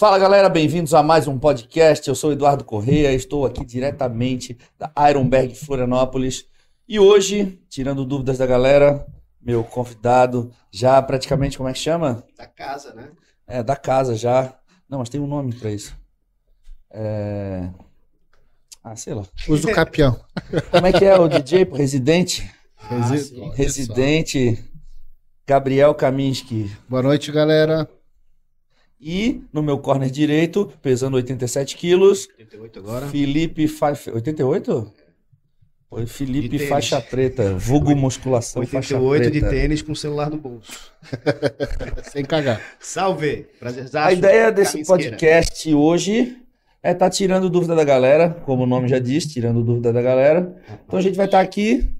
Fala galera, bem-vindos a mais um podcast. Eu sou Eduardo Correia, estou aqui diretamente da Ironberg Florianópolis. E hoje, tirando dúvidas da galera, meu convidado já praticamente, como é que chama? Da casa, né? É, da casa já. Não, mas tem um nome para isso. É... Ah, sei lá. Uso do capião. Como é que é o DJ? Residente? Ah, Resi- sim. Residente Gabriel Kaminski. Boa noite, galera. E no meu corner direito, pesando 87 quilos, 88 agora. Felipe Faixa. 88? Foi Felipe. Faixa Preta, vulgo musculação faixa 88 de preta. tênis com o celular no bolso. Sem cagar. Salve! Prazerzaço. A ideia desse podcast hoje é estar tirando dúvida da galera, como o nome já diz, tirando dúvida da galera. Então a gente vai estar aqui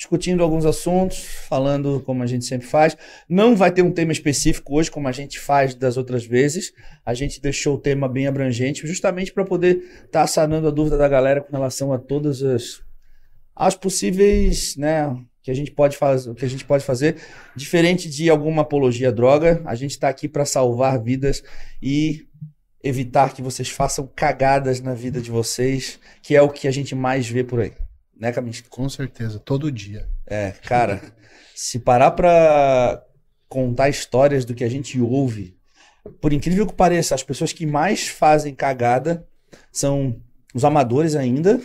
discutindo alguns assuntos, falando como a gente sempre faz. Não vai ter um tema específico hoje, como a gente faz das outras vezes. A gente deixou o tema bem abrangente, justamente para poder estar sanando a dúvida da galera com relação a todas as as possíveis, né, que a gente pode que a gente pode fazer, diferente de alguma apologia à droga, a gente está aqui para salvar vidas e evitar que vocês façam cagadas na vida de vocês, que é o que a gente mais vê por aí. Né, Caminho? Com certeza, todo dia. É, cara, se parar pra contar histórias do que a gente ouve, por incrível que pareça, as pessoas que mais fazem cagada são os amadores ainda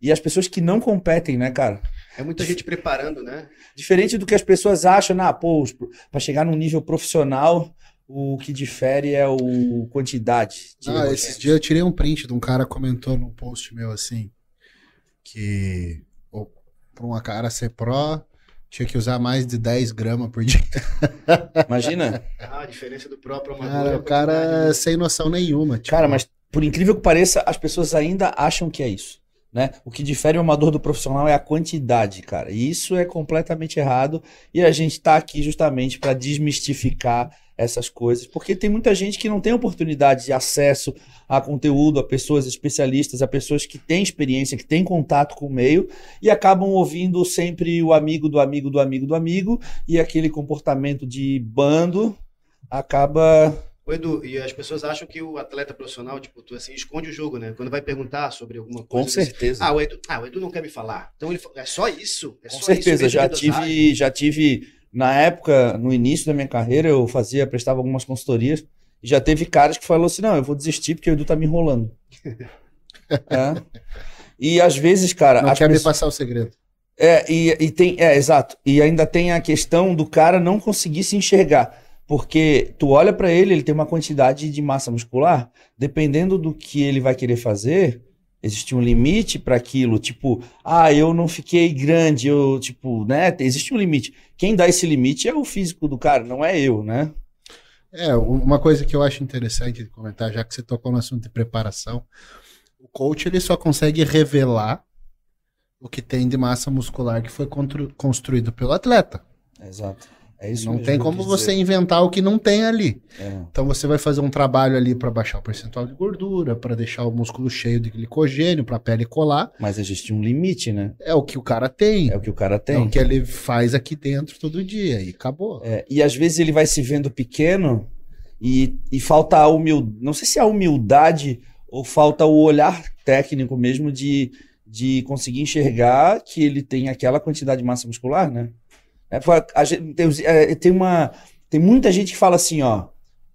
e as pessoas que não competem, né, cara? É muita gente preparando, né? Diferente do que as pessoas acham, ah, pô, pra chegar num nível profissional, o que difere é o quantidade. de Ah, esses dias eu tirei um print de um cara comentou num post meu assim que pra uma cara ser pró tinha que usar mais de 10 gramas por dia. Imagina? Ah, a diferença do próprio amador. Cara, é o cara né? sem noção nenhuma. tipo, Cara, mas por incrível que pareça, as pessoas ainda acham que é isso. Né? O que difere o amador do profissional é a quantidade, cara. E isso é completamente errado. E a gente tá aqui justamente para desmistificar essas coisas, porque tem muita gente que não tem oportunidade de acesso a conteúdo, a pessoas especialistas, a pessoas que têm experiência, que têm contato com o meio e acabam ouvindo sempre o amigo do amigo do amigo do amigo e aquele comportamento de bando acaba Ô, Edu, e as pessoas acham que o atleta profissional, tipo, tu assim, esconde o jogo, né? Quando vai perguntar sobre alguma coisa. com certeza. Ah, o Edu, ah, o Edu não quer me falar. Então ele é só isso? É Com só certeza, isso já tive, já tive, na época, no início da minha carreira, eu fazia, prestava algumas consultorias, e já teve caras que falou assim, não, eu vou desistir porque o Edu tá me enrolando. É. E às vezes, cara, não quer me pessoas- passar o segredo. é, e, e tem, é, exato. E ainda tem a questão do cara não conseguir se enxergar. Porque tu olha pra ele, ele tem uma quantidade de massa muscular, dependendo do que ele vai querer fazer, existe um limite pra aquilo. Tipo, ah, eu não fiquei grande, eu, tipo, né? Existe um limite. Quem dá esse limite é o físico do cara, não é eu, né? É, uma coisa que eu acho interessante de comentar, já que você tocou no assunto de preparação, o coach ele só consegue revelar o que tem de massa muscular que foi construído pelo atleta. Exato. É não tem como você inventar o que não tem ali. É. Então você vai fazer um trabalho ali para baixar o percentual de gordura, para deixar o músculo cheio de glicogênio, para a pele colar. Mas existe um limite, né? É o que o cara tem. É o que o cara É tem. o que ele faz aqui dentro todo dia e acabou. É, e às vezes ele vai se vendo pequeno e, e falta a humildade. Não sei se é a humildade ou falta o olhar técnico mesmo de, de conseguir enxergar que ele tem aquela quantidade de massa muscular, né? É, gente- tem, é, tem uma. Tem muita gente que fala assim, ó.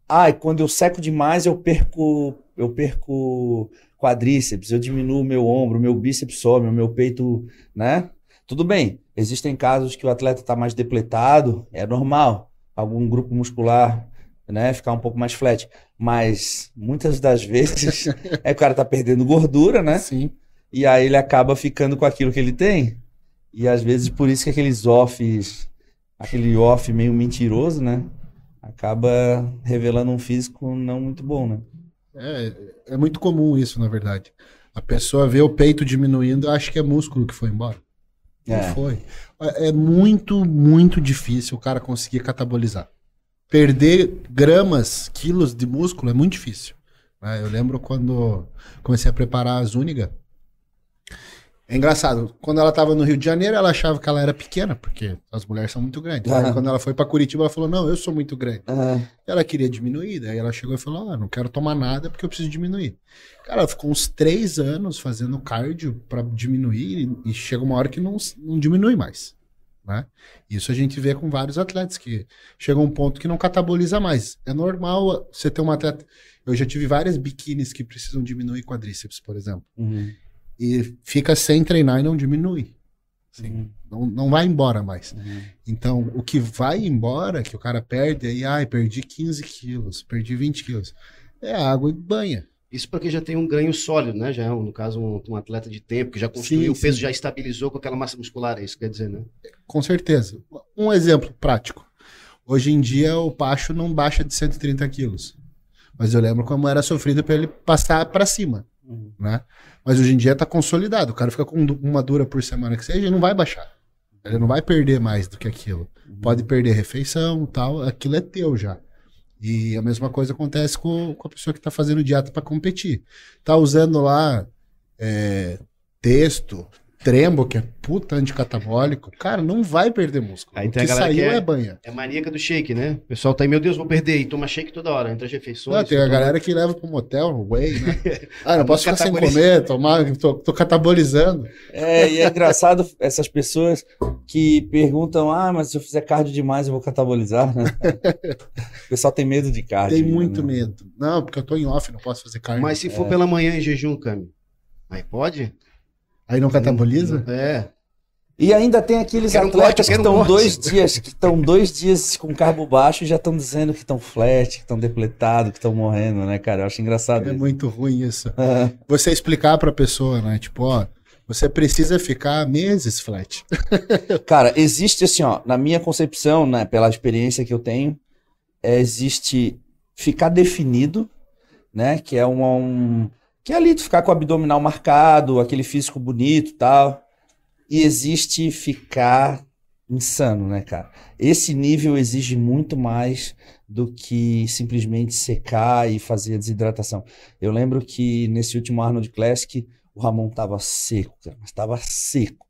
Ah, quando eu seco demais, eu perco. Eu perco quadríceps, eu diminuo o meu ombro, meu bíceps some, o meu peito, né? Tudo bem, existem casos que o atleta está mais depletado, é normal. Algum grupo muscular, né, ficar um pouco mais flat. Mas muitas das vezes é o cara tá perdendo gordura, né? Sim. E aí ele acaba ficando com aquilo que ele tem. E às vezes por isso que aqueles offs, aquele off meio mentiroso, né? Acaba revelando um físico não muito bom, né? É, é muito comum isso, na verdade. A pessoa vê o peito diminuindo, acha que é músculo que foi embora. Não É. foi. É muito, muito difícil o cara conseguir catabolizar. Perder gramas, quilos de músculo é muito difícil. né? Eu lembro quando comecei a preparar a Zúñiga, É engraçado, quando ela tava no Rio de Janeiro, ela achava que ela era pequena, porque as mulheres são muito grandes. Aí, Aham. quando ela foi pra Curitiba, ela falou: Não, eu sou muito grande. Ah, Ela queria diminuir, daí ela chegou e falou: Ah, não quero tomar nada porque eu preciso diminuir. Cara, ela ficou uns três anos fazendo cardio pra diminuir e, e chega uma hora que não, não diminui mais. Né? Isso a gente vê com vários atletas que chega um ponto que não cataboliza mais. É normal você ter um atleta. Eu já tive várias biquínis que precisam diminuir quadríceps, por exemplo. uhum, E fica sem treinar e não diminui. Assim, uhum, não, não vai embora mais. uhum. Então, o que vai embora, que o cara perde, aí, ai, perdi 15 quilos, perdi 20 quilos, é água e banha. Isso porque já tem um ganho sólido, né? Já é, um, no caso, um, um atleta de tempo que já construiu, Sim, o peso sim. já estabilizou com aquela massa muscular, é isso que quer dizer, né? Com certeza. Um exemplo prático. Hoje em dia, o Pacho não baixa de 130 quilos. Mas eu lembro como era sofrido para ele passar para cima, Uhum. né? Mas hoje em dia tá consolidado. O cara fica com uma dura por semana que seja e não vai baixar. Ele não vai perder mais do que aquilo. Pode perder refeição tal, aquilo é teu já. E a mesma coisa acontece com, com a pessoa que tá fazendo dieta para competir. Tá usando lá é, texto, trembo, que é puta anticatabólico. Cara, não vai perder músculo. Aí o tem a que galera saiu que é- é banha. É maníaca do shake, né? O pessoal tá aí, meu Deus, vou perder, e toma shake toda hora, entre as refeições. Não, tem a toma- galera que leva pro motel, whey, né? Ah, não posso ficar sem comer, tomar, tô, tô catabolizando. É, e é engraçado essas pessoas que perguntam: ah, mas se eu fizer cardio demais eu vou catabolizar, né? O pessoal tem medo de cardio. Tem ainda, muito né? medo. Não, porque eu tô em off, não posso fazer carne. Mas se for pela manhã em jejum, Cami, aí pode? Aí não cataboliza? É. E ainda tem aqueles Quero um atletas corte, que um estão dois dias, que estão dois dias com carbo baixo e já estão dizendo que estão flat, que estão depletados, que estão morrendo, né, cara? Eu acho engraçado É isso. muito ruim isso. Ah, Você explicar pra pessoa, né? Tipo, ó, você precisa ficar meses flat. Cara, existe assim, ó, na minha concepção, né, pela experiência que eu tenho, é, existe ficar definido, né, que é um, um- que é ali tu ficar com o abdominal marcado, aquele físico bonito, e tal. E existe ficar insano, né, cara? Esse nível exige muito mais do que simplesmente secar e fazer a desidratação. Eu lembro que nesse último Arnold Classic o Ramon tava seco, cara, mas tava seco.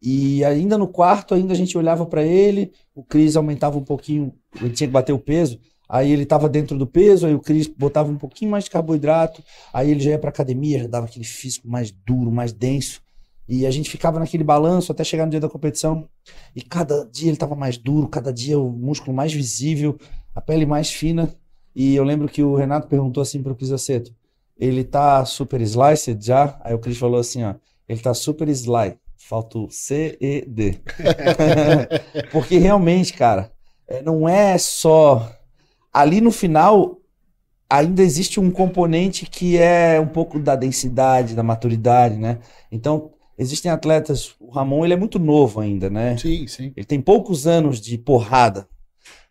E ainda no quarto, ainda a gente olhava para ele, o Cris aumentava um pouquinho, ele tinha que bater o peso, aí ele estava dentro do peso, aí o Cris botava um pouquinho mais de carboidrato, aí ele já ia para academia, já dava aquele físico mais duro, mais denso. E a gente ficava naquele balanço até chegar no dia da competição. E cada dia ele estava mais duro, cada dia o músculo mais visível, a pele mais fina. E eu lembro que o Renato perguntou assim para o Cris Aceto: ele tá super sliced já? Aí o Cris falou assim: ó, ele tá super sly. Falta o C e D. Porque realmente, cara, é, não é só. Ali no final, ainda existe um componente que é um pouco da densidade, da maturidade, né? Então, existem atletas. O Ramon, ele é muito novo ainda, né? Sim, sim. Ele tem poucos anos de porrada.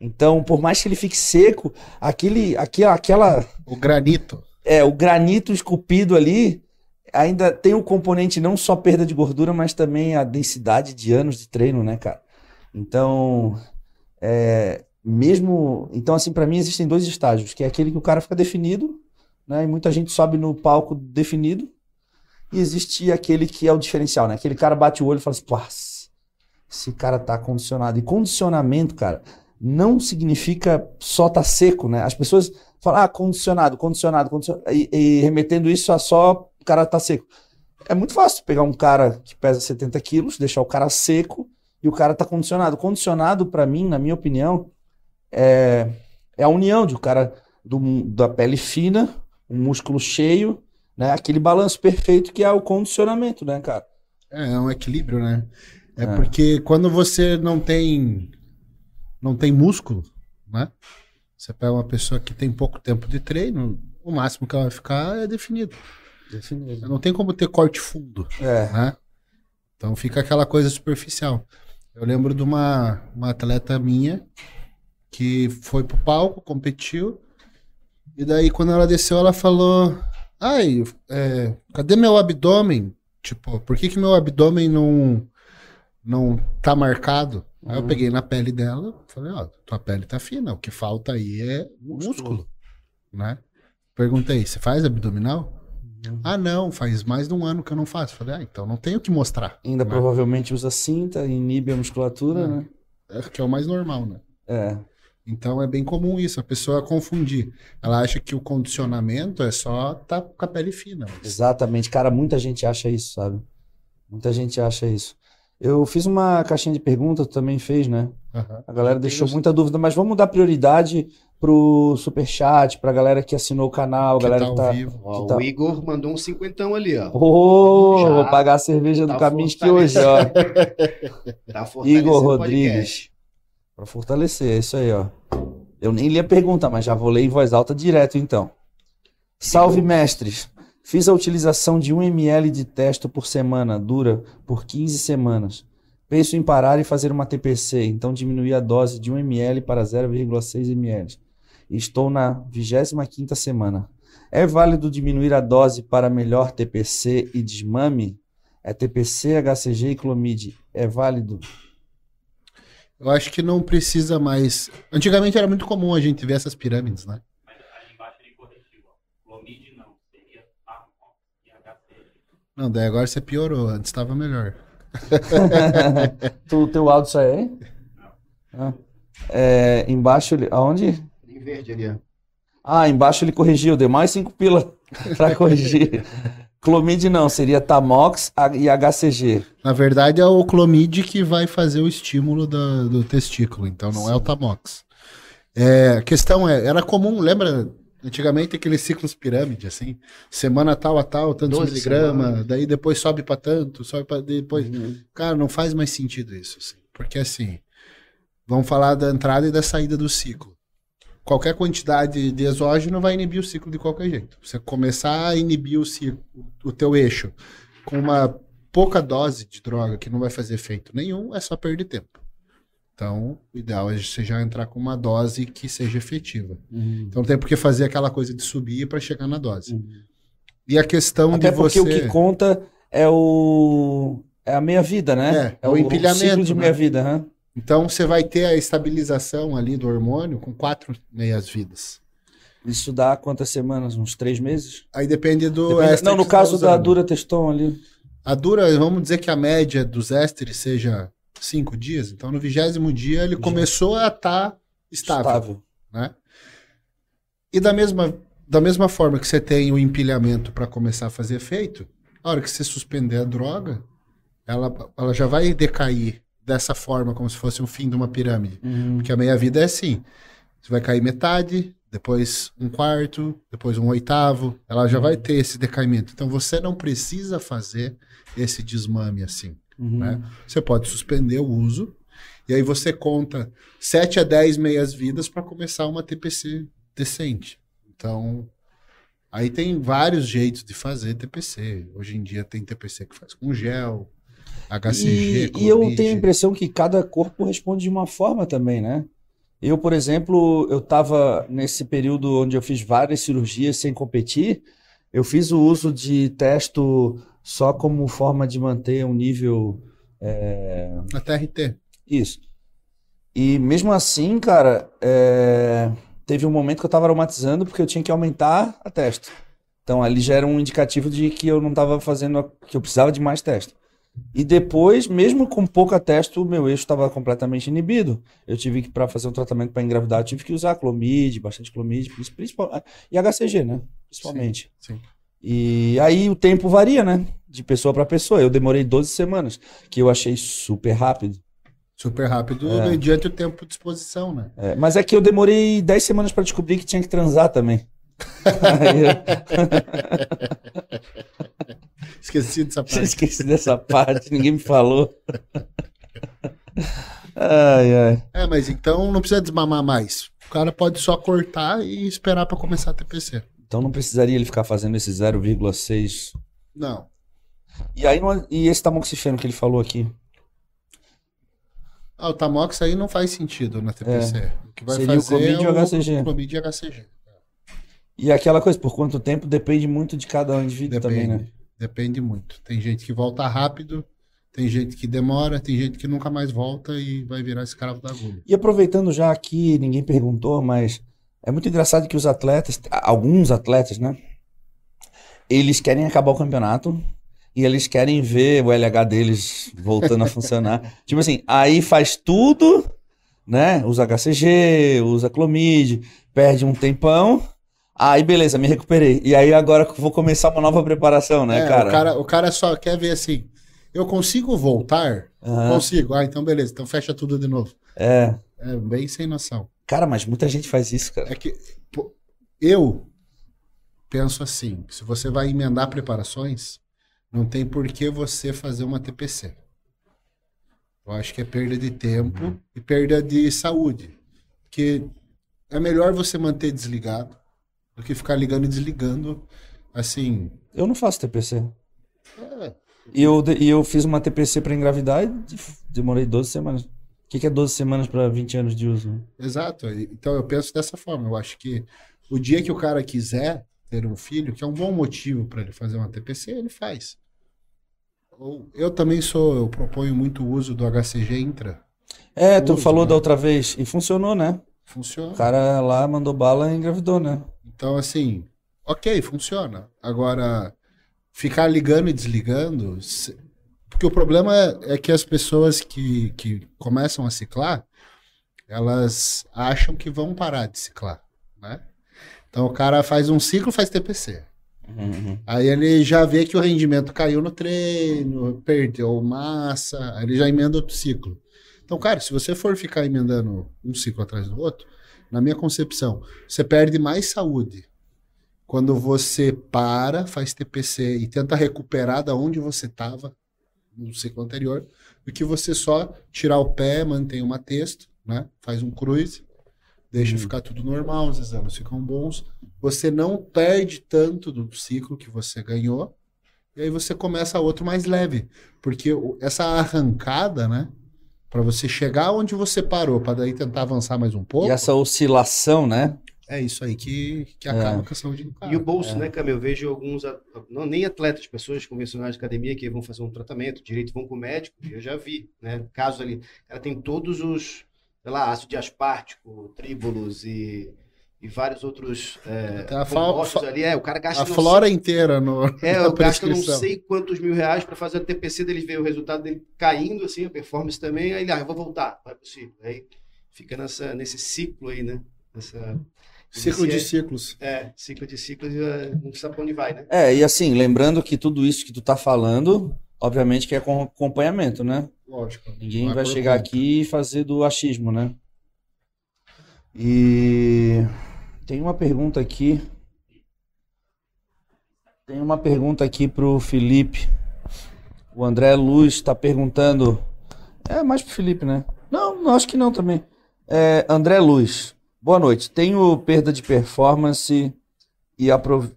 Então, por mais que ele fique seco, aquele, aquela, aquela O granito. é, o granito esculpido ali ainda tem o componente não só perda de gordura, mas também a densidade de anos de treino, né, cara? Então, é, mesmo. Então, assim, pra mim existem dois estágios, que é aquele que o cara fica definido, né? E muita gente sobe no palco definido. E existe aquele que é o diferencial, né? Aquele cara bate o olho e fala assim, esse cara tá condicionado. E condicionamento, cara, não significa só tá seco, né? As pessoas falam, ah, condicionado, condicionado, condicionado, e, e remetendo isso a só o cara tá seco. É muito fácil pegar um cara que pesa 70 quilos, deixar o cara seco e o cara tá condicionado. Condicionado, pra mim, na minha opinião, é, é a união de o cara do, da pele fina, um músculo cheio, né? Aquele balanço perfeito que é o condicionamento, né, cara? É, é um equilíbrio, né? É, É. porque quando você não tem não tem músculo, né? Você pega uma pessoa que tem pouco tempo de treino, o máximo que ela vai ficar é definido. Não tem como ter corte fundo, É. né? Então fica aquela coisa superficial. Eu lembro de uma, uma atleta minha que foi pro palco, competiu, e daí quando ela desceu, ela falou: Ai, é, cadê meu abdômen? Tipo, por que, que meu abdômen não, não tá marcado? Aí eu Uhum. peguei na pele dela, falei, ó, tua pele tá fina, o que falta aí é Músculo. músculo, né? Perguntei, você faz abdominal? Ah, não, faz mais de um ano que eu não faço. Falei, ah, então não tenho o que mostrar. Ainda né? provavelmente usa cinta, inibe a musculatura, É. né? É, que é o mais normal, né? É. Então é bem comum isso, a pessoa confundir. Ela acha que o condicionamento é só tá com a pele fina. mas- Exatamente, cara, muita gente acha isso, sabe? Muita gente acha isso. Eu fiz uma caixinha de perguntas, tu também fez, né? Aham. A galera deixou muita dúvida, mas vamos dar prioridade pro superchat, pra galera que assinou o canal, Que galera tá que ao tá. vivo. Ó, Que tá- O Igor mandou um cinquentão ali, ó. Ô, Já vou pagar a cerveja do tá Kaminski hoje, ó. Tá Igor Rodrigues. Pra fortalecer, é isso aí, ó. Eu nem li a pergunta, mas já vou ler em voz alta direto, então. Salve, mestres. Fiz a utilização de 1 ml de testo por semana, dura por 15 semanas. Penso em parar e fazer uma TPC, então diminuir a dose de 1 ml para 0,6 ml. Estou na 25ª semana. É válido diminuir a dose para melhor TPC e desmame? É TPC, HCG e clomide. É válido? Eu acho que não precisa mais. Antigamente era muito comum a gente ver essas pirâmides, né? Mas ali embaixo ele corrigiu, ó. Clomide não, e. Não, daí agora você piorou, antes estava melhor. tu, teu áudio sai aí? Ah. É, embaixo, ele- aonde? Em verde ali, ó. Ah, embaixo ele corrigiu, deu mais 5 pila pra corrigir. Clomide não, seria Tamox e HCG. Na verdade é o clomide que vai fazer o estímulo da- do testículo, então não é o tamox. É, a questão é, era comum, lembra antigamente aqueles ciclos pirâmide, assim, semana tal a tal, tantos 12 miligramas, daí depois sobe para tanto, sobe para depois. Cara, não faz mais sentido isso, assim, porque assim, vamos falar da entrada e da saída do ciclo. Qualquer quantidade de exógeno vai inibir o ciclo de qualquer jeito. Você começar a inibir o ciclo, o teu eixo, com uma pouca dose de droga que não vai fazer efeito nenhum, é só perder tempo. Então, o ideal é você já entrar com uma dose que seja efetiva. Então não tem por que fazer aquela coisa de subir para chegar na dose. E a questão Até de porque você o que conta é o é a meia vida, né? É, é o empilhamento, ciclo de né? meia vida, né? Então você vai ter a estabilização ali do hormônio com quatro meias vidas. Isso dá quantas semanas? Uns três meses? Aí depende do Depende- Não, no tá caso da. Dura Teston ali. A dura, vamos dizer que a média dos ésteres seja cinco dias. Então no vigésimo dia ele começou a estar estável. né? E da mesma, da mesma forma que você tem o empilhamento para começar a fazer efeito, a hora que você suspender a droga, ela, ela já vai decair dessa forma, como se fosse um fim de uma pirâmide. Uhum. Porque a meia-vida é assim: você vai cair metade, depois um quarto, depois um oitavo, ela já vai ter esse decaimento. Então você não precisa fazer esse desmame assim Uhum. né? Você pode suspender o uso e aí você conta 7 a 10 meias vidas para começar uma TPC decente. Então, aí tem vários jeitos de fazer TPC. Hoje em dia tem TPC que faz com gel, HCG, E, e eu tenho a impressão que cada corpo responde de uma forma também, né? Eu, por exemplo, eu estava nesse período onde eu fiz várias cirurgias sem competir, eu fiz o uso de testo só como forma de manter um nível. é, na TRT. Isso. E mesmo assim, cara, é, teve um momento que eu estava aromatizando porque eu tinha que aumentar a testa. Então ali já era um indicativo de que eu não estava fazendo, a- que eu precisava de mais testa. E depois, mesmo com pouca testa, o meu eixo estava completamente inibido. Eu tive que, para fazer um tratamento para engravidar, eu tive que usar clomide, bastante clomide, principal, e HCG, né? Principalmente. Sim. E aí o tempo varia, né? De pessoa para pessoa. Eu demorei 12 semanas, que eu achei super rápido. Super rápido É. mediante o tempo de exposição, né? É, mas é que eu demorei 10 semanas para descobrir que tinha que transar também. Esqueci dessa parte. esqueci dessa parte, ninguém me falou. Ai, ai. É, mas então não precisa desmamar mais. O cara pode só cortar e esperar para começar a TPC. Então não precisaria ele ficar fazendo esse 0,6. Não. E aí não- e esse tamoxifeno que ele falou aqui? Ah, o Tamox aí não faz sentido na TPC. O que vai É. Seria o fazer Clomid e é o HCG. Clomid HCG. E aquela coisa, por quanto tempo depende muito de cada indivíduo Depende. também, né? Depende muito. Tem gente que volta rápido, tem gente que demora, tem gente que nunca mais volta e vai virar escravo da agulha. E aproveitando já aqui, ninguém perguntou, mas é muito engraçado que os atletas, alguns atletas, né? eles querem acabar o campeonato e eles querem ver o LH deles voltando a funcionar. tipo assim, aí faz tudo, né? Usa HCG, usa Clomid, perde um tempão. Aí beleza, me recuperei. E aí agora vou começar uma nova preparação, né, É, cara? O cara? O cara só quer ver assim, eu consigo voltar? Aham. Consigo. Ah, então beleza, então fecha tudo de novo. É. É bem sem noção. Cara, mas muita gente faz isso, cara. É que pô, eu penso assim, que se você vai emendar preparações, não tem por que você fazer uma TPC. Eu acho que é perda de tempo e perda de saúde. Porque é melhor você manter desligado do que ficar ligando e desligando assim. Eu não faço TPC. é, E eu, e eu fiz uma TPC pra engravidar e de- demorei 12 semanas. O que, que é 12 semanas pra 20 anos de uso? Exato. Então eu penso dessa forma. Eu acho que o dia que o cara quiser ter um filho, que é um bom motivo para ele fazer uma TPC, ele faz. Ou- Eu também sou, eu proponho muito o uso do HCG intra. É, tu Uso, falou né? da outra vez e funcionou, né? Funciona. O cara lá mandou bala e engravidou, né? Então, assim, ok, funciona. Agora, ficar ligando e desligando. se- Porque o problema é, é que as pessoas que, que começam a ciclar, elas acham que vão parar de ciclar, né? Então o cara faz um ciclo, faz TPC. Uhum. Aí ele já vê que o rendimento caiu no treino, perdeu massa, aí ele já emenda outro ciclo. Então, cara, se você for ficar emendando um ciclo atrás do outro, na minha concepção, você perde mais saúde quando você para, faz TPC e tenta recuperar da onde você estava no ciclo anterior, do que você só tirar o pé, mantém uma texto, né? Faz um cruise, deixa ficar tudo normal, os exames ficam bons. Você não perde tanto do ciclo que você ganhou, e aí você começa outro mais leve, porque essa arrancada, né? Para você chegar onde você parou, para daí tentar avançar mais um pouco, E essa oscilação, né? é isso aí que, que acaba com a saúde do cara. E o bolso, né, Cam? Eu vejo alguns, não, nem atletas, pessoas convencionais de academia que vão fazer um tratamento, direito vão com o médico, eu já vi, né? Casos ali, cara tem todos os, sei lá, ácido de aspartico, tríbulos e, e vários outros é, a fa- ali. É, o cara gasta A flora inteira no, sei, é, eu gasto não sei quantos mil reais para fazer a TPC dele ver o resultado dele caindo, assim, a performance também, aí ele, ah, eu vou voltar, vai possível. Aí fica nessa, nesse ciclo aí, né? Nessa, Ciclo de esse ciclos. é, ciclo de ciclos, é, não sabe pra onde vai, né? É, e assim, lembrando que tudo isso que tu tá falando, obviamente que é com acompanhamento, né? Lógico. Ninguém é vai por chegar conta. aqui e fazer do achismo, né? E tem uma pergunta aqui. Tem uma pergunta aqui pro Felipe. O André Luz está perguntando. É mais pro Felipe, né? Não, não, acho que não também. É, André Luz. Boa noite. Tenho perda de performance e apro...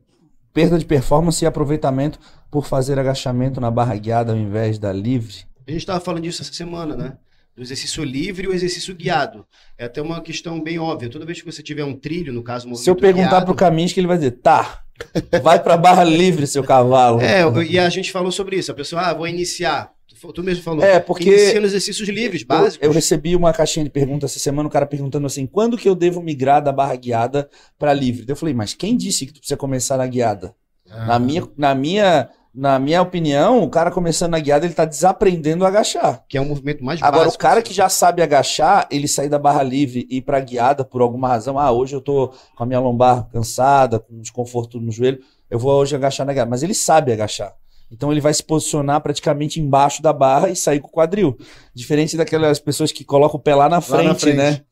perda de performance e aproveitamento por fazer agachamento na barra guiada ao invés da livre. A gente estava falando disso essa semana, né? Do exercício livre e o exercício guiado. É até uma questão bem óbvia. Toda vez que você tiver um trilho, no caso, um Se eu perguntar guiado- pro Caminhos que ele vai dizer, tá, vai pra barra livre, seu cavalo. É, eu- e a gente falou sobre isso. A pessoa, ah, vou iniciar. Tu- mesmo falou. É, porque Inicia nos exercícios livres, eu, básicos. eu recebi uma caixinha de perguntas essa semana, o cara perguntando assim, quando que eu devo migrar da barra guiada pra livre? Eu falei, mas quem disse que tu precisa começar na guiada? Ah, Na minha, na minha, na minha opinião, o cara começando na guiada, ele tá desaprendendo a agachar. Que é um movimento mais Agora, básico. o cara assim. que já sabe agachar, ele sair da barra livre e ir pra guiada por alguma razão, ah, hoje eu tô com a minha lombar cansada, com desconforto no joelho, eu vou hoje agachar na guiada. Mas ele sabe agachar. Então ele vai se posicionar praticamente embaixo da barra e sair com o quadril. Diferente daquelas pessoas que colocam o pé lá na frente, frente. né?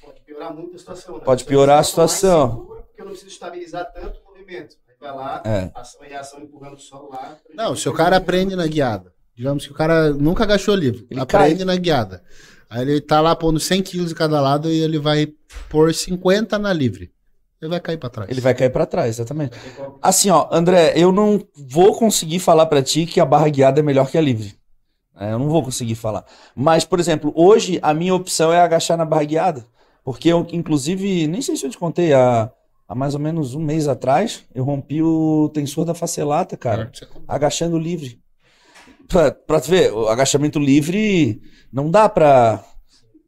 Pode piorar muito a situação. Né? Pode piorar a situação. seguro, Porque eu não preciso estabilizar tanto o movimento. Vai lá, É. ação e reação empurrando o solo lá. Não, se o cara aprende na guiada, digamos que o cara nunca agachou livre, Ele aprende na guiada. Aí ele tá lá pondo 100 quilos de cada lado e ele vai pôr 50 na livre. Ele vai cair pra trás. Ele vai cair pra trás, exatamente. Assim, ó, André, eu não vou conseguir falar pra ti que a barra guiada é melhor que a livre. É, eu não vou conseguir falar. Mas, por exemplo, hoje a minha opção é agachar na barra guiada. Porque eu, inclusive, nem sei se eu te contei, há, há mais ou menos um mês atrás, eu rompi o tensor da facelata, cara, agachando livre. Pra, pra tu ver, o agachamento livre não dá pra,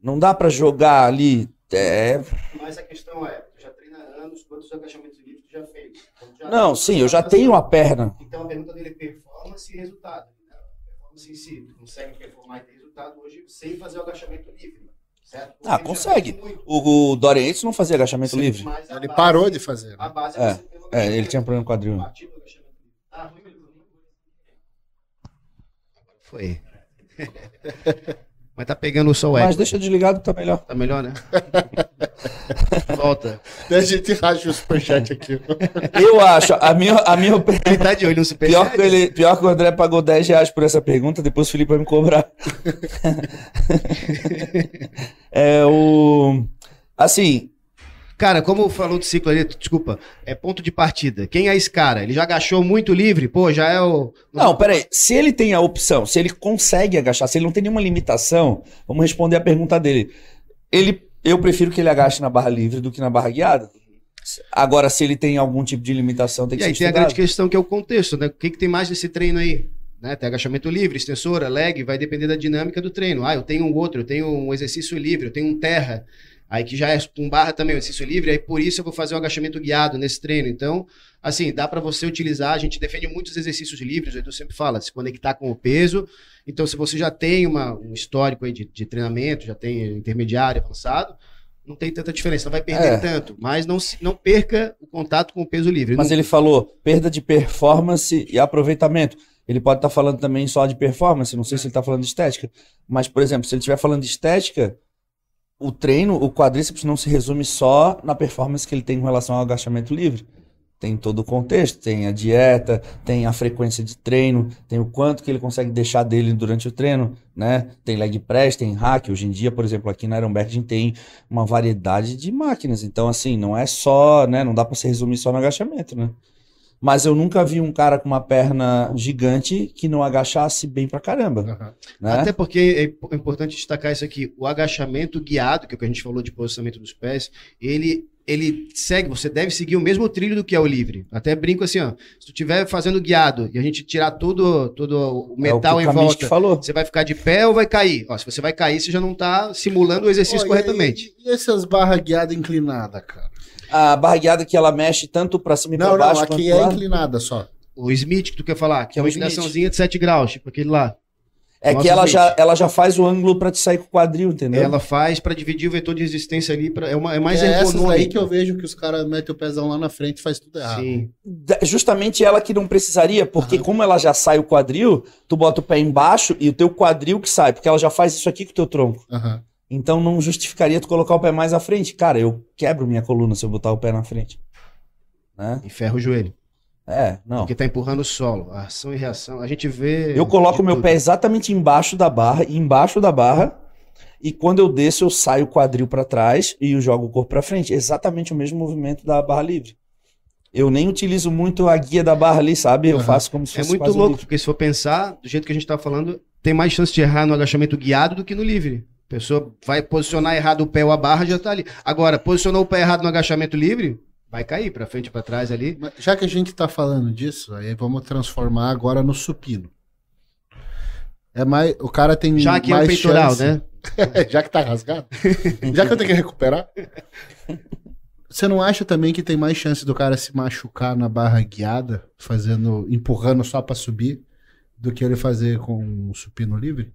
não dá pra jogar ali. É, Mas a questão é, tu já treina há anos, quantos agachamentos livres tu já fez. Então, já- Não, sim, eu já tenho a perna. Então a pergunta dele é performance e resultado. Né? Performance em si, tu consegue performar e ter resultado hoje sem fazer o agachamento livre. Certo? Ah, consegue. O, o Dorian Yates não fazia agachamento Sim, livre. Ele base- parou de fazer. Né? base É, você É, agachamento. ele tinha problema no quadril. Ah, foi. Mas tá pegando o sol Mas deixa desligado que tá melhor. Tá melhor, né? Volta. A gente racha o superchat aqui. Eu acho, a minha, a minha. Ele tá de olho no super Pior que, ele, pior que o André pagou 10 reais por essa pergunta, depois o Felipe vai me cobrar. é o. Assim, Cara, como falou do ciclo ali, desculpa, é ponto de partida. Quem é esse cara? Ele já agachou muito livre? Pô, já é o. Não, peraí. Se ele tem a opção, se ele consegue agachar, se ele não tem nenhuma limitação, vamos responder a pergunta dele. Ele, eu prefiro que ele agache na barra livre do que na barra guiada. Agora, se ele tem algum tipo de limitação, tem que E aí ser tem a grande questão que é o contexto, né? O que, que tem mais nesse treino aí? Né? Tem agachamento livre, extensora, leg, vai depender da dinâmica do treino. Ah, eu tenho um outro, eu tenho um exercício livre, eu tenho um terra. Aí que já é com barra também, o exercício livre, aí por isso eu vou fazer um agachamento guiado nesse treino. Então, assim, dá para você utilizar, a gente defende muitos exercícios livres, o Edu sempre fala, se conectar com o peso. Então, se você já tem uma, um histórico aí de, de treinamento, já tem intermediário, avançado, não tem tanta diferença, não vai perder É. tanto, mas não, se- não perca o contato com o peso livre. Mas Não- ele falou perda de performance e aproveitamento. Ele pode estar falando também só de performance, não sei se ele está falando de estética. Mas, por exemplo, se ele estiver falando de estética, o treino, o quadríceps não se resume só na performance que ele tem com relação ao agachamento livre. Tem todo o contexto, tem a dieta, tem a frequência de treino, tem o quanto que ele consegue deixar dele durante o treino, né? Tem leg press, tem hack. Hoje em dia, por exemplo, aqui na Ironberg a gente tem uma variedade de máquinas. Então, assim, não é só, né? Não dá para se resumir só no agachamento, né? Mas eu nunca vi um cara com uma perna gigante que não agachasse bem pra caramba, Aham. né? Até porque é é importante destacar isso aqui. O agachamento guiado, que é o que a gente falou de posicionamento dos pés, ele, ele segue, você deve seguir o mesmo trilho do que é o livre. Até brinco assim, ó. Se tu estiver fazendo guiado e a gente tirar todo, todo o metal é em o que o volta, você vai ficar de pé ou vai cair? Ó, se você vai cair, você já não tá simulando o exercício e- corretamente. E, e essas barras guiadas inclinadas, cara? A barrigueada que ela mexe tanto pra cima e pra Não, não, baixo. aqui quanto é lado. inclinada só. O Smith que tu quer falar, que é O uma inclinaçãozinha de 7 graus, tipo aquele lá. É que ela gente. já, ela já faz o ângulo pra te sair com o quadril, entendeu? Ela faz para dividir o vetor de resistência ali, pra, é, uma, é mais é essas ergonômico. daí que eu vejo que os caras metem o pezão lá na frente e faz tudo errado. Sim. Justamente ela que não precisaria, porque Aham. como ela já sai o quadril, tu bota o pé embaixo e o teu quadril que sai, porque ela já faz isso aqui com o teu tronco. Aham. Então não justificaria tu colocar o pé mais à frente. Cara, eu quebro minha coluna se eu botar o pé na frente. Né? E ferra o joelho. É, não. Porque tá empurrando o solo. A ação e reação. A gente vê. Eu coloco de meu tudo. pé exatamente embaixo da barra, embaixo da barra, e quando eu desço eu saio o quadril pra trás e eu jogo o corpo pra frente. Exatamente o mesmo movimento da barra livre. Eu nem utilizo muito a guia da barra ali, sabe? Eu Aham. faço como se É fosse muito quase um louco, livre. porque se for pensar, do jeito que a gente tá falando, tem mais chance de errar no agachamento guiado do que no livre. A pessoa vai posicionar errado o pé ou a barra, já tá ali. Agora, posicionou o pé errado no agachamento livre, vai cair pra frente, pra trás ali. Mas Já que a gente tá falando disso, aí vamos transformar agora no supino. É mais, o cara tem Já que é o mais peitoral, chance- né? Já que tá rasgado? Já que eu tenho que recuperar? Você não acha também que tem mais chance do cara se machucar na barra guiada, fazendo, empurrando só pra subir, do que ele fazer com um supino livre?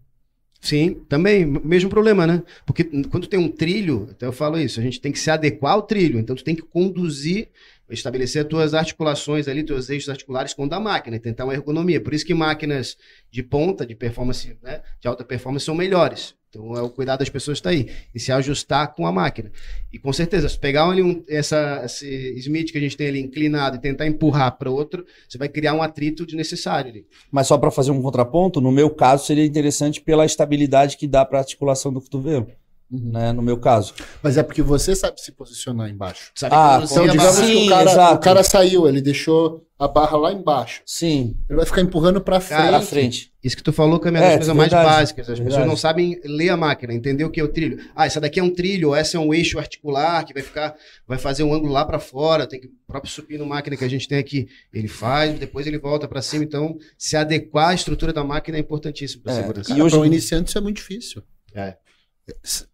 Sim, também, mesmo problema, né? Porque quando tem um trilho, até eu falo isso, a gente tem que se adequar ao trilho, então tu tem que conduzir, estabelecer as tuas articulações ali, teus eixos articulares com o da máquina, e tentar uma ergonomia. Por isso que máquinas de ponta, de performance, né, de alta performance são melhores. Então é o cuidado das pessoas está aí, e se ajustar com a máquina. E com certeza, se pegar ali um, essa, esse Smith que a gente tem ali inclinado e tentar empurrar para outro, você vai criar um atrito desnecessário ali. Mas só para fazer um contraponto, no meu caso seria interessante pela estabilidade que dá para articulação do cotovelo, né? No meu caso. Mas é porque você sabe se posicionar embaixo. Sabe Ah, Então, a digamos barra- que Sim, o cara, exato. o cara saiu, ele deixou a barra lá embaixo. Sim, Ele vai ficar empurrando pra frente. Cara, para frente. Isso que tu falou, Câmera, É, é, das coisas mais verdade, básicas. As pessoas verdade. não sabem ler a máquina, entender o que é o trilho. Ah, essa daqui é um trilho, ou essa é um eixo articular que vai ficar, vai fazer um ângulo lá para fora. Tem que o próprio supino máquina que a gente tem aqui, ele faz, depois ele volta para cima. Então, se adequar à estrutura da máquina é importantíssimo para É, segurança. e hoje- para um iniciante isso é muito difícil. É.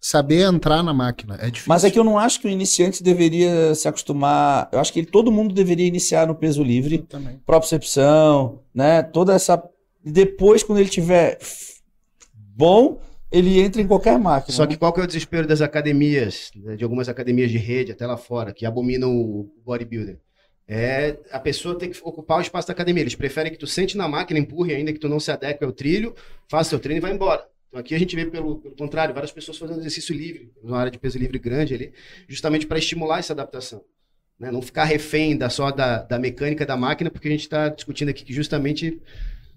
Saber entrar na máquina é difícil. Mas é que eu não acho que o iniciante deveria se acostumar. Eu acho que todo mundo deveria iniciar no peso livre, propriocepção, né? Toda essa. e Depois, quando ele tiver bom, ele entra em qualquer máquina. Só né? que qual que é o desespero das academias, né, de algumas academias de rede, até lá fora, que abominam o bodybuilder? É a pessoa tem que ocupar o espaço da academia. Eles preferem que tu sente na máquina, empurre, ainda que tu não se adeque ao trilho, faça seu treino e vá embora. Então aqui a gente vê pelo, pelo contrário, várias pessoas fazendo exercício livre, uma área de peso livre grande ali, justamente para estimular essa adaptação. né? Não ficar refém da, só da, da mecânica da máquina, porque a gente está discutindo aqui que justamente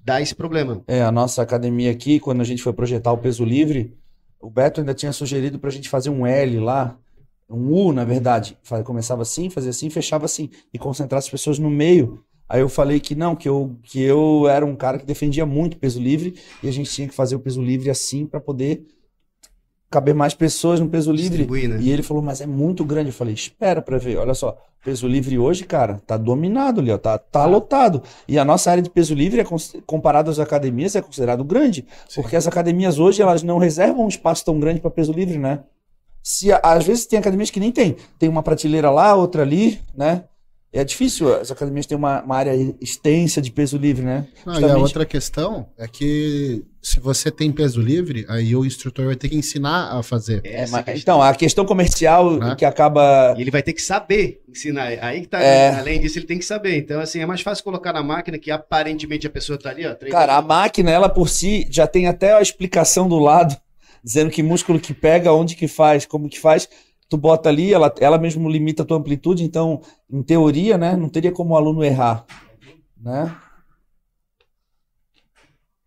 dá esse problema. É, a nossa academia aqui, quando a gente foi projetar o peso livre, o Beto ainda tinha sugerido pra gente fazer um L lá, um U, na verdade. Começava assim, fazia assim, fechava assim, e concentrar as pessoas no meio. Aí eu falei que não, que eu, que eu era um cara que defendia muito o peso livre, e a gente tinha que fazer o peso livre assim pra poder caber mais pessoas no peso livre. Né? E ele falou, mas é muito grande. Eu falei, espera pra ver. Olha só, peso livre hoje, cara, tá dominado ali, ó, tá, tá lotado. E a nossa área de peso livre, é comparado às academias, é considerado grande. Porque as academias hoje, elas não reservam um espaço tão grande para peso livre, né? Se, às vezes tem academias que nem tem. Tem uma prateleira lá, outra ali, né? É difícil, as academias têm uma, uma área extensa de peso livre, né? Não, e a Justamente- outra questão é que se você tem peso livre, aí o instrutor vai ter que ensinar a fazer. É, mas- então, a questão comercial Né? que acaba. E ele vai ter que saber ensinar. Aí que tá, É. além disso, ele tem que saber. Então, assim, é mais fácil colocar na máquina que aparentemente a pessoa tá ali, ó. treinando. Cara, a máquina, ela por si, já tem até a explicação do lado, dizendo que músculo que pega, onde que faz, como que faz. Tu bota ali, ela, ela mesmo limita a tua amplitude, então, em teoria, né, não teria como o aluno errar, né?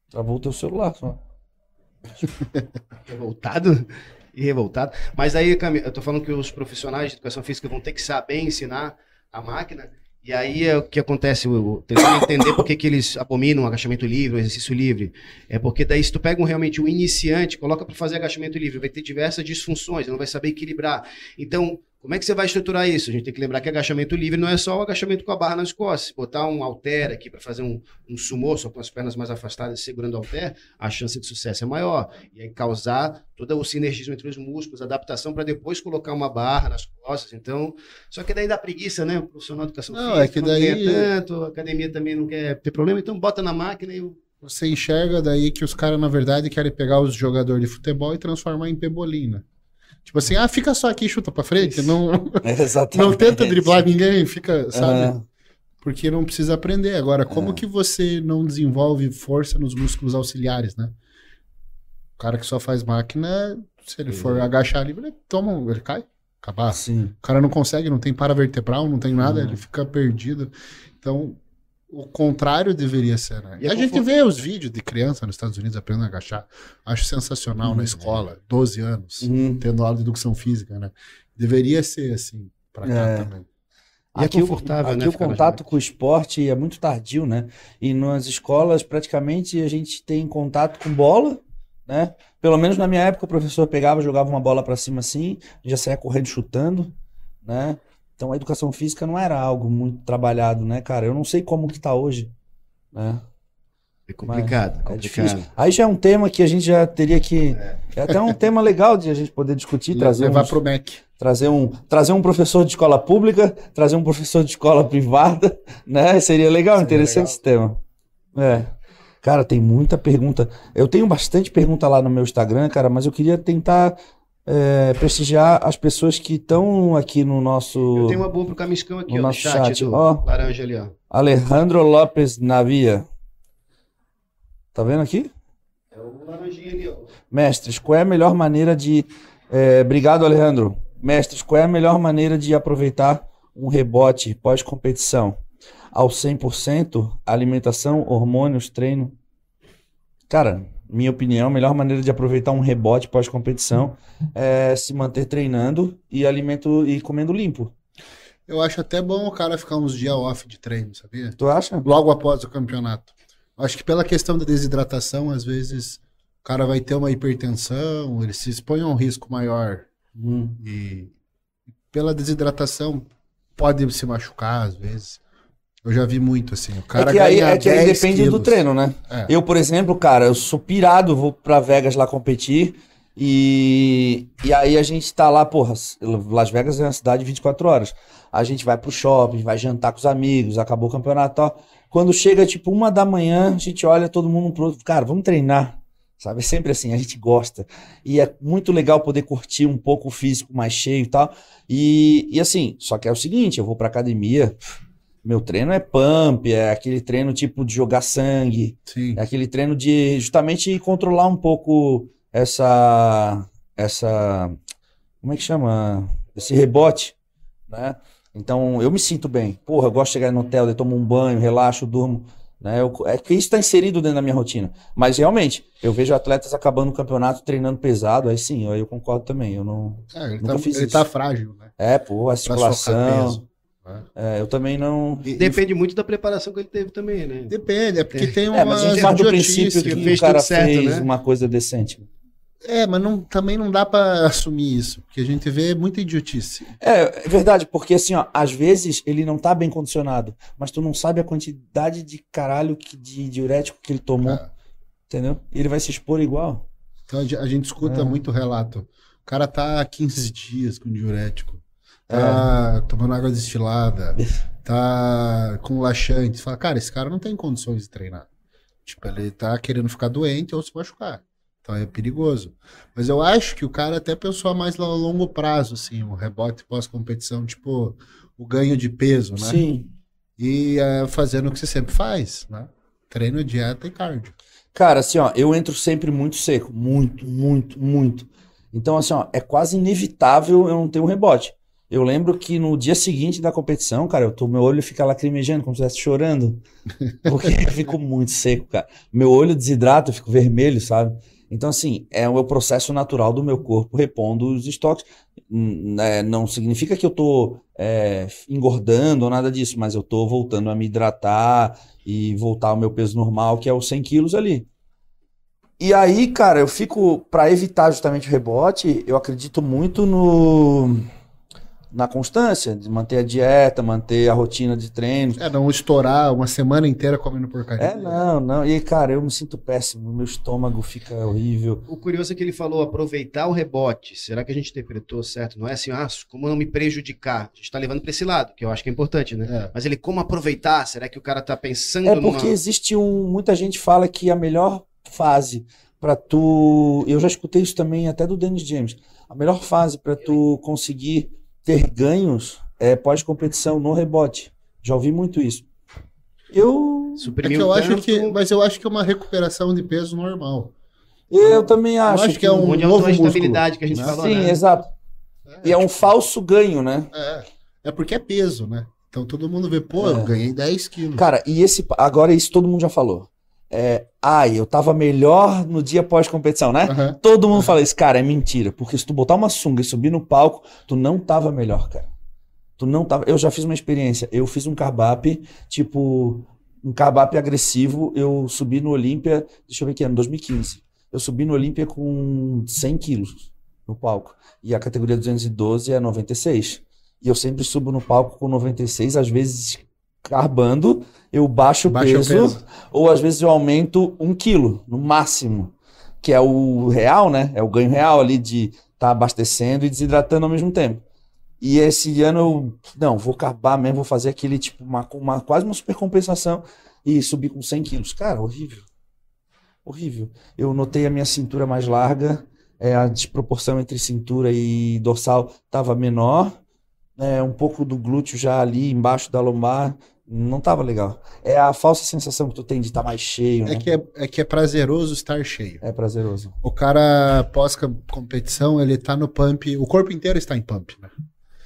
Travou o teu celular só. revoltado e revoltado. Mas aí, Cami, eu tô falando que os profissionais de educação física vão ter que saber ensinar a máquina. E aí é o que acontece, eu- tentando entender por que, que eles abominam o agachamento livre, exercício livre. É porque daí se tu pega um, realmente um iniciante, coloca para fazer agachamento livre, vai ter diversas disfunções, ele não vai saber equilibrar. Então, como é que você vai estruturar isso? A gente tem que lembrar que agachamento livre não é só o agachamento com a barra nas costas. Se botar um halter aqui para fazer um, um sumô, só com as pernas mais afastadas segurando o halter, a chance de sucesso é maior. E aí causar todo o sinergismo entre os músculos, adaptação para depois colocar uma barra nas costas. Então, só que daí dá preguiça, né? O profissional de educação Não, é que não daí- ganha tanto, a academia também não quer ter problema, então bota na máquina e o Você enxerga daí que os caras, na verdade, querem pegar os jogadores de futebol e transformar em pebolina. Tipo assim, ah, fica só aqui, chuta pra frente. Não, Exatamente. não tenta driblar ninguém, fica, sabe? Aham. Porque não precisa aprender. Agora, como É. que você não desenvolve força nos músculos auxiliares, né? O cara que só faz máquina, se ele for agachar ali, ele toma, ele cai, acabar. Sim. O cara não consegue, não tem paravertebral, não tem nada, Uhum. ele fica perdido. Então, o contrário deveria ser, né? E é a gente vê os vídeos de criança nos Estados Unidos aprendendo a agachar. Acho sensacional Uhum. na escola, 12 anos, Uhum. tendo aula de educação física, né? Deveria ser assim pra cá É. também. E é Aqui, o, confortável, aqui né, o ficar nas contato com o esporte é muito tardio, né? E nas escolas, praticamente, a gente tem contato com bola, né? Pelo menos na minha época, o professor pegava, jogava uma bola pra cima assim, já saía correndo chutando, né? Então a educação física não era algo muito trabalhado, né, cara? Eu não sei como que tá hoje, né? É complicado, É complicado. difícil. Aí já é um tema que a gente já teria que. É até um tema legal de a gente poder discutir, trazer Levar uns- pro MEC. trazer um, trazer um professor de escola pública, trazer um professor de escola privada, né? Seria legal, Seria interessante legal. esse tema. É. Cara, tem muita pergunta. Eu tenho bastante pergunta lá no meu Instagram, cara, mas eu queria tentar é, prestigiar as pessoas que estão aqui no nosso. Eu tenho uma boa pro Camiscão aqui, No ó, no nosso chat, chat, ó. laranja ali, ó. Alejandro Lopes Navia. Tá vendo aqui? É o laranjinha ali, ó. Mestres, qual é a melhor maneira de. é, obrigado, Alejandro. Mestres, qual é a melhor maneira de aproveitar um rebote pós-competição? Ao 100%, alimentação, hormônios, treino? Cara, minha opinião, a melhor maneira de aproveitar um rebote pós-competição é se manter treinando e alimento e comendo limpo. Eu acho até bom o cara ficar uns dias off de treino, sabia? Tu acha? Logo após o campeonato. Acho que pela questão da desidratação, às vezes o cara vai ter uma hipertensão, ele se expõe a um risco maior. Hum. E pela desidratação pode se machucar às vezes. Eu já vi muito assim. O cara é que aí, é que aí 10 depende do quilos. treino, né? É. Eu, por exemplo, cara, eu sou pirado, vou pra Vegas lá competir E, e aí a gente tá lá, porra, Las Vegas é uma cidade de 24 horas. A gente vai pro shopping, vai jantar com os amigos, acabou o campeonato e tal. Quando chega, tipo, uma da manhã, a gente olha todo mundo pro outro, cara, vamos treinar. Sabe? É sempre assim, a gente gosta. E é muito legal poder curtir um pouco o físico mais cheio e tal. E, e assim, só que é o seguinte, eu vou pra academia, meu treino é pump, é aquele treino tipo de jogar sangue, Sim. é aquele treino de justamente controlar um pouco essa essa como é que chama? Esse rebote, né? Então eu me sinto bem. Porra, eu gosto de chegar no hotel, eu tomo um banho, relaxo, durmo. Né? Eu, é que isso está inserido dentro da minha rotina. Mas realmente, eu vejo atletas acabando o campeonato treinando pesado, aí sim, eu, eu concordo também. Eu não. É, ele tá, fiz ele isso. tá frágil, né? É, pô, articulação. É, eu também não. Depende muito da preparação que ele teve também, né? Depende, é porque tem uma É, mas a gente parte do princípio que que fez o cara certo, fez né? uma coisa decente. É, mas não, também não dá pra assumir isso, porque a gente vê muita idiotice. É, é verdade, porque assim, ó, às vezes ele não tá bem condicionado, mas tu não sabe a quantidade de caralho que, de diurético que ele tomou, É. entendeu? E ele vai se expor igual. Então a gente- a gente escuta É. muito relato. O cara tá há 15 dias com diurético, tá tomando água destilada, tá com laxante. Você fala, cara, esse cara não tem condições de treinar. Tipo, ele tá querendo ficar doente ou se machucar. Então é perigoso. Mas eu acho que o cara até pensou a mais a longo prazo, assim, um rebote pós-competição, tipo, o ganho de peso, né? Sim. E é, fazendo o que você sempre faz, né? Treino, dieta e cardio. Cara, assim, ó, eu entro sempre muito seco, muito, muito, muito. Então, assim, ó, é quase inevitável eu não ter um rebote. Eu lembro que no dia seguinte da competição, cara, eu tô, meu olho fica lacrimejando, como se estivesse chorando. Porque eu fico muito seco, cara. Meu olho desidrata, eu fico vermelho, sabe? Então, assim, é o processo natural do meu corpo repondo os estoques. Né, Não significa que eu tô é, engordando ou nada disso, mas eu tô voltando a me hidratar e voltar ao meu peso normal, que é os 100 quilos ali. E aí, cara, eu fico, para evitar justamente o rebote, eu acredito muito no na constância, de manter a dieta, manter a rotina de treino. É, não estourar uma semana inteira comendo porcaria. É, não, não. E, cara, eu me sinto péssimo, meu estômago fica horrível. O curioso é que ele falou aproveitar o rebote. Será que a gente interpretou certo? Não é assim, ah, como não me prejudicar? A gente tá levando pra esse lado, que eu acho que é importante, né? É. Mas ele, como aproveitar? Será que o cara tá pensando É numa... porque existe um. Muita gente fala que a melhor fase pra tu. Eu já escutei isso também até do Dennis James. A melhor fase pra tu conseguir ter ganhos é pós-competição no rebote. Já ouvi muito isso. Eu. É que eu acho tanto, que, mas eu acho que é uma recuperação de peso normal. Eu também acho. acho que é um onde é novo a estabilidade músculo, que a gente né? falou, Sim, né? exato. É, E é um falso ganho, né? é, é porque é peso, né? Então todo mundo vê, pô, É. eu ganhei 10 quilos. Cara, e esse. Agora, isso todo mundo já falou. É, ai, eu tava melhor no dia pós-competição, né? Aham. Todo mundo fala isso, cara, é mentira. Porque se tu botar uma sunga e subir no palco, tu não tava melhor, cara. Tu não tava. Eu já fiz uma experiência. Eu fiz um carbap, tipo, um carbap agressivo. Eu subi no Olímpia, deixa eu ver que ano, 2015. Eu subi no Olímpia com 100 quilos no palco. E a categoria 212 é 96. E eu sempre subo no palco com 96, às vezes carbando, eu baixo o Baixa peso, peso. ou às vezes eu aumento um quilo, no máximo. Que é o real, né? É o ganho real ali de estar tá abastecendo e desidratando ao mesmo tempo. E esse ano eu, não, vou acabar mesmo, vou fazer aquele tipo, uma, uma quase uma super compensação e subir com 100 quilos. Cara, horrível. Horrível. Eu notei a minha cintura mais larga, é, a desproporção entre cintura e dorsal estava menor, é, um pouco do glúteo já ali embaixo da lombar, não estava legal. É a falsa sensação que tu tem de estar mais cheio, né? É que é, é que é prazeroso estar cheio. É prazeroso. O cara pós-competição, ele tá no pump, o corpo inteiro está em pump, né?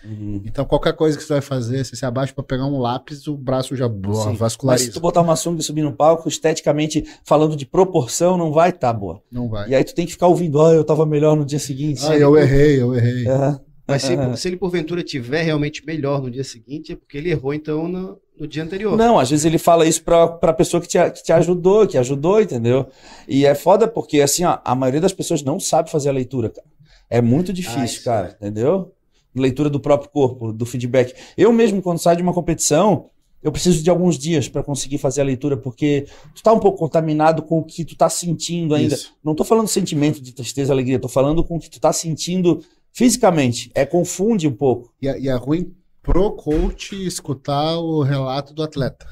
Uhum. Então qualquer coisa que você vai fazer, você se abaixa pra pegar um lápis, o braço já boa, Sim. Mas se vasculariza. tu botar uma sunga e subir no palco, esteticamente, falando de proporção, não vai estar boa. Não vai. E aí tu tem que ficar ouvindo, ah, eu tava melhor no dia seguinte. Ah, eu errei, eu errei. É. Mas se, se ele porventura tiver realmente melhor no dia seguinte, é porque ele errou então no, no dia anterior. Não, às vezes ele fala isso pra, pra pessoa que te, que te ajudou, que ajudou, entendeu? E é foda porque, assim, ó, a maioria das pessoas não sabe fazer a leitura, cara. É muito difícil, isso cara, entendeu? Leitura do próprio corpo, do feedback. Eu mesmo, quando saio de uma competição, eu preciso de alguns dias para conseguir fazer a leitura, porque tu tá um pouco contaminado com o que tu tá sentindo ainda. Isso. Não tô falando sentimento de tristeza, alegria, tô falando com o que tu tá sentindo fisicamente. É confunde um pouco. E, é- e é ruim pro coach escutar o relato do atleta.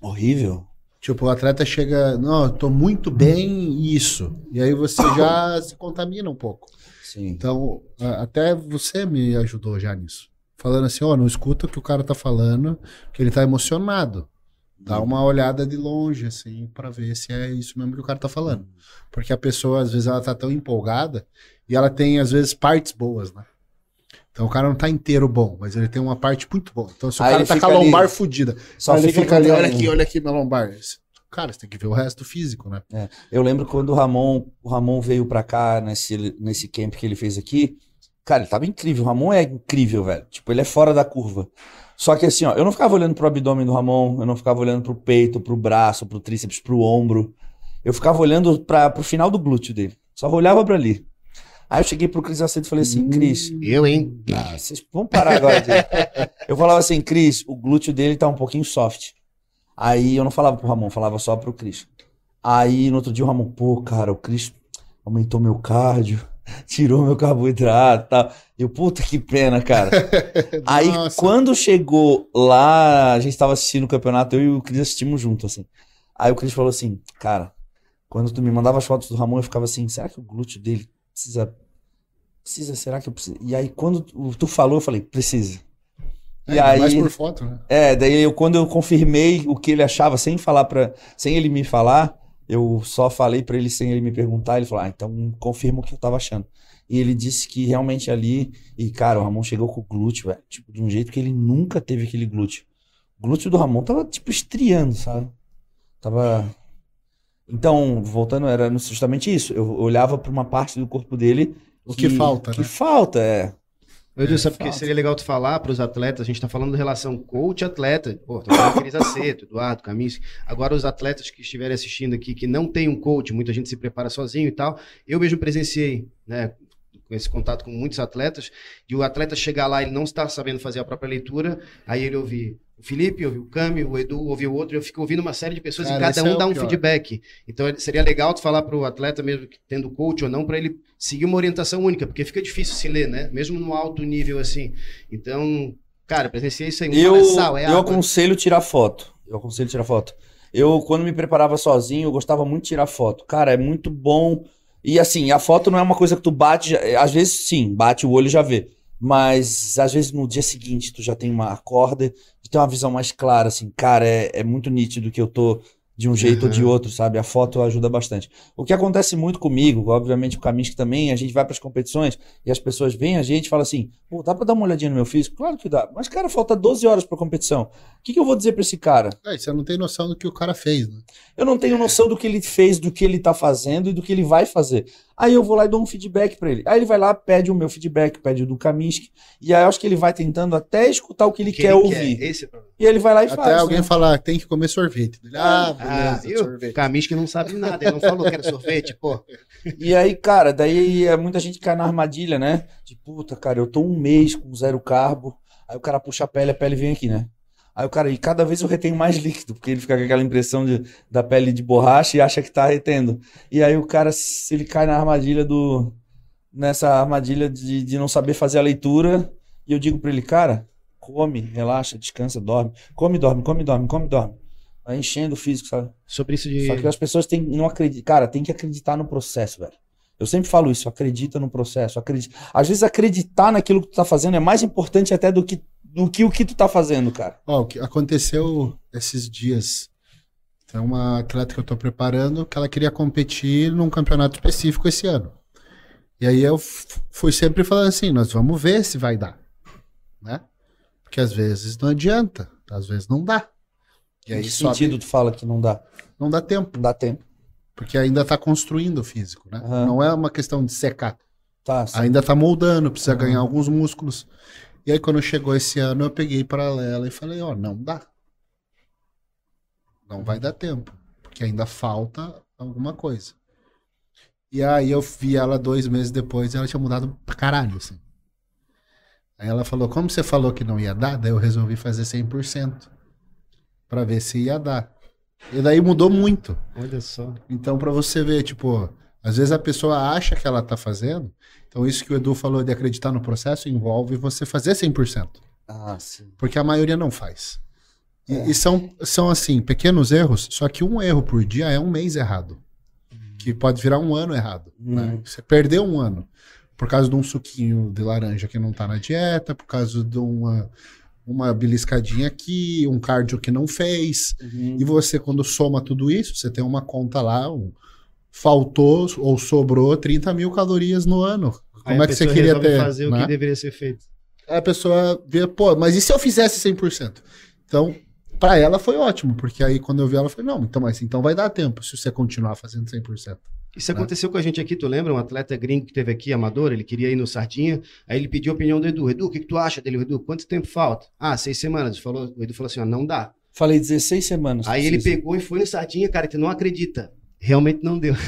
Horrível. Tipo, o atleta chega, não, eu tô muito bem isso. E aí você já se contamina um pouco. Sim. Então, até você me ajudou já nisso. Falando assim, ó, não escuta o que o cara tá falando, que ele tá emocionado. Dá uma olhada de longe, assim, pra ver se é isso mesmo que o cara tá falando. Porque a pessoa, às vezes, ela tá tão empolgada e ela tem, às vezes, partes boas, né? Então o cara não tá inteiro bom, mas ele tem uma parte muito boa. Então se o Aí cara ele tá fica com a ali- lombar fudida, Só ele fica ali, olha aqui, olha aqui minha lombar. Cara, você tem que ver o resto físico, né? Eu lembro quando o Ramon, o Ramon veio pra cá nesse, nesse camp que ele fez aqui. Cara, ele tava incrível. O Ramon é incrível, velho. Tipo, ele é fora da curva. Só que assim, ó, eu não ficava olhando pro abdômen do Ramon, eu não ficava olhando pro peito, pro braço, pro tríceps, pro ombro. Eu ficava olhando para pro final do glúteo dele. Só olhava pra ali. Aí eu cheguei pro Cris Aceito e falei assim, Cris, Eu, hein? ah, vocês vão parar agora. de- eu falava assim, Cris, o glúteo dele tá um pouquinho soft. Aí eu não falava pro Ramon, falava só pro Cris. Aí no outro dia o Ramon, pô, cara, o Cris aumentou meu cardio, tirou meu carboidrato e tal. Eu, puta que pena, cara. Aí quando chegou lá, a gente tava assistindo o campeonato, eu e o Cris assistimos junto, assim. Aí o Cris falou assim, cara, quando tu me mandava as fotos do Ramon, eu ficava assim, será que o glúteo dele precisa. Precisa, será que eu preciso? E aí, quando tu falou, eu falei, precisa. É, E ainda mais aí- por foto, né? É, daí eu, quando eu confirmei o que ele achava, sem falar para, sem ele me falar, eu só falei pra ele sem ele me perguntar, ele falou: "Ah, então confirma o que eu tava achando". E ele disse que realmente ali, e cara, o Ramon chegou com o glúteo, velho, tipo, de um jeito que ele nunca teve aquele glúteo. O glúteo do Ramon tava tipo estriando, sabe? Tava Então, voltando, era justamente isso. Eu olhava pra uma parte do corpo dele O que falta, que né? falta, é. Meu Deus, sabe falta. porque seria legal tu falar para os atletas, a gente tá falando de relação coach-atleta. Pô, tô falando Cris Aceto, Eduardo, Camis. Agora, os atletas que estiverem assistindo aqui, que não tem um coach, muita gente se prepara sozinho e tal. Eu mesmo presenciei, né? Com esse contato com muitos atletas, de o atleta chegar lá, ele não está sabendo fazer a própria leitura, aí ele ouvir o Felipe, ouvir o Cami, o Edu, ouvir o outro, eu fico ouvindo uma série de pessoas Cara, e cada é um o dá um pior. feedback. Então seria legal tu falar pro atleta mesmo tendo coach ou não, para ele seguir uma orientação única, porque fica difícil se ler, né? Mesmo no alto nível assim. Então, cara, presenciei isso aí. Eu, é sal, é eu aconselho tirar foto. Eu aconselho tirar foto. Eu, quando me preparava sozinho, eu gostava muito de tirar foto. Cara, é muito bom. E assim, a foto não é uma coisa que tu bate. já- Às vezes, sim, bate o olho e já vê. Mas às vezes no dia seguinte tu já tem uma acorda, tu tem uma visão mais clara, assim. Cara, é, é muito nítido que eu tô de um jeito ou de Uhum. outro, sabe? A foto ajuda bastante. O que acontece muito comigo, obviamente com o Kaminsky também, a gente vai para as competições e as pessoas veem a gente e falam assim: pô, dá pra dar uma olhadinha no meu físico? Claro que dá. Mas, cara, falta 12 horas pra competição. O que, que eu vou dizer pra esse cara? É, você não tem noção do que o cara fez, né? Eu não tenho noção do que ele fez, do que ele tá fazendo e do que ele vai fazer. Aí eu vou lá e dou um feedback pra ele. Aí ele vai lá, pede o meu feedback, pede o do Kaminsky. E aí eu acho que ele vai tentando até escutar o que ele Que quer ele ouvir. Esse é. E ele vai lá e Até faz. alguém né? falar tem que comer sorvete. Ah, Ah, beleza, que não sabe nada, ele não falou que era sorvete, pô. E aí, cara, daí é, muita gente cai na armadilha, né? De puta, cara, eu tô um mês com zero carbo. Aí o cara puxa a pele, a pele vem aqui, né? Aí o cara, e cada vez eu retenho mais líquido, porque ele fica com aquela impressão de, da pele de borracha e acha que tá retendo. E aí o cara, se ele cai na armadilha do. Nessa armadilha de, de não saber fazer a leitura, e eu digo pra ele, cara, come, relaxa, descansa, dorme. Come, dorme, come, dorme, come, dorme. Vai enchendo o físico, sabe? Sobre isso de. Só que as pessoas têm não acreditam, cara, tem que acreditar no processo, velho. Eu sempre falo isso, acredita no processo, acredita. Às vezes acreditar naquilo que tu tá fazendo é mais importante até do que do que o que tu tá fazendo, cara. Ó, o que aconteceu esses dias. Tem uma atleta que eu tô preparando que ela queria competir num campeonato específico esse ano. E aí eu fui sempre falando assim, nós vamos ver se vai dar, né? Porque às vezes não adianta, às vezes não dá. E aí que sobe- sentido tu fala que não dá? não dá tempo, Não dá tempo. porque ainda tá construindo o físico, né? Aham. Não é uma questão de secar. Tá, sim. Ainda tá moldando, precisa Aham. ganhar alguns músculos. E aí, quando chegou esse ano, eu peguei para ela e falei: Ó, não dá. Não vai dar tempo, porque ainda falta alguma coisa. E aí, eu vi ela dois meses depois e ela tinha mudado pra caralho, assim. Aí ela falou: Como você falou que não ia dar, daí eu resolvi fazer 100%. Pra ver se ia dar. E daí mudou muito. Olha só. Então, pra você ver, tipo, às vezes a pessoa acha que ela tá fazendo. Então, isso que o Edu falou de acreditar no processo envolve você fazer 100%. Ah, sim. Porque a maioria não faz. E, É. e são, são, assim, pequenos erros, só que um erro por dia é um mês errado. Que pode virar um ano errado. né? Hum. Você perdeu um ano por causa de um suquinho de laranja que não tá na dieta, por causa de uma, uma beliscadinha aqui, um cardio que não fez. Uhum. E você, quando soma tudo isso, você tem uma conta lá, um- faltou ou sobrou 30 mil calorias no ano. Aí Como a é que você queria ter? fazer o né? que deveria ser feito. Aí a pessoa vê, pô, mas e se eu fizesse 100%? Então, pra ela foi ótimo, porque aí quando eu vi ela, eu falei, não, então, mas então vai dar tempo se você continuar fazendo 100%. Isso aconteceu com a gente aqui, tu lembra? Um atleta gringo que teve aqui, amador, ele queria ir no Sardinha, aí ele pediu a opinião do Edu. Edu, o que, que tu acha dele? Edu, quanto tempo falta? Ah, seis semanas. Falou, o Edu falou assim, ó, não dá. Falei 16 semanas. Aí ele pegou e foi no Sardinha, cara, tu não acredita. Realmente não deu.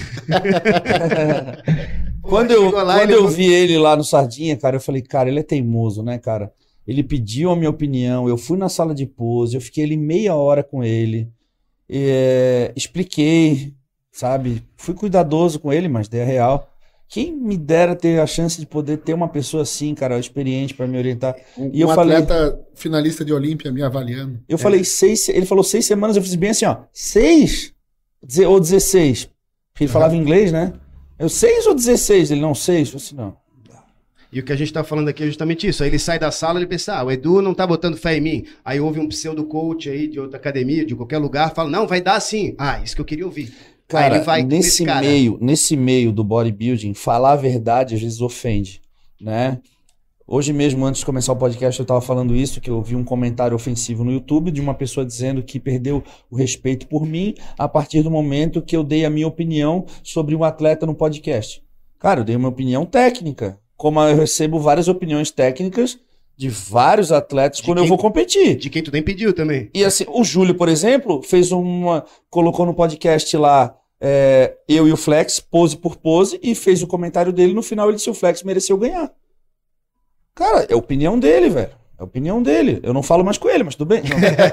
Quando eu, lá, quando ele eu vi ele lá no Sardinha, cara, eu falei, cara, ele é teimoso, né, cara? Ele pediu a minha opinião, eu fui na sala de pose, eu fiquei ali meia hora com ele, é, expliquei, sabe? Fui cuidadoso com ele, mas é real. Quem me dera ter a chance de poder ter uma pessoa assim, cara, experiente pra me orientar. Um, E eu um falei- atleta finalista de Olímpia me avaliando. Eu falei seis, ele falou seis semanas, eu fiz bem assim, ó, seis ou 16, porque ele Uhum. falava inglês, né? Eu seis ou 16? Ele não, seis. Eu disse, não. E o que a gente tá falando aqui é justamente isso. Aí ele sai da sala e ele pensa, ah, o Edu não tá botando fé em mim. Aí houve um pseudo coach aí de outra academia, de qualquer lugar, fala, não, vai dar sim. Ah, isso que eu queria ouvir. Cara, vai nesse nesse cara. meio, nesse meio do bodybuilding, falar a verdade às vezes ofende, né? Hoje mesmo, antes de começar o podcast, eu tava falando isso, que eu vi um comentário ofensivo no YouTube de uma pessoa dizendo que perdeu o respeito por mim a partir do momento que eu dei a minha opinião sobre um atleta no podcast. Cara, eu dei uma opinião técnica, como eu recebo várias opiniões técnicas de vários atletas De quando eu quem- vou competir. De quem tu nem pediu também. E assim, o Júlio, por exemplo, fez uma. colocou no podcast lá é, eu e o Flex, pose por pose, e fez o comentário dele. No final, ele disse: o Flex mereceu ganhar. Cara, é opinião dele, velho. É opinião dele. Eu não falo mais com ele, mas tudo bem.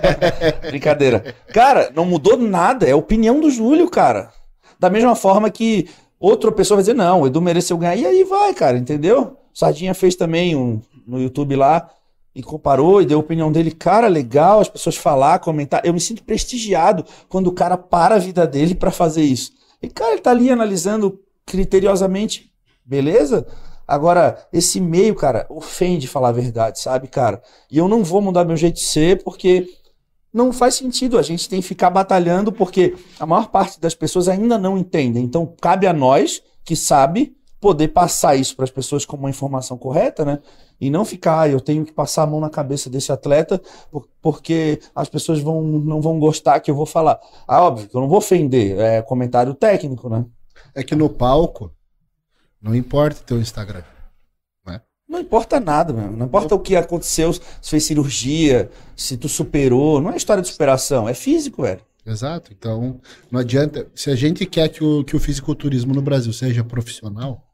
Brincadeira. Cara, não mudou nada. É opinião do Júlio, cara. Da mesma forma que outra pessoa vai dizer: não, o Edu mereceu ganhar. E aí vai, cara, entendeu? Sardinha fez também um, no YouTube lá e comparou e deu a opinião dele. Cara, legal as pessoas falar, comentar. Eu me sinto prestigiado quando o cara para a vida dele pra fazer isso. E, cara, ele tá ali analisando criteriosamente, beleza? Agora, esse meio, cara, ofende falar a verdade, sabe, cara? E eu não vou mudar meu jeito de ser porque não faz sentido. A gente tem que ficar batalhando porque a maior parte das pessoas ainda não entendem. Então, cabe a nós, que sabe, poder passar isso para as pessoas como uma informação correta, né? E não ficar, ah, eu tenho que passar a mão na cabeça desse atleta por- porque as pessoas vão, não vão gostar que eu vou falar. Ah, óbvio eu não vou ofender, é comentário técnico, né? É que no palco, não importa teu Instagram. Não importa nada, meu. Não importa o que aconteceu, se fez cirurgia, se tu superou. Não é história de superação, é físico, velho. Exato. Então, não adianta. Se a gente quer que o, que o fisiculturismo no Brasil seja profissional,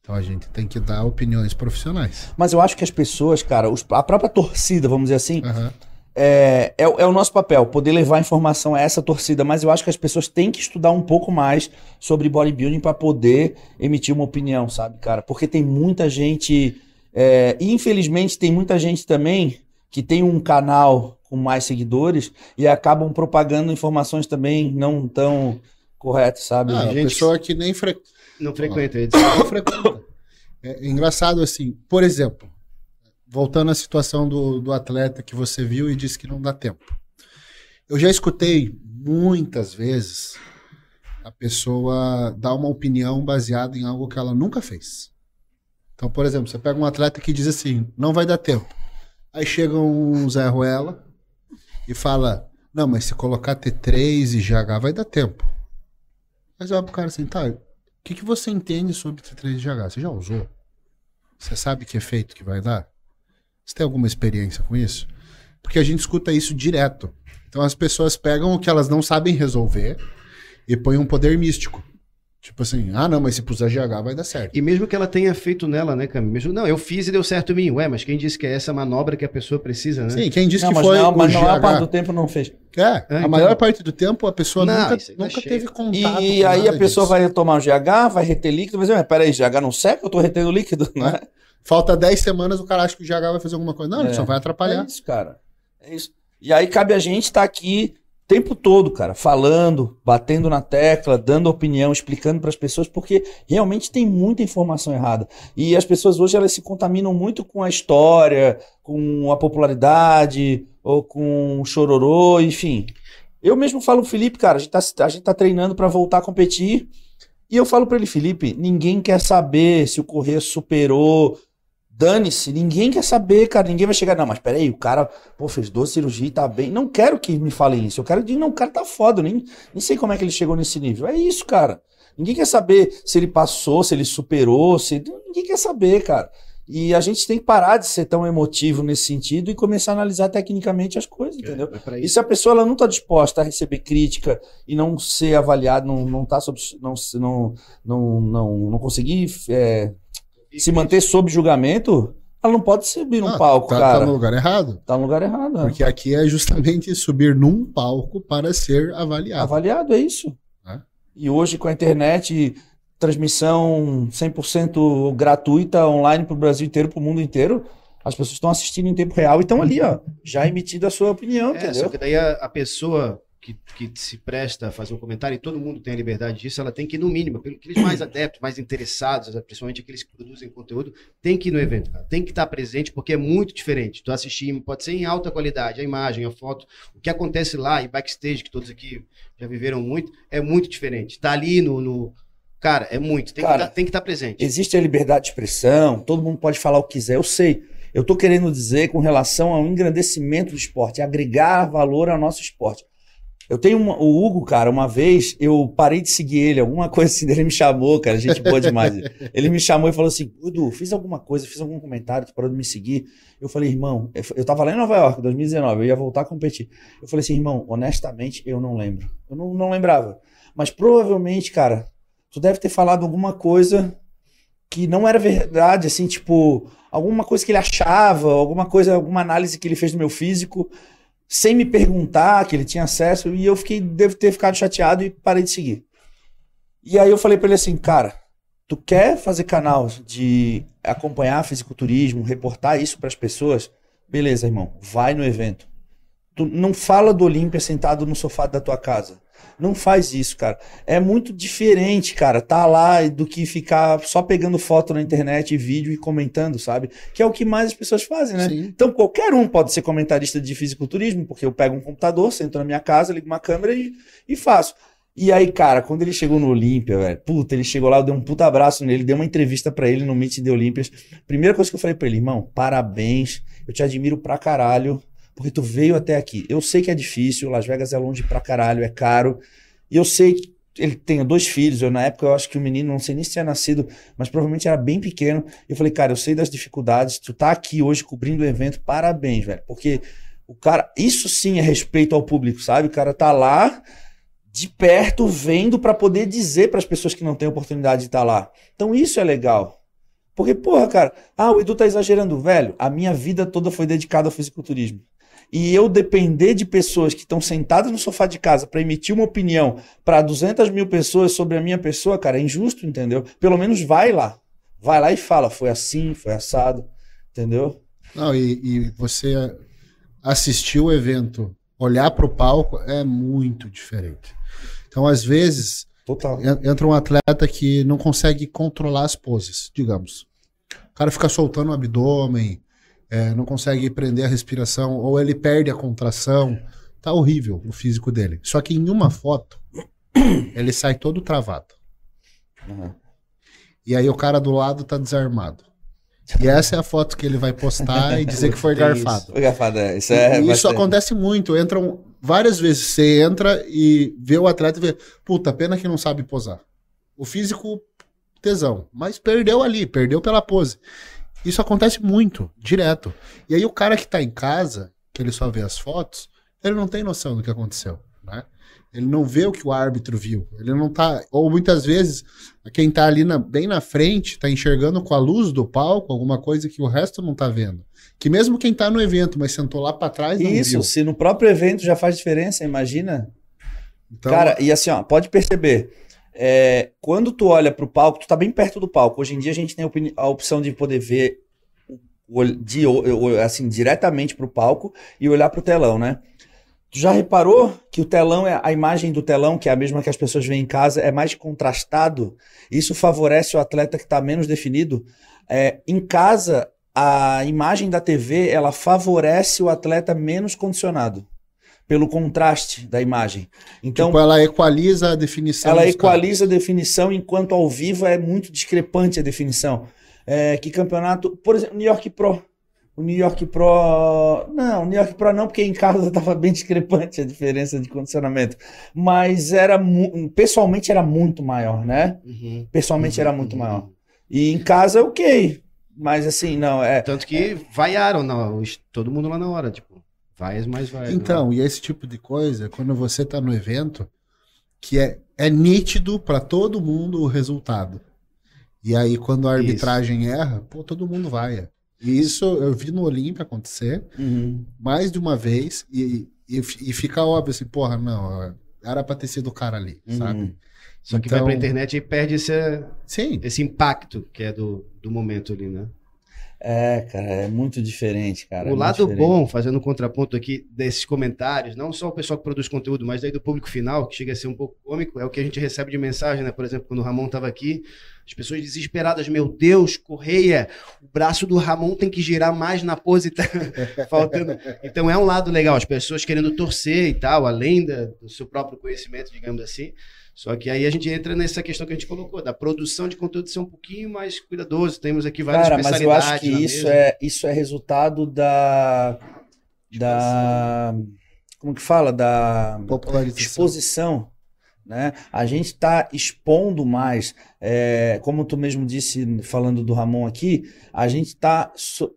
então a gente tem que dar opiniões profissionais. Mas eu acho que as pessoas, cara, os- a própria torcida, vamos dizer assim, Aham. É, é, o- é o nosso papel, poder levar informação a essa torcida, mas eu acho que as pessoas têm que estudar um pouco mais sobre bodybuilding para poder emitir uma opinião, sabe, cara? Porque tem muita gente, é, e infelizmente tem muita gente também que tem um canal com mais seguidores e acabam propagando informações também não tão corretas, sabe? Ah, a gente- pessoa que nem fre... Não frequenta. dizer. não frequenta. É engraçado assim, por exemplo, voltando à situação do, do atleta que você viu e disse que não dá tempo. Eu já escutei muitas vezes a pessoa dar uma opinião baseada em algo que ela nunca fez. Então, por exemplo, você pega um atleta que diz assim, não vai dar tempo. Aí chega um Zé Ruela e fala, não, mas se colocar T3 e GH vai dar tempo. Mas olha pro cara assim, tá, o que, que você entende sobre T3 e GH? Você já usou? Você sabe que efeito que vai dar? Você tem alguma experiência com isso? Porque a gente escuta isso direto. Então as pessoas pegam o que elas não sabem resolver e põem um poder místico. Tipo assim, ah não, mas se puser GH vai dar certo. E mesmo que ela tenha feito nela, né, Cami? Mesmo, não, eu fiz e deu certo em mim. Ué, mas quem disse que é essa manobra que a pessoa precisa, né? Sim, quem disse Não, que mas foi não, mas não, a parte do tempo não fez. É, a então. maior parte do tempo a pessoa Não, nunca, tá nunca teve contato E com aí nada a pessoa disso. vai tomar um GH, vai reter líquido, mas, mas peraí, GH não seca? Eu tô retendo líquido, né? Falta 10 semanas, o cara acha que o GH vai fazer alguma coisa. Não, ele É. só vai É atrapalhar. isso, cara. É isso. E aí cabe a gente estar aqui o tempo todo, cara, falando, batendo na tecla, dando opinião, explicando para as pessoas, porque realmente tem muita informação errada. E as pessoas hoje elas se contaminam muito com a história, com a popularidade, ou com o chororô, enfim. Eu mesmo falo pro Felipe, cara, a gente tá, a gente tá treinando para voltar a competir. E eu falo para ele, Felipe, ninguém quer saber se o Corrêa superou Dane-se, ninguém quer saber, cara. Ninguém vai chegar, não, mas peraí, o cara, pô, fez duas cirurgias e tá bem. Não quero que me falem isso. Eu quero dizer, não, o cara tá foda, nem, nem sei como é que ele chegou nesse nível. É isso, cara. Ninguém quer saber se ele passou, se ele superou, se. Ninguém quer saber, cara. E a gente tem que parar de ser tão emotivo nesse sentido e começar a analisar tecnicamente as coisas, entendeu? É pra E se a pessoa ela não está disposta a receber crítica e não ser avaliada, não, não tá sob, não, não, não, não, não conseguir é, se manter sob julgamento, ela não pode subir num Ah, palco, tá, cara. tá no lugar errado. Tá no lugar errado. né? Porque aqui é justamente subir num palco para ser avaliado. Avaliado, é isso. É. E hoje com a internet, transmissão 100% gratuita online para o Brasil inteiro, para o mundo inteiro, as pessoas estão assistindo em tempo real e estão ali, ó, já emitindo a sua opinião, É, entendeu? só que daí a, a pessoa que, que se presta a fazer um comentário, e todo mundo tem a liberdade disso, ela tem que ir no mínimo, aqueles mais adeptos, mais interessados, principalmente aqueles que produzem conteúdo, tem que ir no evento, cara. Tem que estar presente, porque é muito diferente. Tu assistir, pode ser em alta qualidade, a imagem, a foto, o que acontece lá em backstage, que todos aqui já viveram muito, é muito diferente. Tá ali no. no- Cara, é muito. Tem Cara, que tá- tem que estar presente. Existe a liberdade de expressão, todo mundo pode falar o que quiser, eu sei. Eu tô querendo dizer com relação ao engrandecimento do esporte, agregar valor ao nosso esporte. Eu tenho uma- o Hugo, cara, uma vez eu parei de seguir ele, alguma coisa assim, ele me chamou, cara, gente boa demais. Ele me chamou e falou assim: Edu, fiz alguma coisa, fiz algum comentário, tu parou de me seguir. Eu falei, irmão, eu- tava lá em Nova York, 2019, eu ia voltar a competir. Eu falei assim, irmão, honestamente, eu não lembro. Eu não, não lembrava. Mas provavelmente, cara, tu deve ter falado alguma coisa que não era verdade, assim, tipo, alguma coisa que ele achava, alguma coisa, alguma análise que ele fez do meu físico, sem me perguntar que ele tinha acesso, e eu fiquei, devo ter ficado chateado e parei de seguir. E aí eu falei pra ele assim, cara, tu quer fazer canal de acompanhar fisiculturismo, reportar isso pras pessoas? Beleza, irmão, vai no evento. Tu não fala do Olímpia sentado no sofá da tua casa. Não faz isso, cara. É muito diferente, cara, tá lá do que ficar só pegando foto na internet, vídeo e comentando, sabe? Que é o que mais as pessoas fazem, né? Sim. Então qualquer um pode ser comentarista de fisiculturismo, porque eu pego um computador, sento na minha casa, ligo uma câmera e, e faço. E aí, cara, quando ele chegou no Olímpia, velho, puta, ele chegou lá, eu dei um puta abraço nele, dei uma entrevista pra ele no meeting de Olímpias. Primeira coisa que eu falei pra ele, irmão, parabéns, eu te admiro pra caralho, porque tu veio até aqui. Eu sei que é difícil, Las Vegas é longe pra caralho, é caro, e eu sei que ele tem dois filhos, eu na época eu acho que o menino, não sei nem se tinha nascido, mas provavelmente era bem pequeno. Eu falei, cara, eu sei das dificuldades, tu tá aqui hoje cobrindo o evento, parabéns, velho, porque o cara, isso sim é respeito ao público, sabe? O cara tá lá de perto vendo pra poder dizer pras pessoas que não têm oportunidade de estar lá. Então isso é legal. Porque, porra, cara, ah, o Edu tá exagerando, velho. A minha vida toda foi dedicada ao fisiculturismo. E eu depender de pessoas que estão sentadas no sofá de casa pra emitir uma opinião pra 200 mil pessoas sobre a minha pessoa, cara, é injusto, entendeu? Pelo menos vai lá. Vai lá e fala, foi assim, foi assado, entendeu? Não, e, e você assistir o evento, olhar para o palco é muito diferente. Então, às vezes, Total. en- entra um atleta que não consegue controlar as poses, digamos. O cara fica soltando o abdômen, é, não consegue prender a respiração, ou ele perde a contração. Tá horrível o físico dele. Só que em uma foto, ele sai todo travado. Uhum. E aí o cara do lado tá desarmado. E essa é a foto que ele vai postar e dizer que foi Tem garfado. Foi garfada, é, isso é. E isso acontece muito. Entram várias vezes. Você entra e vê o atleta e vê, puta, pena que não sabe posar. O físico, tesão. Mas perdeu ali, perdeu pela pose. Isso acontece muito, direto. E aí o cara que tá em casa, que ele só vê as fotos, ele não tem noção do que aconteceu. né? Ele não vê o que o árbitro viu. Ele não tá. Ou muitas vezes, quem tá ali na- bem na frente tá enxergando com a luz do palco alguma coisa que o resto não tá vendo. Que mesmo quem tá no evento, mas sentou lá pra trás, não Isso, viu. se no próprio evento já faz diferença, imagina. Então, Cara, e assim, ó, pode perceber. É, quando tu olha pro palco, tu tá bem perto do palco. Hoje em dia a gente tem a opção de poder ver de, assim, diretamente pro palco e olhar pro telão, né? Tu já reparou que o telão é a imagem do telão, que é a mesma que as pessoas veem em casa, é mais contrastado? Isso favorece o atleta que está menos definido. É, em casa, a imagem da TV ela favorece o atleta menos condicionado pelo contraste da imagem. Então, tipo, ela equaliza a definição. ela equaliza a definição, enquanto ao vivo é muito discrepante a definição. É, que campeonato, por exemplo, New York Pro. O New York Pro. Não, New York Pro não, porque em casa estava bem discrepante a diferença de condicionamento. Mas era pessoalmente era muito maior, né? Uhum. Pessoalmente era Uhum, muito uhum. maior. E em casa, ok. Mas assim, não, é. Tanto que vaiaram não, os- todo mundo lá na hora, tipo, vai mais vai. Então, e esse tipo de coisa, quando você tá no evento, que é, é nítido pra todo mundo o resultado. E aí, quando a Isso. arbitragem erra, pô, todo mundo vai. E isso eu vi no Olímpia acontecer Uhum. mais de uma vez e, e, e fica óbvio assim, porra, não, era pra ter sido o cara ali, Uhum. sabe? Só que Então- vai pra internet e perde esse, Sim, esse impacto que é do, do momento ali, né? É, cara, é muito diferente, cara. é o muito lado diferente. bom, fazendo um contraponto aqui desses comentários, não só o pessoal que produz conteúdo, mas daí do público final, que chega a ser um pouco cômico, é o que a gente recebe de mensagem, né? Por exemplo, quando o Ramon tava aqui, as pessoas desesperadas, meu Deus, Correia, o braço do Ramon tem que girar mais na pose, tá faltando. Então é um lado legal, as pessoas querendo torcer e tal, além da- do seu próprio conhecimento, digamos assim. Só que aí a gente entra nessa questão que a gente colocou, da produção de conteúdo ser um pouquinho mais cuidadoso. Temos aqui várias Cara, mas eu acho que isso mesa. é, isso é resultado da. Da. Como que fala? Da exposição. Né? A gente está expondo mais. é, como tu mesmo disse, falando do Ramon aqui, a gente está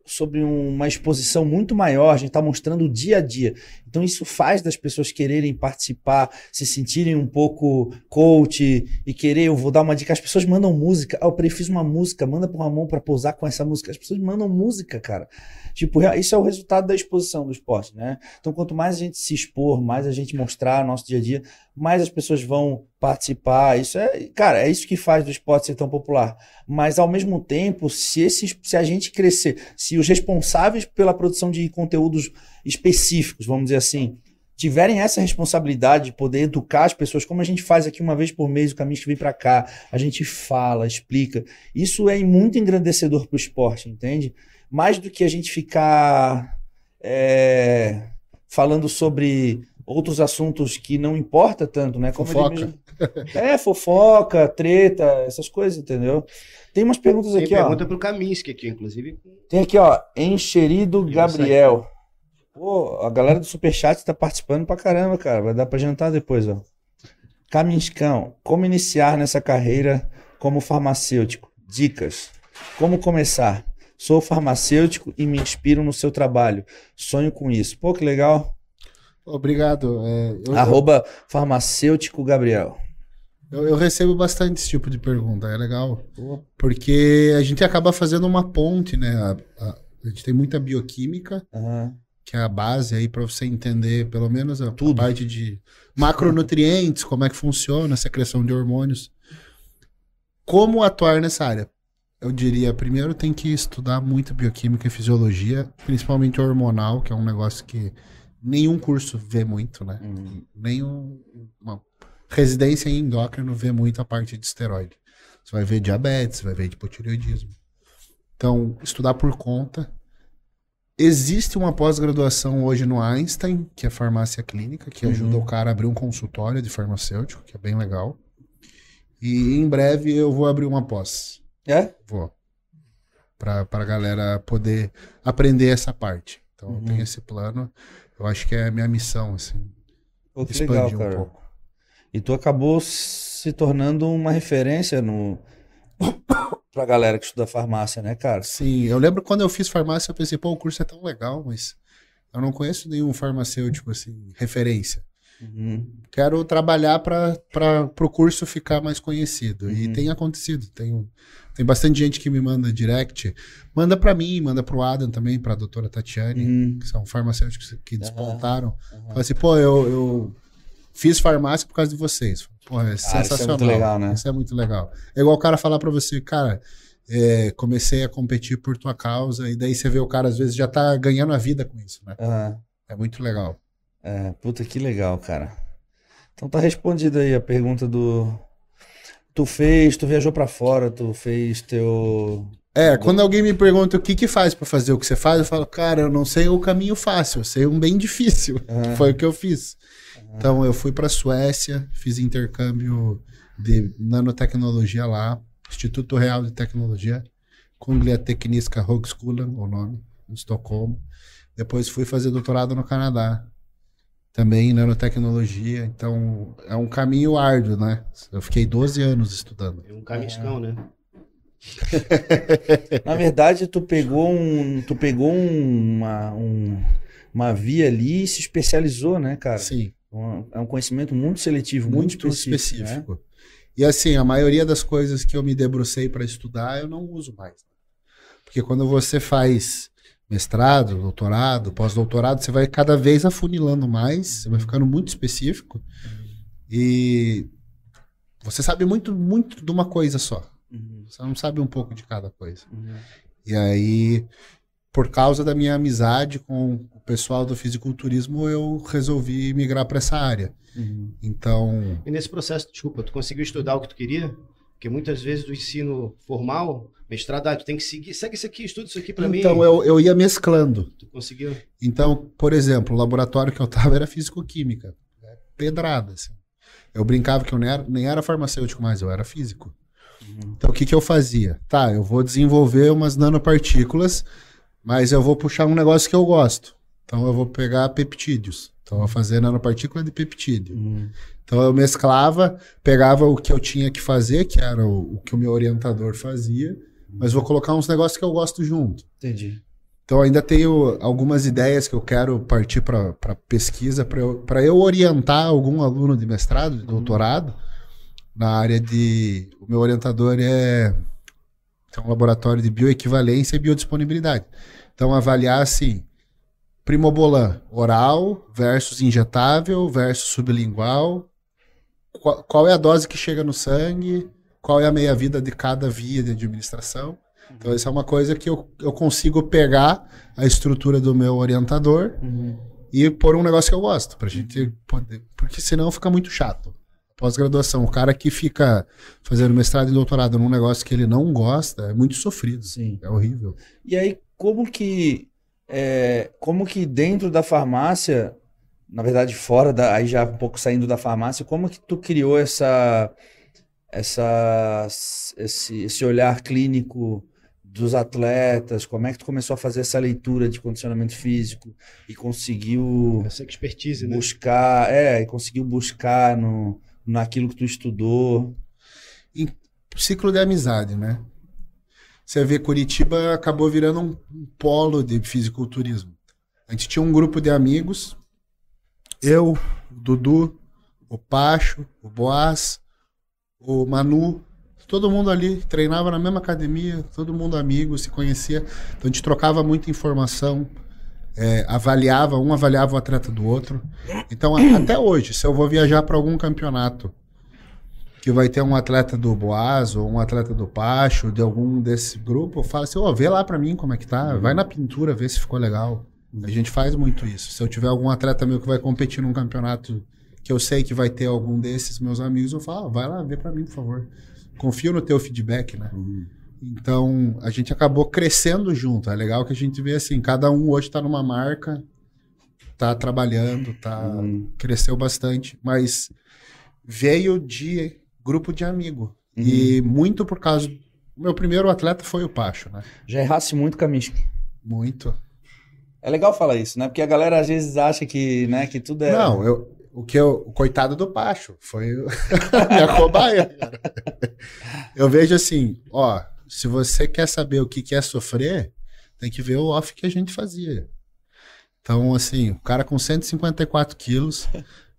sobre uma exposição muito maior, a gente está mostrando o dia a dia. Então, isso faz das pessoas quererem participar, se sentirem um pouco coach e querer. Eu vou dar uma dica: as pessoas mandam música. Ah, eu prefiro uma música, manda pro Ramon para pousar com essa música. As pessoas mandam música, cara. Tipo, isso é o resultado da exposição do esporte, né? Então, quanto mais a gente se expor, mais a gente mostrar nosso dia a dia, mais as pessoas vão participar. Isso é, cara, é isso que faz do esporte ser tão popular. Mas ao mesmo tempo, se esses, se a gente crescer, se os responsáveis pela produção de conteúdos específicos, vamos dizer assim, tiverem essa responsabilidade de poder educar as pessoas, como a gente faz aqui uma vez por mês, o caminho que vem para cá, a gente fala, explica. Isso é muito engrandecedor para o esporte, entende? Mais do que a gente ficar é, falando sobre outros assuntos que não importa tanto, né? Como Fofoca. mesmo- É, fofoca, treta, essas coisas, entendeu? Tem umas perguntas Tem aqui, ó. pergunta pro Kaminsky aqui, inclusive. Tem aqui, ó, Encherido Gabriel. Pô, a galera do Superchat tá participando pra caramba, cara. Vai dar pra jantar depois, ó. Caminscão, como iniciar nessa carreira como farmacêutico? Dicas. Como começar? Sou farmacêutico e me inspiro no seu trabalho. Sonho com isso. Pô, que legal. Obrigado. é, eu, Arroba farmacêutico Gabriel. eu, eu recebo bastante esse tipo de pergunta, é legal. Porque a gente acaba fazendo uma ponte, né? A, a- a gente tem muita bioquímica, Aham. que é a base aí para você entender pelo menos a, a Tudo. parte de macronutrientes, como é que funciona a secreção de hormônios. Como atuar nessa área? Eu diria, primeiro tem que estudar muito bioquímica e fisiologia, principalmente hormonal, que é um negócio que nenhum curso vê muito, né? Uhum. Nenhum uma residência em endócrino vê muito a parte de esteroide. Você vai ver diabetes, vai ver hipotireoidismo. Então, estudar por conta. Existe uma pós-graduação hoje no Einstein, que é farmácia clínica, que Uhum. ajuda o cara a abrir um consultório de farmacêutico, que é bem legal. E em breve eu vou abrir uma pós. É? Vou. Pra, pra galera poder aprender essa parte. Então, eu Uhum. tenho esse plano. Eu acho que é a minha missão, assim. Pô, que legal, expandir um cara. pouco. E tu acabou se tornando uma referência no pra galera que estuda farmácia, né, cara? Sim, eu lembro quando eu fiz farmácia, eu pensei, pô, o curso é tão legal, mas eu não conheço nenhum farmacêutico, assim, referência. Uhum. quero trabalhar para o curso ficar mais conhecido. E Uhum. tem acontecido. Tem, tem bastante gente que me manda direct. Manda para mim, manda para o Adam também, para a doutora Tatiane, Uhum. que são farmacêuticos que despontaram. Aham. Fala assim, pô, eu, eu fiz farmácia por causa de vocês. Pô, é isso é muito sensacional. legal, né? Isso é muito legal. É igual o cara falar para você, cara, é, comecei a competir por tua causa, e daí você vê o cara, às vezes, já tá ganhando a vida com isso, né? Aham. É muito legal. É, puta que legal, cara. Então tá respondido aí a pergunta do. Tu fez, tu viajou pra fora, tu fez teu. É, quando alguém me pergunta o que que faz pra fazer o que você faz, eu falo, cara, eu não sei o caminho fácil, eu sei um bem difícil. Aham. Foi o que eu fiz. Então, eu fui pra Suécia, fiz intercâmbio de nanotecnologia lá, Instituto Real de Tecnologia, Kungliga Tekniska Högskolan, o nome, em Estocolmo. Depois fui fazer doutorado no Canadá, também em nanotecnologia. Então, é um caminho árduo, né? Eu fiquei 12 anos estudando. É um camiscão, né? Na verdade, tu pegou um. Tu pegou um- uma, um- uma via ali e se especializou, né, cara? Sim. Um- é um conhecimento muito seletivo, muito, muito específico. específico. né? E assim, a maioria das coisas que eu me debrucei para estudar, eu não uso mais. Porque quando você faz mestrado, doutorado, pós-doutorado, você vai cada vez afunilando mais, você vai ficando muito específico. E você sabe muito, muito de uma coisa só. Uhum, Você não sabe um pouco de cada coisa. uhum. E aí, por causa da minha amizade com o pessoal do fisiculturismo, eu resolvi migrar para essa área. Uhum. Então, E nesse processo, desculpa, tu conseguiu estudar o que tu queria? Porque muitas vezes do ensino formal, mestrado, ah, tu tem que seguir, segue isso aqui, estuda isso aqui pra mim. então eu, eu ia mesclando. Tu conseguiu. Então, por exemplo, o laboratório que eu tava era físico-química. É Pedrada, assim. Eu brincava que eu nem era, nem era farmacêutico mais, eu era físico. Então, o que, que eu fazia? Tá, eu vou desenvolver umas nanopartículas, mas eu vou puxar um negócio que eu gosto. Então, eu vou pegar peptídeos. Então, eu vou fazer nanopartícula de peptídeo. Uhum. Então, eu mesclava, pegava o que eu tinha que fazer, que era o, o que o meu orientador fazia, mas vou colocar uns negócios que eu gosto junto. Entendi. Então ainda tenho algumas ideias que eu quero partir para pesquisa para eu, pra eu orientar algum aluno de mestrado, de doutorado, na área de. O meu orientador é, é um laboratório de bioequivalência e biodisponibilidade. Então avaliar assim, primobolan oral versus injetável versus sublingual, qual, qual é a dose que chega no sangue, qual é a meia-vida de cada via de administração. Então, isso é uma coisa que eu, eu consigo pegar a estrutura do meu orientador Uhum. e pôr um negócio que eu gosto, pra gente poder. Porque senão fica muito chato. Pós-graduação, o cara que fica fazendo mestrado e doutorado num negócio que ele não gosta é muito sofrido. Sim. É horrível. E aí, como que, é, como que dentro da farmácia, na verdade fora da, aí já um pouco saindo da farmácia, como que tu criou essa, essa, esse, esse olhar clínico dos atletas? Como é que tu começou a fazer essa leitura de condicionamento físico e conseguiu Essa expertise, né? buscar, é, e conseguiu buscar no, naquilo que tu estudou? Ciclo de amizade, né? Você vê, Curitiba acabou virando um, um polo de fisiculturismo. A gente tinha um grupo de amigos, eu, o Dudu, o Pacho, o Boaz, o Manu, todo mundo ali treinava na mesma academia, todo mundo amigo, se conhecia. Então a gente trocava muita informação, é, avaliava, um avaliava o atleta do outro. Então, a- até hoje, se eu vou viajar para algum campeonato que vai ter um atleta do Boaz ou um atleta do Pacho, de algum desse grupo, eu falo assim, ó, vê lá pra mim como é que tá, vai na pintura, vê se ficou legal. A gente faz muito isso. Se eu tiver algum atleta meu que vai competir num campeonato que eu sei que vai ter algum desses meus amigos, eu falo, ah, vai lá, vê pra mim, por favor. Confio no teu feedback, né? Então, a gente acabou crescendo junto. É legal que a gente vê assim, cada um hoje tá numa marca, tá trabalhando, tá Hum. cresceu bastante, mas veio de grupo de amigo. E muito por causa. O meu primeiro atleta foi o Pacho, né? Já errasse muito, Kaminsky. Muito. É legal falar isso, né? Porque a galera às vezes acha que, né, que tudo é. Não, eu, o que eu, o coitado do Pacho foi a minha cobaia. cara. Eu vejo assim, ó, se você quer saber o que que é sofrer, tem que ver o off que a gente fazia. Então, assim, o cara com 154 quilos,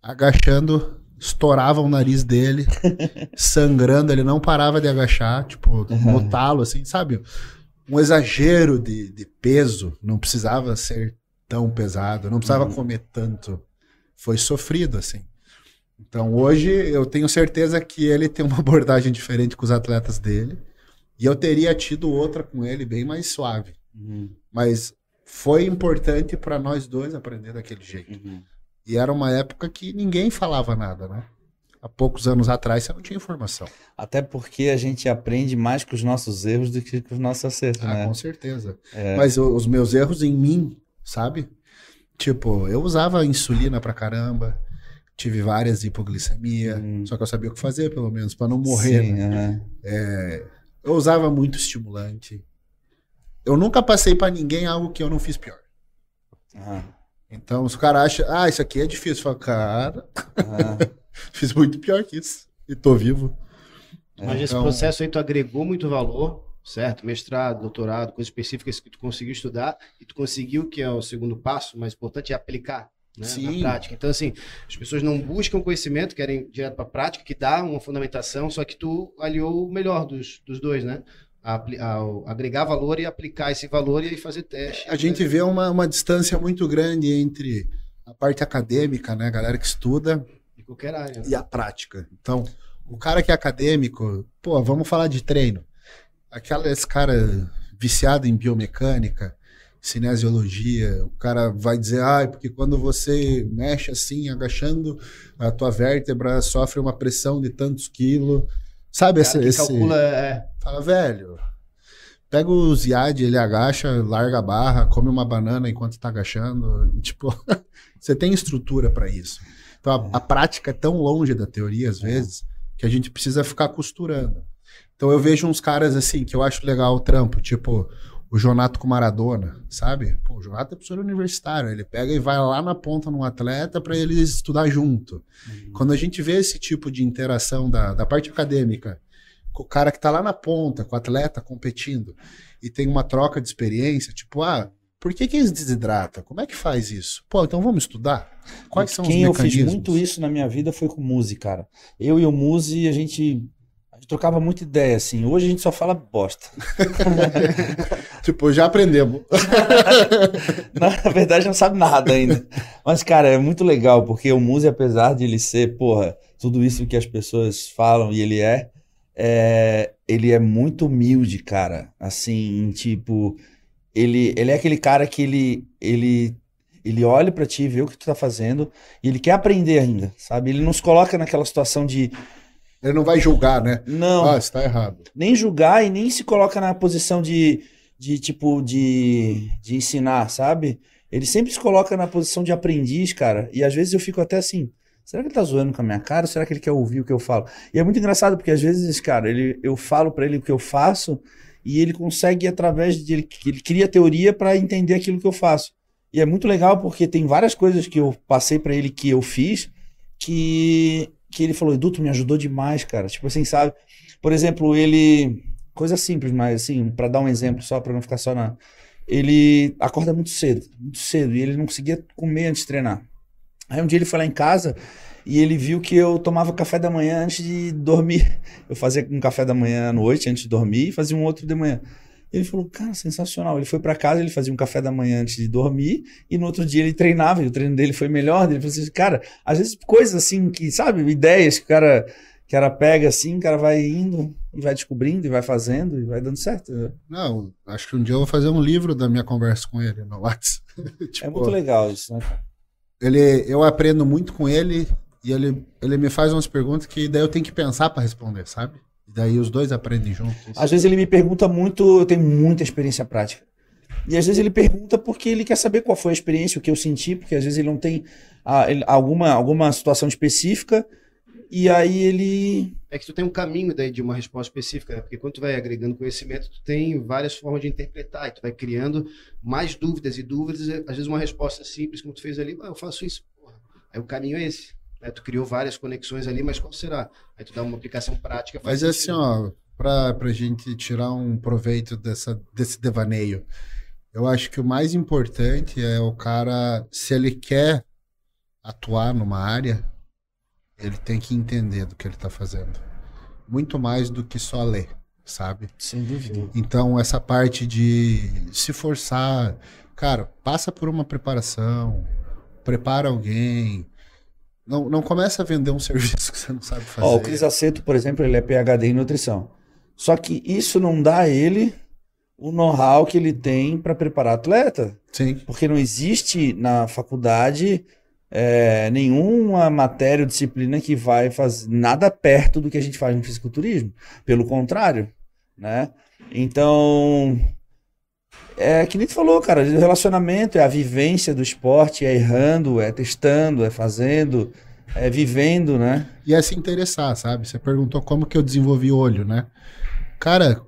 agachando, estourava o nariz dele, sangrando, ele não parava de agachar, tipo, no talo, assim, sabe? Um exagero de, de peso, não precisava ser tão pesado, não precisava Uhum. comer tanto. Foi sofrido, assim. Então hoje eu tenho certeza que ele tem uma abordagem diferente com os atletas dele. E eu teria tido outra com ele bem mais suave. Uhum, Mas foi importante para nós dois aprender daquele jeito. uhum. E era uma época que ninguém falava nada, né? Há poucos anos atrás você não tinha informação. Até porque a gente aprende mais com os nossos erros do que com os nossos acertos, Ah, né? com certeza. É. Mas os meus erros em mim, sabe? Tipo, eu usava insulina pra caramba, tive várias hipoglicemia, Hum. só que eu sabia o que fazer, pelo menos, pra não morrer. Sim, né? aham. Eu usava muito estimulante. Eu nunca passei pra ninguém algo que eu não fiz pior. aham, Então, se o cara acha, ah, isso aqui é difícil, eu falo, cara, aham. fiz muito pior que isso. E tô vivo. Mas esse Então- processo aí tu agregou muito valor, certo? Mestrado, doutorado, coisas específicas que tu conseguiu estudar e tu conseguiu, que é o segundo passo, mais importante, é aplicar. Né, na prática. Então, assim, as pessoas não buscam conhecimento, querem direto para a prática, que dá uma fundamentação, só que tu aliou o melhor dos, dos dois, né? A apli- ao agregar valor e aplicar esse valor e fazer teste. A gente vê uma, uma distância muito grande entre a parte acadêmica, né, a galera que estuda, De qualquer área. e a prática. Então, o cara que é acadêmico, pô, vamos falar de treino. Aquela, esse cara viciado em biomecânica, cinesiologia, o cara vai dizer, ah, porque quando você mexe assim, agachando, a tua vértebra sofre uma pressão de tantos quilos. Sabe esse, calcula, é, Fala, velho, pega o Ziad, ele agacha, larga a barra, come uma banana enquanto tá agachando. e, tipo, você tem estrutura para isso. Então a, a prática é tão longe da teoria, às vezes, que a gente precisa ficar costurando. Então eu vejo uns caras assim, que eu acho legal o trampo, tipo o Jonato com Maradona, sabe? Pô, o Jonato é professor universitário, ele pega e vai lá na ponta num atleta para eles estudar junto. Quando a gente vê esse tipo de interação da, da parte acadêmica, com o cara que tá lá na ponta, com o atleta competindo, e tem uma troca de experiência, tipo, ah, por que, que eles desidratam? Como é que faz isso? Pô, então vamos estudar? Quais são Quem os eu fiz mecanismos? muito isso na minha vida foi com o Muzi, cara. Eu e o Muzi, a gente trocava muita ideia, assim. Hoje a gente só fala bosta. Tipo, já aprendemos. Na verdade, não sabe nada ainda. Mas, cara, é muito legal, porque o Muzi, apesar de ele ser, porra, tudo isso que as pessoas falam e ele é, é, ele é muito humilde, cara. Assim, tipo, ele, ele é aquele cara que ele, ele, ele olha pra ti, vê o que tu tá fazendo e ele quer aprender ainda, sabe? Ele não se coloca naquela situação de, Ele não vai julgar, né? não, Ah, isso tá errado. nem julgar e nem se coloca na posição de, de tipo, de, de ensinar, sabe? Ele sempre se coloca na posição de aprendiz, cara. E às vezes eu fico até assim, será que ele tá zoando com a minha cara? Será que ele quer ouvir o que eu falo? E é muito engraçado porque às vezes, cara, ele, eu falo pra ele o que eu faço e ele consegue através de ele, ele cria teoria pra entender aquilo que eu faço. E é muito legal porque tem várias coisas que eu passei pra ele que eu fiz que que ele falou, Edu, tu me ajudou demais, cara. Tipo assim, sabe? Por exemplo, ele. Coisa simples, mas assim, pra dar um exemplo só, pra não ficar só na. Ele acorda muito cedo, muito cedo, e ele não conseguia comer antes de treinar. Aí um dia ele foi lá em casa e ele viu que eu tomava café da manhã antes de dormir. Eu fazia um café da manhã à noite antes de dormir e fazia um outro de manhã. Ele falou, cara, sensacional. Ele foi pra casa, ele fazia um café da manhã antes de dormir e no outro dia ele treinava e o treino dele foi melhor. Ele falou assim, cara, às vezes coisas assim que, sabe, ideias que o cara, que o cara pega assim, o cara vai indo e vai descobrindo e vai fazendo e vai dando certo. Não, acho que um dia eu vou fazer um livro da minha conversa com ele no WhatsApp. Tipo, É muito legal isso, né? ele, eu aprendo muito com ele e ele, ele me faz umas perguntas que daí eu tenho que pensar pra responder, sabe? E daí os dois aprendem juntos. Às vezes ele me pergunta muito, eu tenho muita experiência prática. E às vezes ele pergunta porque ele quer saber qual foi a experiência, o que eu senti, porque às vezes ele não tem ah, ele- alguma, alguma situação específica, e aí ele. É que tu tem um caminho daí de uma resposta específica, né? Porque quando tu vai agregando conhecimento, tu tem várias formas de interpretar, e tu vai criando mais dúvidas e dúvidas, e, às vezes uma resposta simples, como tu fez ali, ah, eu faço isso, porra. Aí o caminho é esse. Né? Tu criou várias conexões ali, mas qual será? Aí tu dá uma aplicação prática. faz Mas assim, sentido. ó, pra, pra gente tirar um proveito dessa, desse devaneio, eu acho que o mais importante é o cara, se ele quer atuar numa área, ele tem que entender do que ele tá fazendo. Muito mais do que só ler, sabe? Sem dúvida. Então, essa parte de se forçar, cara, passa por uma preparação, prepara alguém. Não, não começa a vender um serviço que você não sabe fazer. Ó, o Cris Aceto, por exemplo, ele é PhD em nutrição. Só que isso não dá a ele o know-how que ele tem para preparar atleta. Sim. Porque não existe na faculdade é, nenhuma matéria ou disciplina que vai fazer nada perto do que a gente faz no fisiculturismo. Pelo contrário, né? Então, é que nem tu falou, cara, o relacionamento é a vivência do esporte, é errando, é testando, é fazendo, é vivendo, né? E é se interessar, sabe? Você perguntou como que eu desenvolvi olho, né? Cara,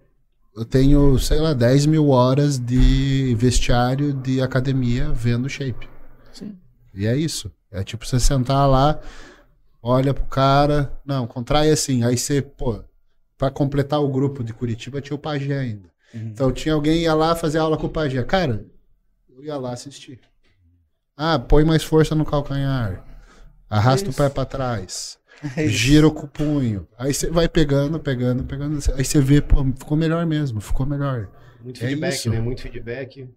eu tenho, sei lá, 10 mil horas de vestiário de academia vendo shape. Sim. E é isso. É tipo você sentar lá, olha pro cara, não, contrai assim. Aí você, pô, pra completar o grupo de Curitiba tinha o Pagé ainda. Uhum. Então tinha alguém ia lá fazer aula com o Pagé. Cara, eu ia lá assistir. Ah, põe mais força no calcanhar. Arrasta o Isso. pé pra trás. É. Gira com o punho. Aí você vai pegando, pegando, pegando. Aí você vê, pô, ficou melhor mesmo, ficou melhor. Muito É feedback, isso. né? Muito feedback,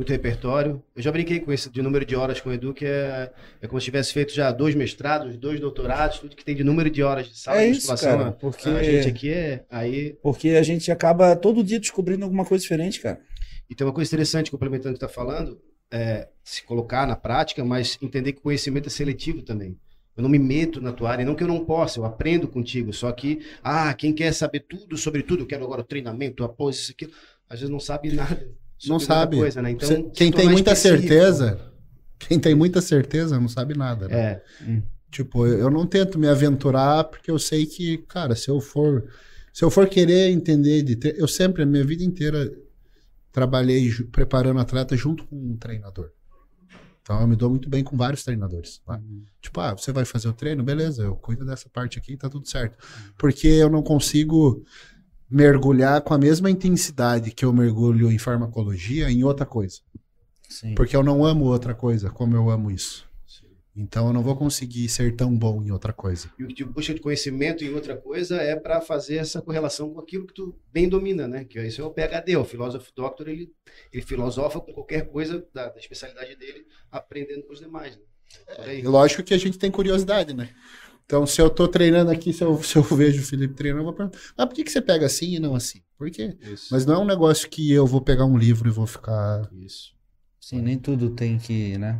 muito repertório. Eu já brinquei com esse de número de horas com o Edu, que é, é como se tivesse feito já dois mestrados, dois doutorados, tudo que tem de número de horas de sala É de isso, musculação. cara, porque- A gente aqui é. Aí. Porque a gente acaba todo dia descobrindo alguma coisa diferente, cara. E tem uma coisa interessante, complementando o que está falando, é se colocar na prática, mas entender que conhecimento é seletivo também. Eu não me meto na tua área, não que eu não possa, eu aprendo contigo. Só que, ah, quem quer saber tudo sobre tudo, eu quero agora o treinamento, a pose, isso, aquilo, às vezes não sabe nada. Não sobre sabe. Coisa, né? Então, se quem tem muita específico. certeza, quem tem muita certeza não sabe nada, né? É, Tipo, eu não tento me aventurar porque eu sei que, cara, se eu for, se eu for querer entender de ter, eu sempre a minha vida inteira trabalhei preparando atleta junto com um treinador. Então eu me dou muito bem com vários treinadores. tá? Tipo, ah, você vai fazer o treino, beleza? Eu cuido dessa parte aqui, tá tudo certo. Porque eu não consigo mergulhar com a mesma intensidade que eu mergulho em farmacologia em outra coisa. Sim. Porque eu não amo outra coisa como eu amo isso. Então eu não vou conseguir ser tão bom em outra coisa. E o que te busca de conhecimento em outra coisa é para fazer essa correlação com aquilo que tu bem domina, né? Que isso é o PhD, o filósofo doctor, ele, ele filosofa com qualquer coisa da, da especialidade dele, aprendendo com os demais. Né? E lógico que a gente tem curiosidade, né? Então, se eu tô treinando aqui, se eu, se eu vejo o Felipe treinando, eu vou perguntar, mas por que, que você pega assim e não assim? Por quê? Isso. Mas não é um negócio que eu vou pegar um livro e vou ficar. Isso. Sim, nem tudo tem que, né?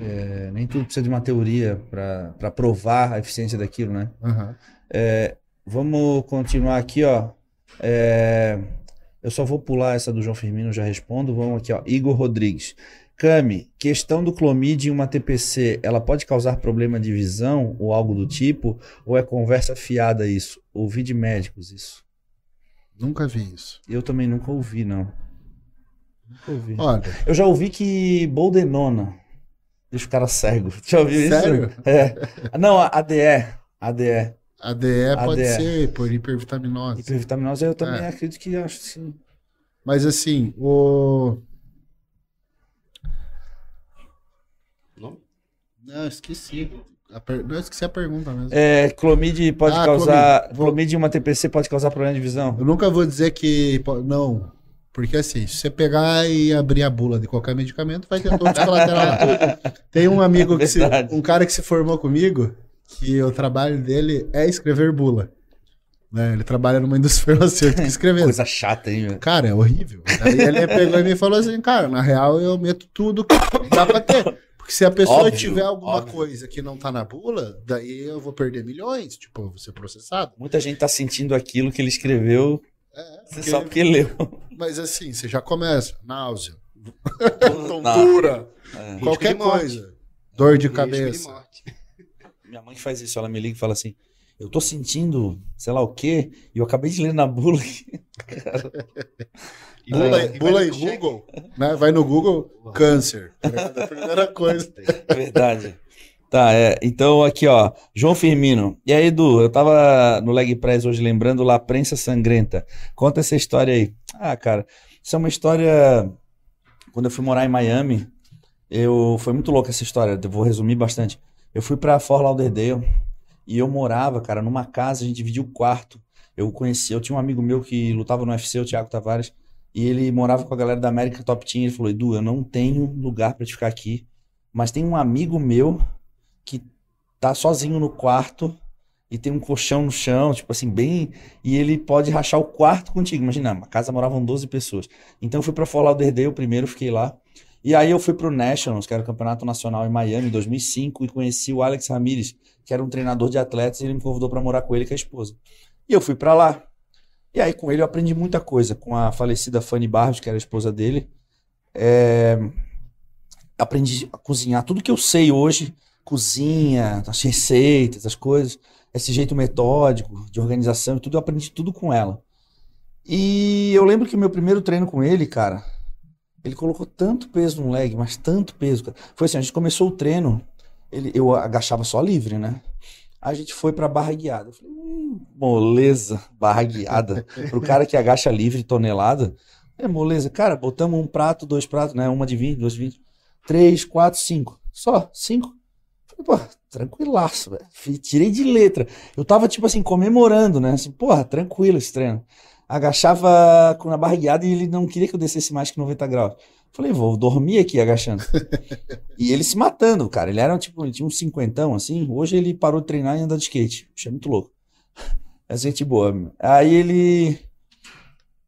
É, nem tudo precisa de uma teoria para provar a eficiência daquilo, né? Aham. Vamos continuar aqui, ó. É, eu só vou pular essa do João Firmino, já respondo. Vamos aqui, ó. Igor Rodrigues. Cami, questão do clomide em uma TPC, ela pode causar problema de visão ou algo do tipo? Ou é conversa fiada isso? Ouvi de médicos isso. Nunca vi isso. Eu também nunca ouvi, não. Nunca ouvi. Olha, Eu já ouvi que boldenona deixa o cara cego. Já ouviu Sério? isso? É. Não, a ADE. ADE. ADE pode ADE. ser por hipervitaminose. Hipervitaminose eu também É. acredito que acho sim. Mas assim, o. Não? Não, esqueci. Per... Não, eu esqueci a pergunta mesmo. É, clomide pode Ah, causar. clomide. Clomide em uma TPC pode causar problema de visão. Eu nunca vou dizer que. Não. Porque assim, se você pegar e abrir a bula de qualquer medicamento, vai ter todos os colaterais. Tem um amigo que se, um cara que se formou comigo, que o trabalho dele é escrever bula. Né? Ele trabalha numa indústria farmacêutica escrevendo. Coisa chata, hein, velho? Cara, é horrível. Daí ele pegou e me falou assim, cara, na real eu meto tudo que dá pra ter. Porque se a pessoa Óbvio, tiver alguma óbvio. coisa que não tá na bula, daí eu vou perder milhões, tipo, eu vou ser processado. Muita gente tá sentindo aquilo que ele escreveu É, você só porque leu. Mas assim, você já começa, náusea, tontura, É. qualquer de coisa, dor de cabeça. morte. Minha mãe faz isso, ela me liga e fala assim: Eu tô sentindo, sei lá o quê, e eu acabei de ler na bula. E Bula, e bula cheque. Google, né? Vai no Google, câncer. ligado? A primeira coisa. É verdade. Tá, é. Então aqui, ó. João Firmino. E aí, Edu, eu tava no Leg Press hoje lembrando lá, Prensa Sangrenta. Conta essa história aí. Ah, cara, isso é uma história. Quando eu fui morar em Miami, eu. Foi muito louca essa história, eu vou resumir bastante. Eu fui pra Fort Lauderdale e eu morava, cara, numa casa, a gente dividia o quarto. Eu conheci, eu tinha um amigo meu que lutava no UFC, o Thiago Tavares, e ele morava com a galera da América Top Team. Ele falou: Edu, eu não tenho lugar pra te ficar aqui, mas tem um amigo meu que tá sozinho no quarto e tem um colchão no chão, tipo assim, bem. E ele pode rachar o quarto contigo. Imagina, uma casa moravam 12 pessoas. Então eu fui pra Fort Lauderdale primeiro, fiquei lá. E aí eu fui pro Nationals, que era o campeonato nacional em Miami, em 2005, e conheci o Alex Ramirez, que era um treinador de atletas, e ele me convidou para morar com ele com a esposa. E eu fui para lá. E aí com ele eu aprendi muita coisa, com a falecida Fanny Barros, que era a esposa dele. É, Aprendi a cozinhar tudo que eu sei hoje, cozinha, as receitas, as coisas, esse jeito metódico de organização tudo, eu aprendi tudo com ela. E eu lembro que o meu primeiro treino com ele, cara, ele colocou tanto peso no leg, mas tanto peso. Cara. Foi assim, a gente começou o treino, ele, eu agachava só livre, né? A gente foi pra barra guiada. Eu falei, hum, moleza, barra guiada. Pro cara que agacha livre, tonelada. É moleza. Cara, botamos um prato, dois pratos, né? Uma de 20, duas de 20. Três, quatro, cinco. Só, cinco. Falei, pô, tranquilaço, velho. Tirei de letra. Eu tava, tipo assim, comemorando, né? Assim, porra, tranquilo esse treino. Agachava com a barra guiada e ele não queria que eu descesse mais que 90 graus. Falei, vou dormir aqui agachando. e ele se matando, cara. Ele era, tipo, ele tinha uns cinquentão, assim. Hoje ele parou de treinar e anda de skate. Bicho, é muito louco. É gente boa. meu. Aí ele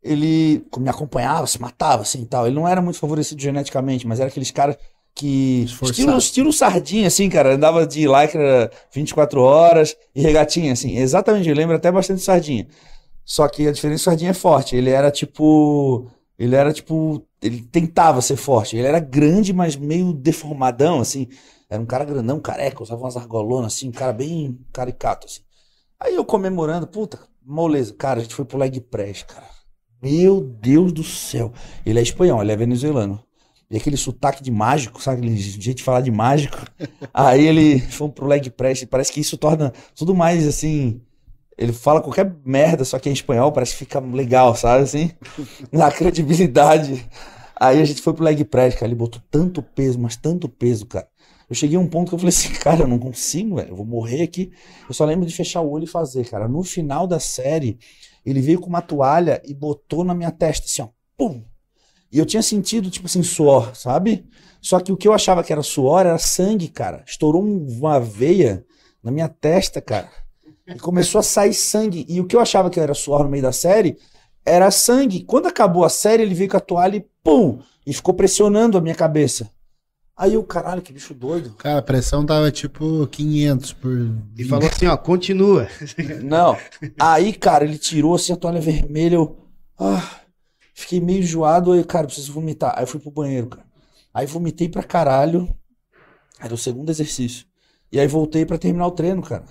ele me acompanhava, se matava, assim e tal. Ele não era muito favorecido geneticamente, mas era aqueles caras que. Estilo, estilo sardinha, assim, cara. Andava de lycra 24 horas e regatinha, assim. Exatamente, eu lembro até bastante de sardinha. Só que a diferença do sardinha é forte. Ele era tipo. Ele era tipo. Ele tentava ser forte. Ele era grande, mas meio deformadão, assim. Era um cara grandão, careca, usava umas argolonas, assim, um cara bem caricato, assim. Aí eu comemorando, puta, moleza. Cara, a gente foi pro leg press, cara. Meu Deus do céu. Ele é espanhol, ele é venezuelano. E aquele sotaque de mágico, sabe? Aquele jeito de falar de mágico. Aí ele foi pro leg press. Parece que isso torna tudo mais assim. Ele fala qualquer merda, só que em espanhol, parece que fica legal, sabe? Assim, na credibilidade. Aí a gente foi pro leg press, cara. Ele botou tanto peso, mas tanto peso, cara. Eu cheguei a um ponto que eu falei assim, cara, eu não consigo, velho. Eu vou morrer aqui. Eu só lembro de fechar o olho e fazer, cara. No final da série, ele veio com uma toalha e botou na minha testa, assim, ó. Pum! E eu tinha sentido, tipo assim, suor, sabe? Só que o que eu achava que era suor era sangue, cara. Estourou um- uma veia na minha testa, cara. E começou a sair sangue. E o que eu achava que era suor no meio da série era sangue. Quando acabou a série, ele veio com a toalha e pum! E ficou pressionando a minha cabeça. Aí eu, caralho, que bicho doido. Cara, a pressão tava tipo 500 por. E falou assim, ó, continua. Não. Aí, cara, ele tirou assim a toalha vermelha. Eu ah, fiquei meio enjoado. Aí, cara, preciso vomitar. Aí eu fui pro banheiro, cara. Aí vomitei pra caralho. Era o segundo exercício. E aí voltei pra terminar o treino, cara.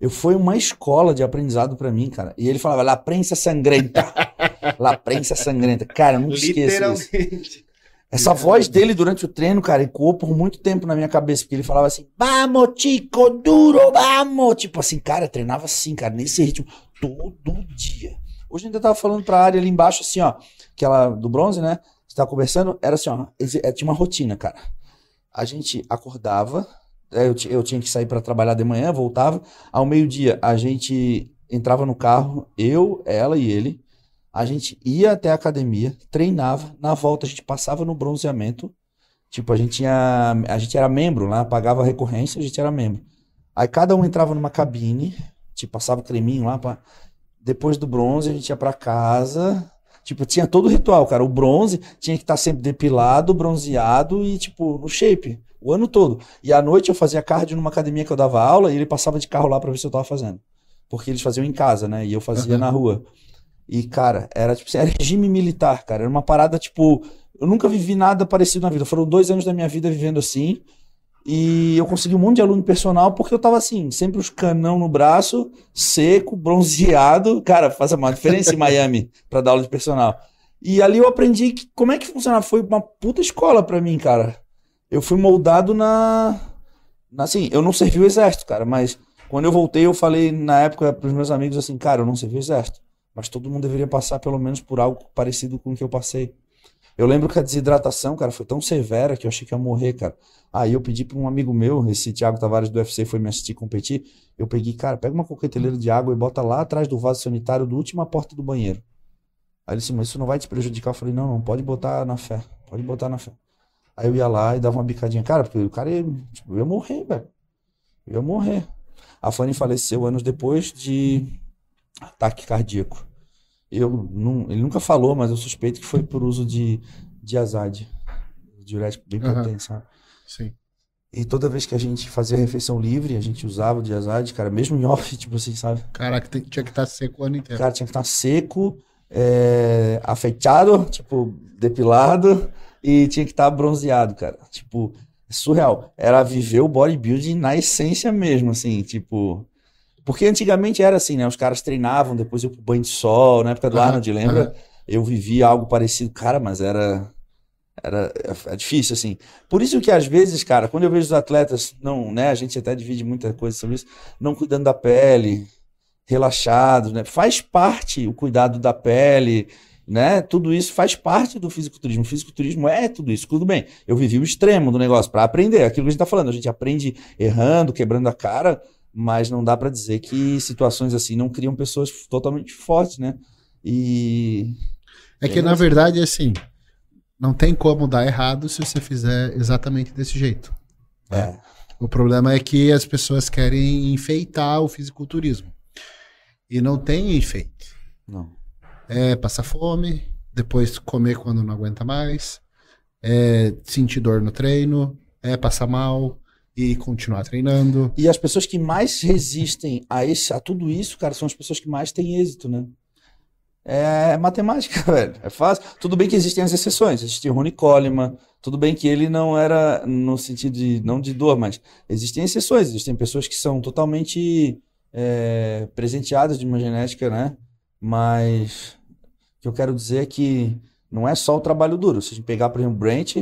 Eu foi uma escola de aprendizado pra mim, cara. E ele falava, La prensa sangrenta. La prensa sangrenta. Cara, eu nunca esqueço disso. Literalmente. Essa voz dele durante o treino, cara, ecoou por muito tempo na minha cabeça, porque ele falava assim, vamos, chico, duro, vamos. Tipo assim, cara, treinava assim, cara, nesse ritmo, todo dia. Hoje ainda tava falando pra área ali embaixo, assim, ó, aquela do bronze, né? Você tava conversando, era assim, ó, é, tinha uma rotina, cara. A gente acordava, eu, ti- eu tinha que sair pra trabalhar de manhã, voltava. Ao meio-dia, a gente entrava no carro, eu, ela e ele. A gente ia até a academia, treinava, na volta a gente passava no bronzeamento. Tipo, a gente tinha, a gente era membro lá, pagava a recorrência, a gente era membro. Aí cada um entrava numa cabine, tipo, passava creminho lá, pá. depois do bronze a gente ia pra casa. Tipo, tinha todo o ritual, cara. O bronze tinha que estar sempre depilado, bronzeado e, tipo, no shape, o ano todo. E à noite eu fazia cardio numa academia que eu dava aula e ele passava de carro lá pra ver se eu tava fazendo. Porque eles faziam em casa, né? E eu fazia Aham. na rua. E, cara, era tipo assim, era regime militar, cara. Era uma parada, tipo, eu nunca vivi nada parecido na vida. Foram dois anos da minha vida vivendo assim. E eu consegui um monte de aluno personal porque eu tava assim, sempre os canão no braço, seco, bronzeado. Cara, faz uma diferença em Miami pra dar aula de personal. E ali eu aprendi que, como é que funcionava. Foi uma puta escola pra mim, cara. Eu fui moldado na. Assim, eu não servi o exército, cara, mas quando eu voltei, eu falei na época pros meus amigos assim, cara, eu não servi o exército. Mas todo mundo deveria passar pelo menos por algo parecido com o que eu passei. Eu lembro que a desidratação, cara, foi tão severa que eu achei que ia morrer, cara. Aí eu pedi para um amigo meu, esse Thiago Tavares do UFC, foi me assistir competir. Eu peguei, cara, pega uma coqueteleira de água e bota lá atrás do vaso sanitário do última porta do banheiro. Aí ele disse, mas isso não vai te prejudicar? Eu falei, não, não, pode botar na fé, pode botar na fé. Aí eu ia lá e dava uma bicadinha, cara, porque o cara ia, tipo, eu ia morrer, velho. Eu ia morrer. A Fanny faleceu anos depois de ataque cardíaco. Eu não, ele nunca falou, mas eu suspeito que foi por uso de, de azade. Diurético bem Aham. potente, sabe? Sim. E toda vez que a gente fazia refeição livre, a gente usava o diazade, cara, mesmo em off, tipo assim, sabe? Caraca, tinha que estar seco o ano inteiro. cara tinha que estar seco, é, afeitado, tipo, depilado, e tinha que estar bronzeado, cara. Tipo, surreal. Era viver o bodybuilding na essência mesmo, assim, tipo. Porque antigamente era assim, né? Os caras treinavam, depois iam pro banho de sol, na época do Aham, Arnold, lembra? aham. Eu vivia algo parecido, cara, mas era. Era, é difícil, assim. Por isso que às vezes, cara, quando eu vejo os atletas, não, né? A gente até divide muita coisa sobre isso, não cuidando da pele, relaxados, né? Faz parte o cuidado da pele, né? Tudo isso faz parte do fisiculturismo. O fisiculturismo é tudo isso. Tudo bem. Eu vivi o extremo do negócio para aprender. Aquilo que a gente tá falando, a gente aprende errando, quebrando a cara, mas não dá para dizer que situações assim não criam pessoas totalmente fortes, né? E É que, na verdade, assim, não tem como dar errado se você fizer exatamente desse jeito. é, O problema é que as pessoas querem enfeitar o fisiculturismo. E não tem enfeite. não. É passar fome, depois comer quando não aguenta mais, é sentir dor no treino, é passar mal e continuar treinando. E as pessoas que mais resistem a, esse, a tudo isso, cara, são as pessoas que mais têm êxito, né? É matemática, velho. É fácil. Tudo bem que existem as exceções. Existia o Ronnie Coleman. Tudo bem que ele não era no sentido de, não de dor, mas existem exceções. Existem pessoas que são totalmente é, presenteadas de uma genética, né? Mas que eu quero dizer é que não é só o trabalho duro. Se a gente pegar, por exemplo, o Brent,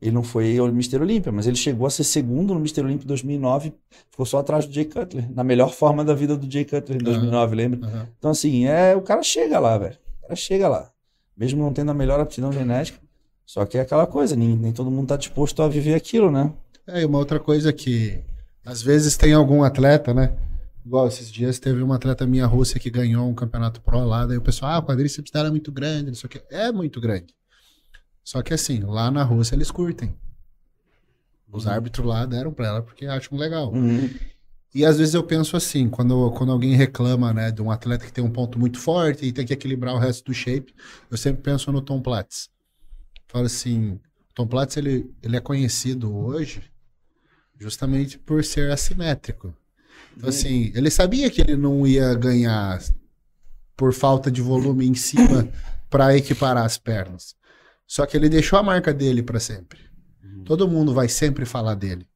ele não foi ao Mr. Olímpia, mas ele chegou a ser segundo no Mr. Olímpia em 2009, ficou só atrás do Jay Cutler, na melhor forma da vida do Jay Cutler em 2009, lembra? Aham. Então, assim, é, o cara chega lá, velho. O cara chega lá. Mesmo não tendo a melhor aptidão genética. Só que é aquela coisa, nem, nem todo mundo tá disposto a viver aquilo, né? É, e uma outra coisa que às vezes tem algum atleta, né? Igual esses dias teve uma atleta minha russa que ganhou um campeonato pro lá, daí o pessoal, ah, o quadríceps dela é muito grande, não sei o que. É muito grande. Só que assim, lá na Rússia eles curtem. Os árbitros lá deram pra ela porque acham legal. Uhum. E às vezes eu penso assim, quando, quando alguém reclama, né, de um atleta que tem um ponto muito forte e tem que equilibrar o resto do shape, eu sempre penso no Tom Platz. Falo assim, o Tom Platz ele, ele é conhecido hoje justamente por ser assimétrico. Então assim, ele sabia que ele não ia ganhar por falta de volume em cima para equiparar as pernas. Só que ele deixou a marca dele para sempre. Todo mundo vai sempre falar dele.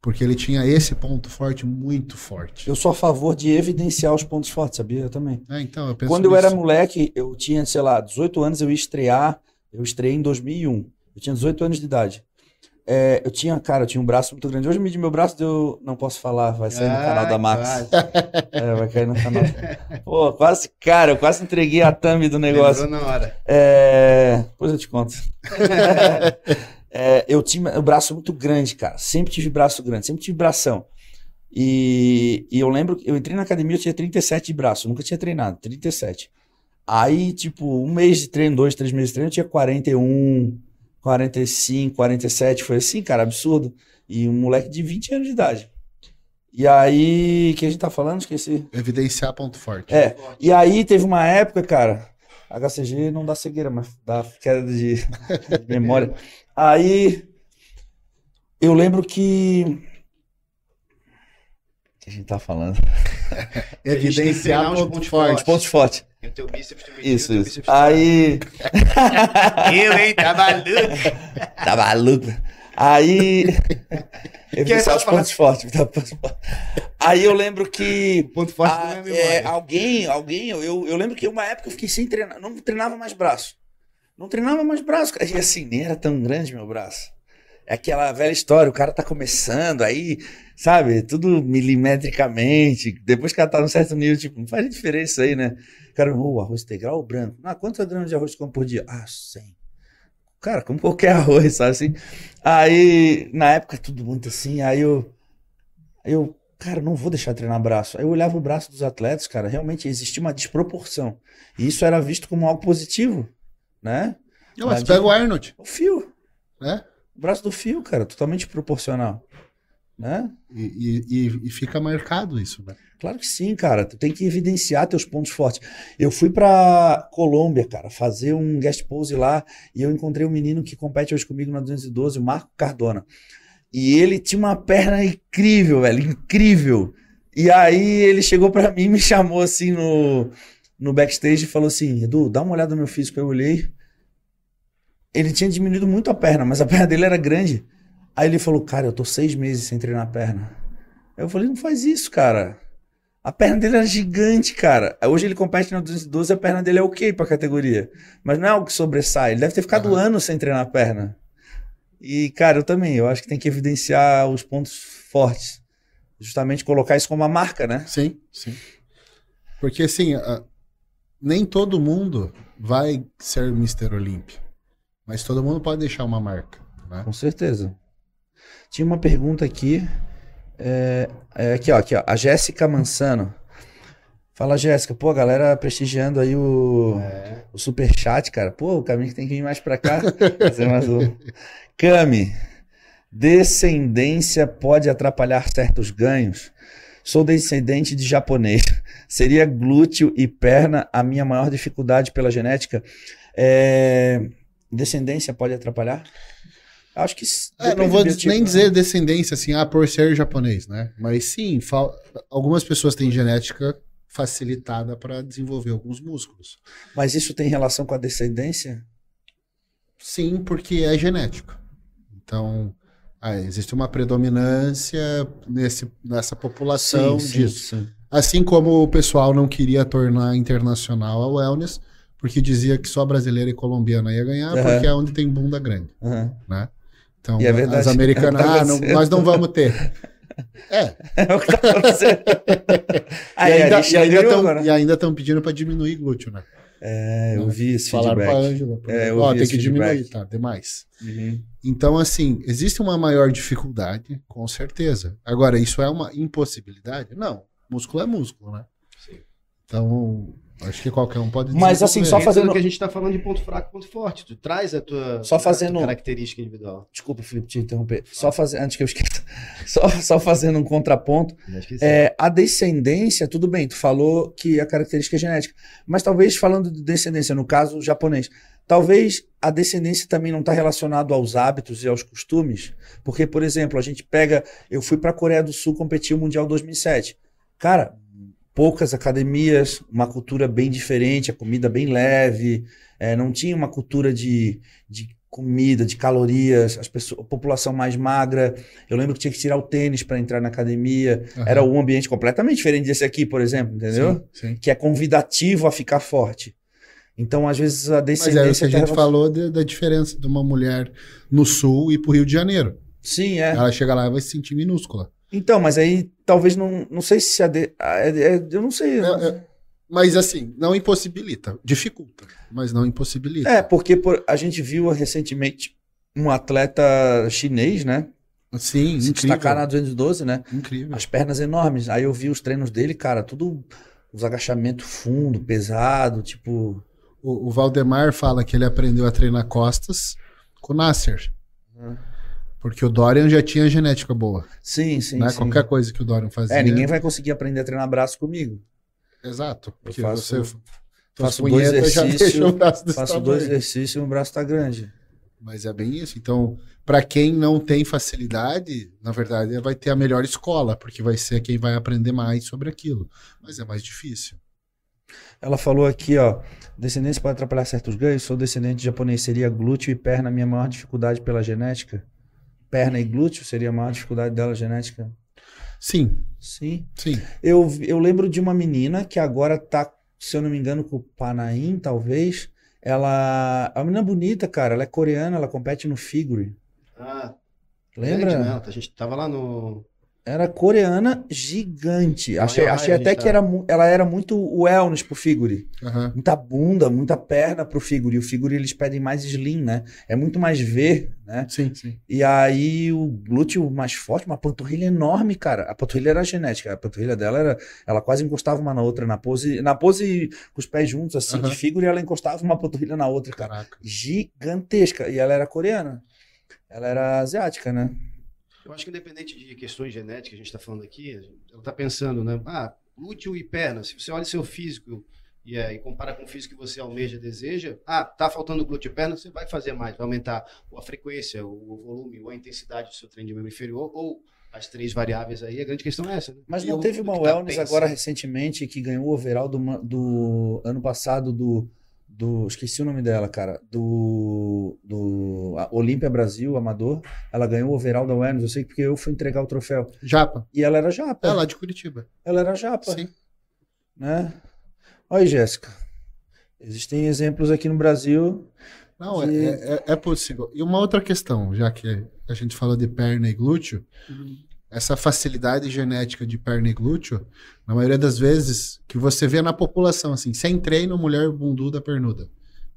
Porque ele tinha esse ponto forte muito forte. Eu sou a favor de evidenciar os pontos fortes, sabia? Eu também. É, então, eu Quando eu era nisso. moleque, eu tinha, sei lá, 18 anos, eu ia estrear. Eu estreiei em 2001. Eu tinha 18 anos de idade. É, eu tinha, cara, eu tinha um braço muito grande. Hoje eu medi meu braço, eu não posso falar, vai sair no canal da Max. É, vai cair no canal. Pô, quase, cara, eu quase entreguei a thumb do negócio. Lembrou na hora. É, depois eu te conto. É, eu tinha o braço muito grande, cara. Sempre tive braço grande, sempre tive bração. E, e eu lembro que eu entrei na academia, eu tinha 37 de braço, nunca tinha treinado, 37. Aí, tipo, um mês de treino, dois, três meses de treino, eu tinha 41, 45, 47. Foi assim, cara, absurdo. E um moleque de 20 anos de idade. E aí, o que a gente tá falando? Esqueci. Evidenciar ponto forte. É, e aí teve uma época, cara, HCG não dá cegueira, mas dá queda de, de memória. Aí eu lembro que. O que a gente tá falando? Evidenciar os ponto pontos forte. Os pontos fortes. E o teu bíceps. Isso, isso. bíceps tá- Aí. Eu, hein? Tá maluco. Tá maluco? Aí. Vi só os pontos fortes. tá, pontos fortes. Aí eu lembro que. Ponto forte é, memória. alguém, alguém, eu, eu, lembro que uma época eu fiquei sem treinar, não treinava mais braço. Não treinava mais braço. E assim, nem era tão grande meu braço. É aquela velha história, o cara tá começando aí, sabe, tudo milimetricamente. Depois que ela tá num certo nível, tipo, não faz diferença aí, né? O cara, oh, arroz integral ou branco? Ah, quantos gramas de arroz tu come por dia? Ah, 100. cara, como qualquer arroz, sabe assim? Aí, na época, tudo muito assim, aí eu, eu, cara, não vou deixar de treinar braço. Aí eu olhava o braço dos atletas, cara, realmente existia uma desproporção. E isso era visto como algo positivo, né? Não, mas pega o Arnold, O fio, né? O braço do fio, cara, totalmente proporcional, né? E, e- e- fica marcado isso, né? Claro que sim, cara. Tu tem que evidenciar teus pontos fortes. Eu fui pra Colômbia, cara, fazer um guest pose lá e eu encontrei um menino que compete hoje comigo na 212, o Marco Cardona. E ele tinha uma perna incrível, velho, incrível. E aí ele chegou pra mim, me chamou assim no, no backstage e falou assim: Edu, dá uma olhada no meu físico. Eu olhei. Ele tinha diminuído muito a perna, mas a perna dele era grande. Aí ele falou: Cara, eu tô seis meses sem treinar a perna. Eu falei: Não faz isso, cara. A perna dele era gigante, cara. Hoje ele compete na 212, a perna dele é ok pra categoria. Mas não é algo que sobressai. Ele deve ter ficado Aham. anos sem treinar a perna. E, cara, eu também. Eu acho que tem que evidenciar os pontos fortes. Justamente colocar isso como uma marca, né? Sim, sim. Porque assim, nem todo mundo vai ser Mr. Olímpia. Mas todo mundo pode deixar uma marca, né? Com certeza. Tinha uma pergunta aqui. É, é aqui, ó, aqui, ó. A Jéssica Mansano. Fala, Jéssica. Pô, galera prestigiando aí o, É. o superchat, cara. Pô, o caminho que tem que vir mais pra cá. Fazer mais um. Cami. Descendência pode atrapalhar certos ganhos? Sou descendente de japonês. Seria glúteo e perna a minha maior dificuldade pela genética? É, Descendência pode atrapalhar? Acho que. É, não vou biotipo, nem né? dizer descendência assim, ah, por ser japonês, né? Mas sim, fal- algumas pessoas têm genética facilitada para desenvolver alguns músculos. Mas isso tem relação com a descendência? Sim, porque é genético. Então, ah, existe uma predominância nesse, nessa população disso. sim. Assim como o pessoal não queria tornar internacional a wellness, porque dizia que só brasileira e colombiana ia ganhar, Aham. porque é onde tem bunda grande, Aham. né? Então, E é verdade. as americanas, ah, não- nós não vamos ter. É, É o que tá acontecendo. Aí, e ainda, estão pedindo para diminuir glúteo, né? É, eu vi esse Falaram feedback. para Ângela. por É, eu ó, tem que diminuir, feedback. tá? Demais. Uhum. Então, assim, existe uma maior dificuldade, com certeza. Agora, isso é uma impossibilidade? Não. Músculo é músculo, né? Sim. Então, acho que qualquer um pode Mas, assim, desenvolver. só fazendo- que a gente tá falando de ponto fraco, ponto forte. Tu traz a tua, Só a fazendo- tua característica individual. Desculpa, Felipe, te interromper. Só fazer, antes que eu esqueça. Só, só fazendo um contraponto. É, a descendência, tudo bem, tu falou que a característica é genética. Mas talvez, falando de descendência, no caso japonês, talvez a descendência também não está relacionado aos hábitos e aos costumes. Porque, por exemplo, a gente pega. Eu fui para a Coreia do Sul competir o Mundial 2007. Cara, poucas academias, uma cultura bem diferente, a comida bem leve, é, não tinha uma cultura de, de comida, de calorias, as pessoas, a população mais magra. Eu lembro que tinha que tirar o tênis para entrar na academia. Aham. Era um ambiente completamente diferente desse aqui, por exemplo, entendeu? Sim, sim. Que é convidativo a ficar forte. Então, às vezes, a Mas descendência... é o que a gente falou de- da diferença de uma mulher no sul e pro Rio de Janeiro. Sim, é. Ela chega lá e vai se sentir minúscula. Então, mas aí talvez não... Não sei se a... De... a- é- é- eu não sei. É, é, mas assim, não impossibilita. Dificulta, mas não impossibilita. É, porque por- a gente viu recentemente um atleta chinês, né? Sim, Se incrível. destacar na 212, né? Incrível. As pernas enormes. Aí eu vi os treinos dele, cara, tudo... Os agachamentos fundo, pesado, tipo... O, o Valdemar fala que ele aprendeu a treinar costas com o Nasser. Uhum. Porque o Dorian já tinha genética boa. Sim, sim, né? sim. Qualquer coisa que o Dorian fazia. É, ninguém vai conseguir aprender a treinar braço comigo. Exato. Eu Porque faço- você faço dois exercícios, Faço dois exercícios e o braço tá grande. Mas é bem isso. Então, para quem não tem facilidade, na verdade, vai ter a melhor escola, porque vai ser quem vai aprender mais sobre aquilo. Mas é mais difícil. Ela falou aqui, ó. Descendência pode atrapalhar certos ganhos. Sou descendente de japonês. Seria glúteo e perna minha maior dificuldade pela genética? Perna e glúteo seria a maior dificuldade dela genética? Sim, Sim. sim. Eu, eu lembro de uma menina que agora tá, se eu não me engano, com o Panaim, talvez. Ela. É uma menina bonita, cara. Ela é coreana, ela compete no figure. Ah, Lembra? grande, né? A gente tava lá no. Era coreana gigante. Achei, achei até que era, ela era muito wellness pro figure. Aham. Muita bunda, muita perna pro figure. E o figure eles pedem mais slim, né? É muito mais V, né? Sim, sim. E aí o glúteo mais forte, uma panturrilha enorme, cara. A panturrilha era genética. A panturrilha dela era. Ela quase encostava uma na outra na pose. Na pose com os pés juntos, assim, Aham. de figure, ela encostava uma panturrilha na outra, cara. Caraca. Gigantesca. E ela era coreana. Ela era asiática, né? Eu acho que independente de questões genéticas que a gente está falando aqui, ela está pensando, né? Ah, glúteo e perna. Se você olha seu físico e, é, e compara com o físico que você almeja, deseja, ah, tá faltando glúteo e perna, você vai fazer mais, vai aumentar a frequência, o, volume, ou a intensidade do seu treino de membro inferior, ou as três variáveis aí. A grande questão é essa. Né? Mas E não o- teve uma tá wellness agora recentemente que ganhou o overall do, do ano passado do, do. Esqueci o nome dela, cara. Do. Do Olímpia Brasil, Amador. Ela ganhou o overall da wellness. Eu sei porque eu fui entregar o troféu. Japa. E ela era japa. É lá de Curitiba. Ela era japa. Sim. Né? Olha, Jéssica. Existem exemplos aqui no Brasil. Não, é, Que- é, é possível. E uma outra questão, já que a gente falou de perna e glúteo, essa facilidade genética de perna e glúteo, na maioria das vezes, que você vê na população, assim, sem treino, mulher bunduda, pernuda.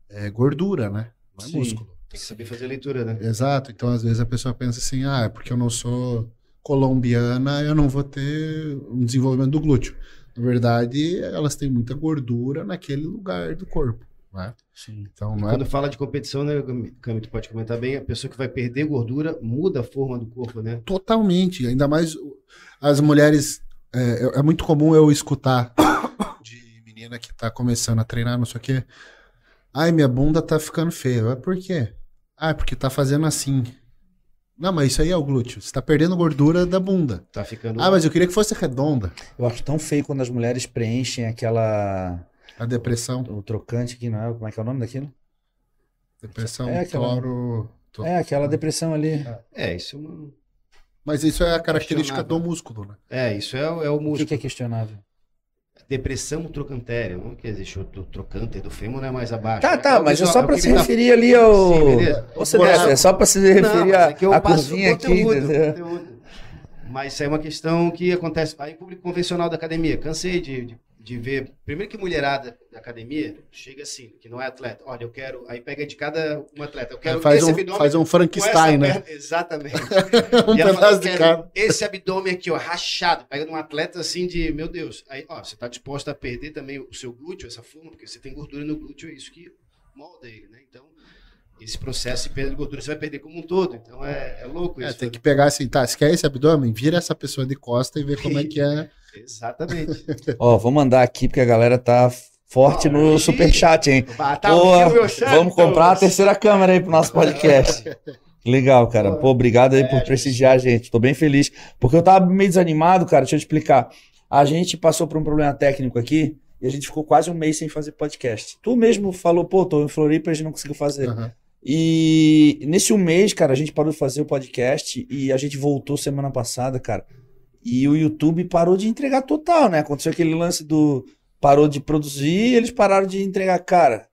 É gordura, né? Não é Sim. músculo. Tem que saber fazer leitura, né? Exato. Então, às vezes, a pessoa pensa assim, ah, é porque eu não sou colombiana, eu não vou ter um desenvolvimento do glúteo. Na verdade, elas têm muita gordura naquele lugar do corpo, né? Sim. Então, não é Quando fala de competição, né, Cami, tu pode comentar bem, a pessoa que vai perder gordura muda a forma do corpo, né? Totalmente, ainda mais as mulheres. É, é- é muito comum eu escutar de menina que tá começando a treinar, não sei o quê. Ai, minha bunda tá ficando feia. Mas por quê? Ah, porque tá fazendo assim. Não, mas isso aí é o glúteo. Você tá perdendo gordura da bunda. Tá ficando. Ah, mas eu queria que fosse redonda. Eu acho tão feio quando as mulheres preenchem aquela. A depressão. O trocante aqui, não é? Como é que é o nome daquilo? Depressão, É aquela- toro. to- É, aquela depressão ali. É, isso é uma. Mas isso é a característica do músculo, né? É, isso é, o- é o O que, músculo. que é questionável? Depressão trochantéria, não quer dizer, o tro- trocânter do fêmur não é mais abaixo. Tá, É tá, o mas é só o pra que se referir ali ao. Sim, beleza. Ô, Buraco. é só pra se referir é que eu a passo o curvinha aqui. Mas isso é uma questão que acontece aí público convencional da academia. Cansei de, de, ver. Primeiro que mulherada da academia chega assim, que não é atleta. Olha, eu quero. Aí pega de cada um atleta. Eu quero Faz esse um, abdômen faz um Frankenstein, né? perna- Exatamente. um E pedaço "Eu de cara. Esse abdômen aqui, ó, rachado. Pega de um atleta assim de, meu Deus. Aí, ó, você tá disposto a perder também o seu glúteo, essa forma, porque você tem gordura no glúteo, é isso que molda ele, né? Então, esse processo de perda de gordura você vai perder como um todo. Então, é, é louco É, isso. tem que pegar assim, tá, se quer esse abdômen, vira essa pessoa de costa e vê como é que é. Exatamente. Ó, vou mandar aqui porque a galera tá forte Ó, no superchat, hein? Ah, tá Pô, meu chat, vamos comprar a terceira câmera aí pro nosso podcast. Legal, cara. Pô, obrigado aí por prestigiar a gente. Tô bem feliz. Porque eu tava meio desanimado, cara. Deixa eu te explicar. A gente passou por um problema técnico aqui e a gente ficou quase um mês sem fazer podcast. Tu mesmo falou, pô, tô em Floripa e a gente não conseguiu fazer. Aham. E nesse um mês, cara, a gente parou de fazer o podcast e a gente voltou semana passada, cara. E o YouTube parou de entregar total, né? Aconteceu aquele lance do. Parou de produzir e eles pararam de entregar, cara.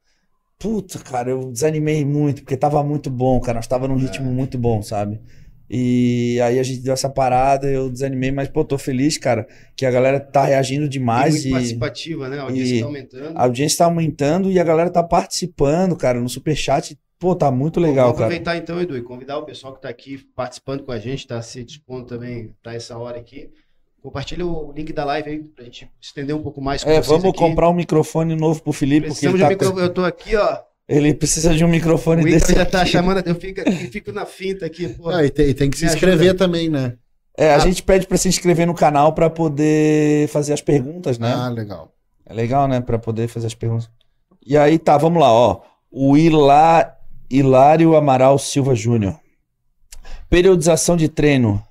Puta, cara, eu desanimei muito, porque tava muito bom, cara. Nós tava num ritmo muito bom, sabe? E aí a gente deu essa parada, eu desanimei, mas, pô, tô feliz, cara, que a galera tá reagindo E demais muito e participativa, né? A audiência e- tá aumentando. a audiência tá aumentando e a galera tá participando, cara, no superchat. Pô, tá muito legal, cara. aproveitar então, Edu, e convidar o pessoal que está aqui participando com a gente, está se dispondo também para essa hora aqui. Compartilha o link da live aí, para a gente estender um pouco mais com É, vocês vamos aqui. comprar um microfone novo pro Felipe, porque Precisamos ele, de tá um micro... Eu tô aqui, ó. ele precisa de um microfone O desse. já tá aqui. chamando, eu fico, aqui, fico na finta aqui, pô. Ah, e, tem, e tem que se Me inscrever ajuda. também, né? É, a Ah. gente pede pra se inscrever no canal pra poder fazer as perguntas, né? Ah, legal. É legal, né? Pra poder fazer as perguntas. E aí, tá, vamos lá, ó. O Hilá- Hilário Amaral Silva Júnior. Periodização de treino.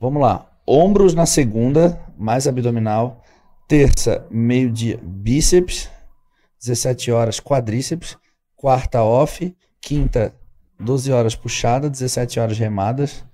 Vamos lá. Ombros na segunda, mais abdominal. Terça, meio-dia, bíceps. 17 horas, quadríceps. Quarta, off. Quinta, 12 horas puxada, 17 horas remadas.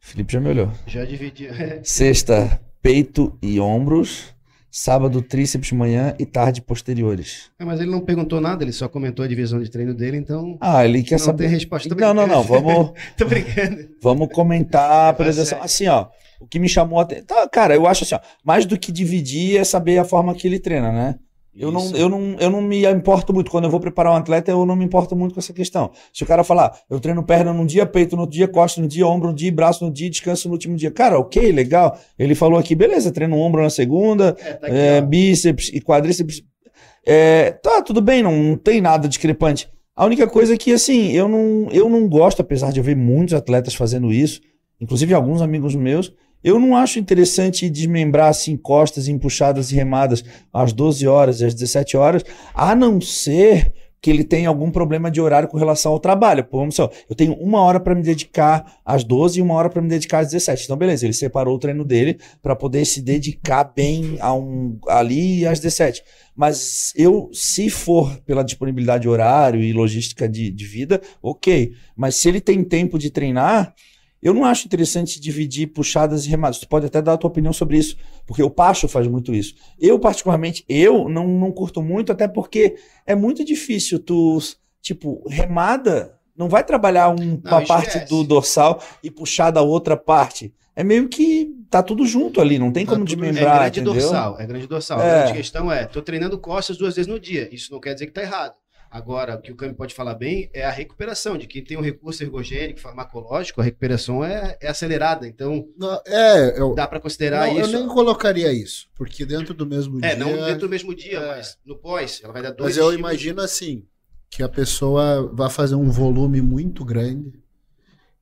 Felipe já me olhou. Já dividi. Sexta, peito e ombros. Sábado, tríceps manhã e tarde posteriores. É, mas ele não perguntou nada, ele só comentou a divisão de treino dele, então Ah, ele quer não saber. tem resposta. Tô Não, não, não. Vamos, Tô brincando. vamos comentar a periodização. sério. Assim, ó. O que me chamou a atenção. Tá, cara, eu acho assim, ó, mais do que dividir é saber a forma que ele treina, né? Eu não, eu, não, eu não me importo muito. Quando eu vou preparar um atleta, eu não me importo muito com essa questão. Se o cara falar, eu treino perna num dia, peito no outro dia, costa no dia, ombro no dia, braço no dia, descanso no último dia. Cara, ok, legal. Ele falou aqui, beleza, treino ombro na segunda, É, tá aqui, é, bíceps e quadríceps. É, tá, tudo bem, não, não tem nada discrepante. A única coisa é que, assim, eu não, eu não gosto, apesar de eu ver muitos atletas fazendo isso, inclusive alguns amigos meus, eu não acho interessante desmembrar assim costas em puxadas e remadas às 12 horas e às 17 horas, a não ser que ele tenha algum problema de horário com relação ao trabalho. Pô, vamos só, eu tenho uma hora para me dedicar às 12 e uma hora para me dedicar às 17. Então, beleza, ele separou o treino dele para poder se dedicar bem a um, ali às 17. Mas eu, se for pela disponibilidade de horário e logística de, de vida, ok. Mas se ele tem tempo de treinar, eu não acho interessante dividir puxadas e remadas. Tu pode até dar a tua opinião sobre isso, porque o Pacho faz muito isso. Eu, particularmente, eu não, não curto muito, até porque é muito difícil tu, tipo, remada não vai trabalhar um- uma parte do dorsal e puxar da outra parte. É meio que tá tudo junto ali, não tem Tá como tudo- É desmembrar, grande entendeu? dorsal, é grande dorsal. É. A grande questão é, tô treinando costas duas vezes no dia. Isso não quer dizer que tá errado. Agora, o que o Cami pode falar bem é a recuperação, de quem tem um recurso ergogênico, farmacológico, a recuperação é, é acelerada. Então, Não, é, eu, dá para considerar não, eu isso. nem colocaria isso, porque dentro do mesmo É, dia. não dentro do mesmo dia, é. mas no pós, ela vai dar dois Mas eu estímulos. imagino assim, que a pessoa vai fazer um volume muito grande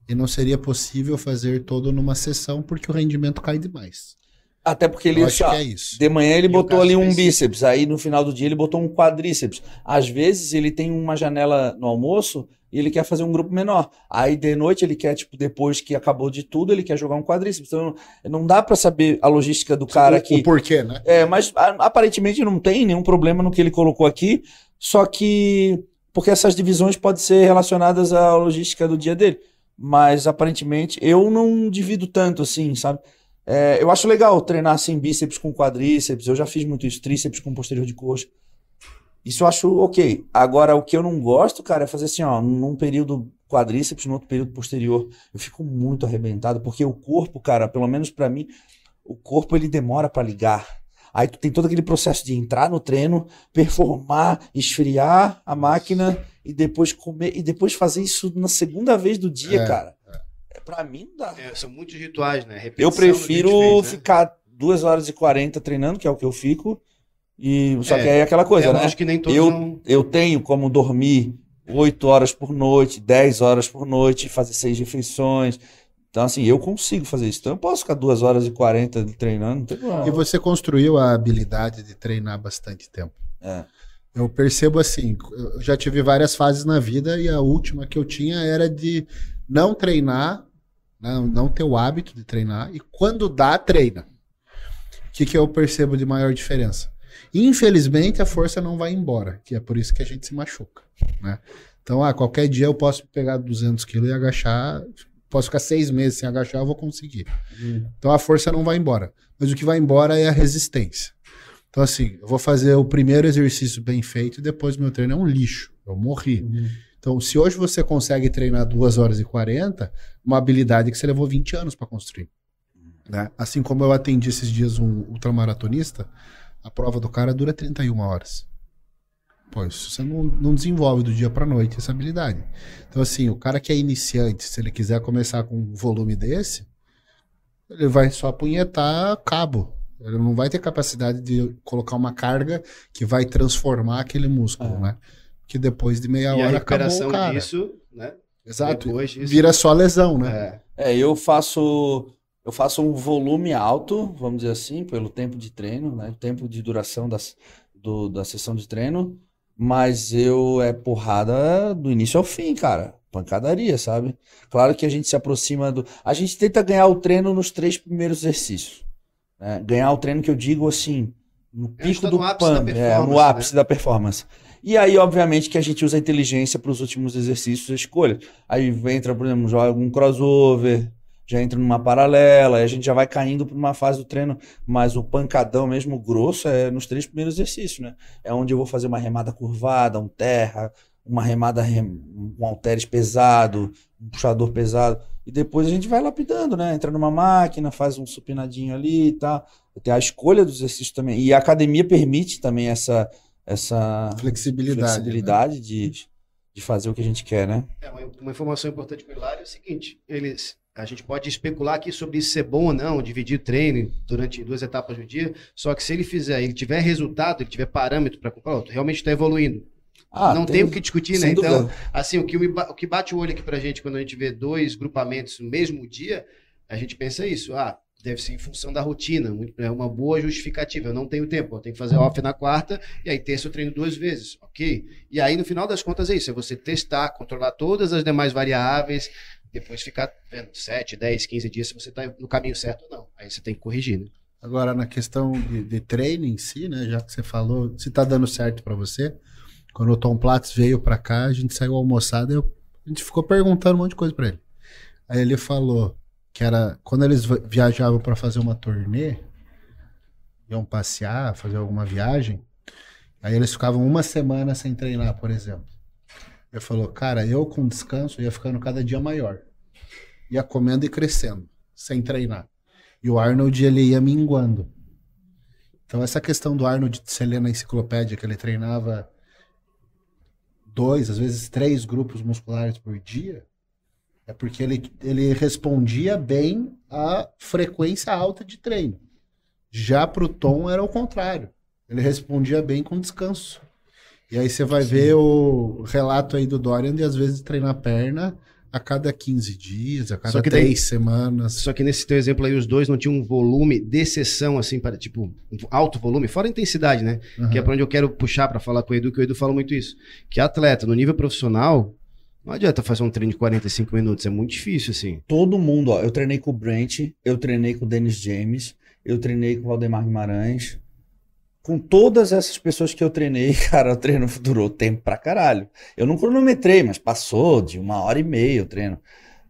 e não seria possível fazer todo numa sessão porque o rendimento cai demais. Até porque ele acho que é isso. De manhã ele E botou ali um específico? bíceps, aí no final do dia ele botou um quadríceps. Às vezes ele tem uma janela no almoço e ele quer fazer um grupo menor. Aí de noite ele quer, tipo, depois que acabou de tudo, ele quer jogar um quadríceps. Então não dá pra saber a logística do cara aqui. o porquê, né? É, mas aparentemente não tem nenhum problema no que ele colocou aqui, só que porque essas divisões podem ser relacionadas à logística do dia dele. Mas aparentemente eu não divido tanto assim, sabe? É, eu acho legal treinar assim bíceps com quadríceps, eu já fiz muito isso, tríceps com posterior de coxa. Isso eu acho ok. Agora, o que eu não gosto, cara, é fazer assim, ó, num período quadríceps, no outro período posterior. Eu fico muito arrebentado, porque o corpo, cara, pelo menos pra mim, o corpo ele demora pra ligar. Aí tu tem todo aquele processo de entrar no treino, performar, esfriar a máquina e depois comer e depois fazer isso na segunda vez do dia, É, cara. É. Pra mim não dá. É, são muitos rituais, né? Eu Repetição que prefiro fez, né? ficar 2 horas e 40 treinando, que é o que eu fico. E só É, que aí é aquela coisa, é, né? lógico que nem todos Eu- não- Eu tenho como dormir 8 horas por noite, 10 horas por noite, fazer seis refeições. Então, assim, eu consigo fazer isso. Então, eu posso ficar 2 horas e 40 treinando, não tem problema. E você construiu a habilidade de treinar bastante tempo. É. Eu percebo assim, eu já tive várias fases na vida e a última que eu tinha era de não treinar, não, não ter o hábito de treinar e quando dá, treina. O que, que eu percebo de maior diferença? Infelizmente, a força não vai embora, que é por isso que a gente se machuca, né? Então, ah, qualquer dia eu posso pegar 200 quilos e agachar, posso ficar seis meses sem agachar, eu vou conseguir. Então, a força não vai embora. Mas o que vai embora é a resistência. Então, assim, eu vou fazer o primeiro exercício bem feito e depois meu treino é um lixo. Eu morri. Então, se hoje você consegue treinar 2 horas e 40, uma habilidade que você levou 20 anos para construir. Né? Assim como eu atendi esses dias um ultramaratonista, a prova do cara dura 31 horas. Pô, você não, não desenvolve do dia para noite essa habilidade. Então, assim, o cara que é iniciante, se ele quiser começar com um volume desse, ele vai só apunhetar cabo. Ele não vai ter capacidade de colocar uma carga que vai transformar aquele músculo, É. né? Que depois de meia E a hora acabou recuperação o cara. disso, né? Exato. Depois disso. Vira só lesão, né? É. É, eu faço eu faço um volume alto, vamos dizer assim, pelo tempo de treino, né? O tempo de duração das, do, da sessão de treino, mas eu é porrada do início ao fim, cara. Pancadaria, sabe? Claro que a gente se aproxima do. A gente tenta ganhar o treino nos três primeiros exercícios. né? Ganhar o treino que eu digo assim, no A pico tá do no ápice da pump, é, no ápice né? da performance. E aí, obviamente, que a gente usa a inteligência para os últimos exercícios escolhas. Aí entra, por exemplo, joga um crossover, já entra numa paralela, aí a gente já vai caindo para uma fase do treino, mas o pancadão mesmo grosso é nos três primeiros exercícios, né? É onde eu vou fazer uma remada curvada, um terra, uma remada rem... um halteres pesado, um puxador pesado. E depois a gente vai lapidando, né? Entra numa máquina, faz um supinadinho ali e tal. Tem a escolha dos exercícios também. E a academia permite também essa, essa Flexibilidade. né? flexibilidade de, de fazer o que a gente quer, né? É, uma, uma informação importante para o Hilário é o seguinte: eles, a gente pode especular aqui sobre isso ser bom ou não, dividir o treino durante duas etapas do dia. Só que se ele fizer, ele tiver resultado, ele tiver parâmetro para comparar, realmente está evoluindo. Ah, não tem, o que discutir, né? Então, assim, o que, o que bate o olho aqui pra gente quando a gente vê dois grupamentos no mesmo dia, a gente pensa isso. Ah, deve ser em função da rotina. É uma boa justificativa. Eu não tenho tempo, eu tenho que fazer off na quarta e aí terça eu treino duas vezes, ok? E aí, no final das contas, é isso. É você testar, controlar todas as demais variáveis, depois ficar vendo 7, 10, 15 dias se você tá no caminho certo ou não. Aí você tem que corrigir, né? Agora, na questão de, de treino em si, né? Já que você falou, se tá dando certo pra você, quando o Tom Platz veio pra cá, a gente saiu almoçado, eu, a gente ficou perguntando um monte de coisa pra ele. Aí ele falou que era quando eles va- viajavam pra fazer uma turnê, iam passear, fazer alguma viagem, aí eles ficavam uma semana sem treinar, por exemplo. Ele falou, cara, eu com descanso ia ficando cada dia maior. Ia comendo e crescendo, sem treinar. E o Arnold, ele ia minguando. Então, essa questão do Arnold de na enciclopédia, que ele treinava dois, às vezes três grupos musculares por dia, é porque ele, ele respondia bem à frequência alta de treino. Já pro Tom era o contrário. Ele respondia bem com descanso. E aí você vai ver o relato aí do Dorian de às vezes treinar perna a cada 15 dias, a cada três daí- semanas. Só que nesse teu exemplo aí, os dois não tinham um volume de sessão, assim, para, tipo, alto volume, fora a intensidade, né? Que é pra onde eu quero puxar pra falar com o Edu, que o Edu fala muito isso. Que atleta, no nível profissional, não adianta fazer um treino de 45 minutos, é muito difícil, assim. Todo mundo, ó. Eu treinei com o Brent, eu treinei com o Dennis James, eu treinei com o Valdemar Guimarães. Com todas essas pessoas que eu treinei, cara, o treino durou tempo pra caralho. Eu não cronometrei, mas passou de uma hora e meia o treino.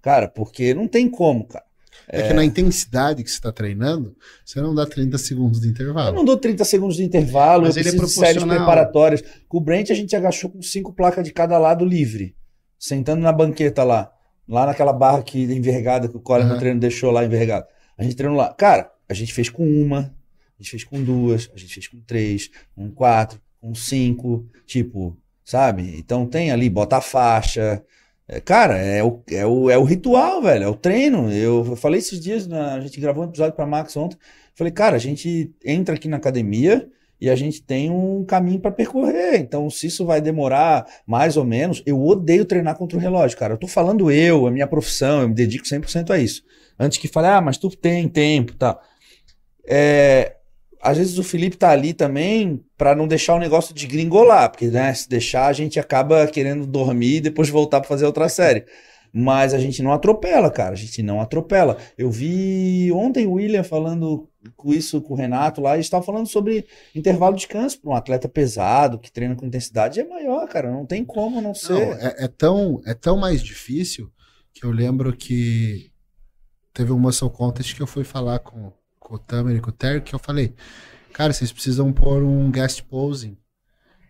Cara, porque não tem como, cara. É que na intensidade que você está treinando, você não dá 30 segundos de Eu intervalo. não dou 30 segundos de intervalo, Mas eu ele é preciso de séries preparatórias. Com o Brent a gente agachou com cinco placas de cada lado livre, sentando na banqueta lá, lá naquela barra que envergada que o Colin no Aham. treino deixou lá envergada. A gente treinou lá. Cara, a gente fez com uma, a gente fez com duas, a gente fez com três, com quatro, com cinco, tipo, sabe? Então tem ali, bota a faixa. É, cara, é o, é, o, é o ritual, velho, é o treino. Eu, eu falei esses dias, na- a gente gravou um episódio pra Max ontem. Falei, cara, a gente entra aqui na academia e a gente tem um caminho para percorrer. Então, se isso vai demorar mais ou menos, eu odeio treinar contra o relógio, cara. Eu tô falando eu, a minha profissão, eu me dedico 100% a isso. Antes que fale, ah, mas tu tem tempo, tá. É, às vezes o Felipe tá ali também para não deixar o negócio de gringolar, porque né, se deixar a gente acaba querendo dormir e depois voltar para fazer outra série. Mas a gente não atropela, cara. A gente não atropela. Eu vi ontem o William falando com isso com o Renato lá, e estava falando sobre intervalo de descanso para um atleta pesado que treina com intensidade é maior, cara. Não tem como não Não, ser. é, é tão, é tão mais difícil que eu lembro que teve um muscle contest que eu fui falar com, com o Tamer e com o Terry, que eu falei, cara, vocês precisam pôr um guest posing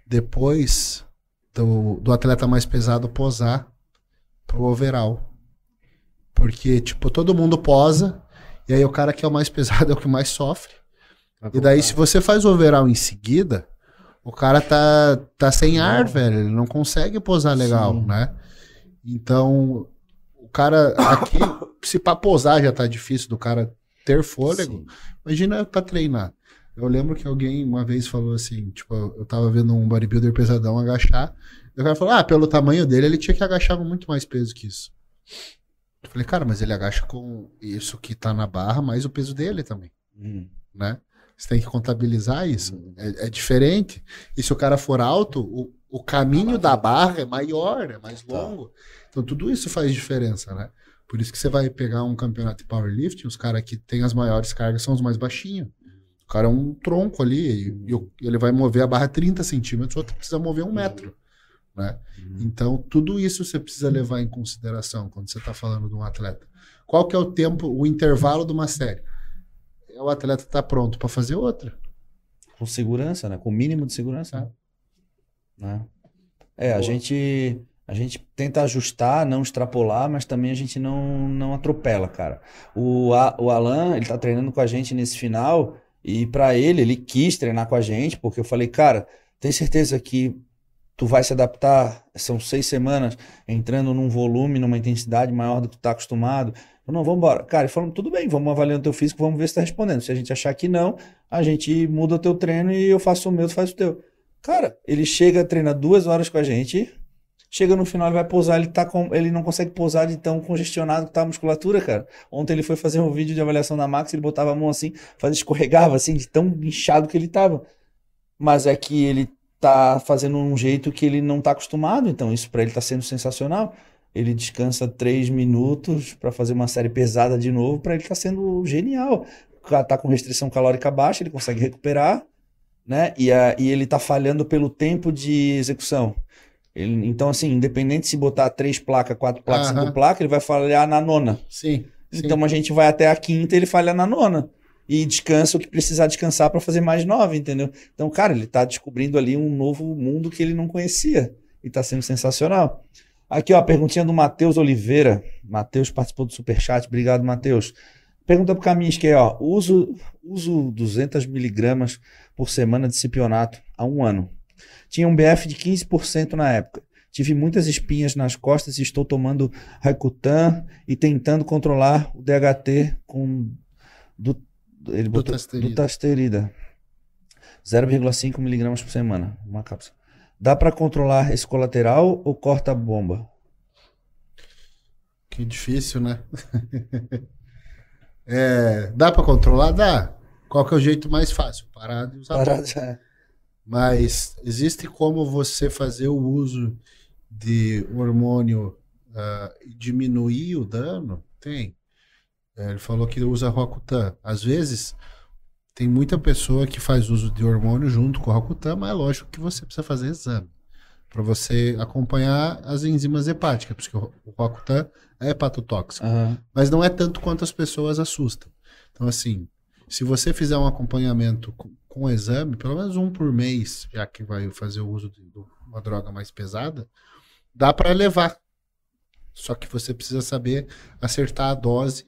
depois do, do atleta mais pesado posar pro overall. Porque, tipo, todo mundo posa, e aí o cara que é o mais pesado é o que mais sofre. E daí, se você faz o overall em seguida, o cara tá, tá sem ar, velho. Ele não consegue posar legal, Sim. né? Então, o cara aqui, se pra posar já tá difícil do cara ter fôlego, Sim. imagina pra treinar. Eu lembro que alguém uma vez falou assim, tipo, eu tava vendo um bodybuilder pesadão agachar, e o cara falou, ah, pelo tamanho dele, ele tinha que agachar com muito mais peso que isso. Eu falei, cara, mas ele agacha com isso que tá na barra, mais o peso dele também Hum. né? Você tem que contabilizar isso. É, é diferente. E se o cara for alto, o, o caminho da barra é maior, é mais Tá. longo. Então tudo isso faz diferença, né? Por isso que você vai pegar um campeonato de powerlifting, os caras que têm as maiores cargas são os mais baixinhos. O cara é um tronco ali, e, e ele vai mover a barra 30 centímetros, o outro precisa mover um metro. Né? Então, tudo isso você precisa levar em consideração quando você está falando de um atleta. Qual que é o tempo, o intervalo de uma série? É o atleta estar pronto para fazer outra. Com segurança, né? Com o mínimo de segurança. Né? É, a gente, A gente tenta ajustar, não extrapolar, mas também a gente não, não atropela, cara. O, A- o Alan, ele tá treinando com a gente nesse final, e pra ele, ele quis treinar com a gente, porque eu falei, cara, tem certeza que tu vai se adaptar? São seis semanas entrando num volume, numa intensidade maior do que tu tá acostumado. Eu, não, vamos embora. Cara, ele falou, tudo bem, vamos avaliar o teu físico, vamos ver se tá respondendo. Se a gente achar que não, a gente muda o teu treino e eu faço o meu, tu faz o teu. Cara, ele chega, treina duas horas com a gente, chega no final, ele vai pousar, ele tá com, ele não consegue pousar de tão congestionado que tá a musculatura, cara. Ontem ele foi fazer um vídeo de avaliação da Max, ele botava a mão assim, fazia escorregava assim, de tão inchado que ele tava. Mas é que ele tá fazendo um jeito que ele não tá acostumado, então isso pra ele tá sendo sensacional. Ele descansa três minutos pra fazer uma série pesada de novo, pra ele tá sendo genial. Tá com restrição calórica baixa, ele consegue recuperar, né? E, a, e ele tá falhando pelo tempo de execução. Ele- então, assim, independente se botar três placas, quatro placas, Aham. cinco placas, ele vai falhar na nona. Sim. sim. Então a gente vai até a quinta e ele falha na nona. E descansa o que precisar descansar para fazer mais nove, entendeu? Então, cara, ele tá descobrindo ali um novo mundo que ele não conhecia. E tá sendo sensacional. Aqui, ó, perguntinha do Matheus Oliveira. Matheus participou do Superchat. Obrigado, Matheus. Pergunta pro Caminhos, que é, ó, uso, uso 200 miligramas por semana de cipionato há um ano. Tinha um BF de 15% na época. Tive muitas espinhas nas costas e estou tomando Raikutan e tentando controlar o DHT com do, ele botou, Dutasterida. dutasterida. 0,5 miligramas por semana, uma cápsula. Dá para controlar esse colateral ou corta a bomba? Que difícil, né? É, dá pra controlar? Dá. Qual que é o jeito mais fácil? Parar de usar. Para- bomba. Mas existe como você fazer o uso de hormônio e diminuir o dano? Tem. É, ele falou que usa Rocutan. Às vezes, tem muita pessoa que faz uso de hormônio junto com o Rocutan, mas é lógico que você precisa fazer exame para você acompanhar as enzimas hepáticas, porque o Rocutan é hepatotóxico Aham. mas não é tanto quanto as pessoas assustam. Então, assim, se você fizer um acompanhamento com, com exame, pelo menos um por mês, já que vai fazer o uso de, de uma droga mais pesada, dá para levar. Só que você precisa saber acertar a dose.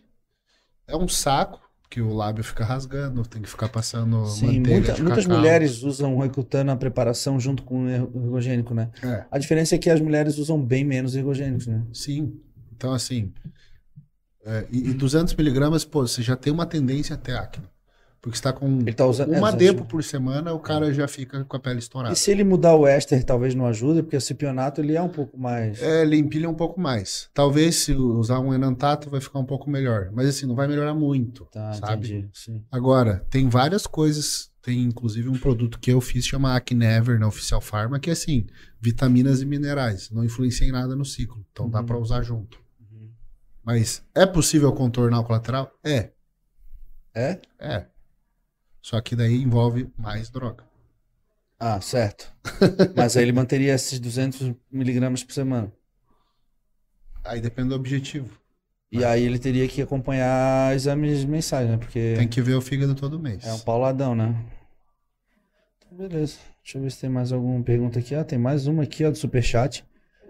É um saco que o lábio fica rasgando, tem que ficar passando Sim, manteiga muita- muitas cacau. mulheres usam o Roikutan na preparação junto com o ergogênico, né? É. A diferença é que as mulheres usam bem menos ergogênicos, né? Sim. Então, assim. é, e, e 200 miligramas, pô, você já tem uma tendência até acne. Porque está com Ele tá usando. uma é, depo por semana, o cara já fica com a pele estourada. E se ele mudar o éster, talvez não ajude, porque o cipionato ele é um pouco mais. É, ele empilha um pouco mais. Talvez se usar um enantato vai ficar um pouco melhor. Mas assim, não vai melhorar muito, Tá, sabe? entendi. Sim. Agora, tem várias coisas. Tem inclusive um produto que eu fiz, chama Acnever, na Oficial Pharma, que é assim, vitaminas e minerais. Não influencia em nada no ciclo. Então dá Uhum. pra usar junto. Mas é possível contornar o colateral? É. É? É. Só que daí envolve mais droga. Ah, certo. Mas aí ele manteria esses 200 miligramas por semana. Aí depende do objetivo. E aí ele teria que acompanhar exames mensais, né? Porque Tem que ver o fígado todo mês. é um pauladão, né? Então, beleza. Deixa eu ver se tem mais alguma pergunta aqui. Ah, tem mais uma aqui, ó, do Superchat.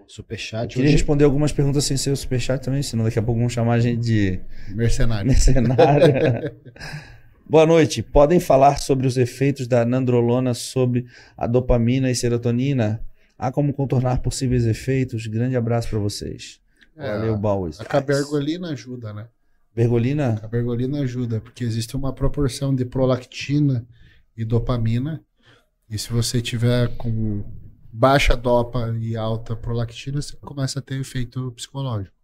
Superchat. Queria hoje- responder algumas perguntas sem ser o Superchat também, senão daqui a pouco vão chamar a gente de Mercenário. mercenário. Boa noite. Podem falar sobre os efeitos da nandrolona sobre a dopamina e serotonina? Há como contornar possíveis efeitos? Grande abraço para vocês. É, Valeu, Bowers. A cabergolina ajuda, né? Bergolina? A cabergolina ajuda, porque existe uma proporção de prolactina e dopamina. E se você tiver com baixa dopa e alta prolactina, você começa a ter efeito psicológico.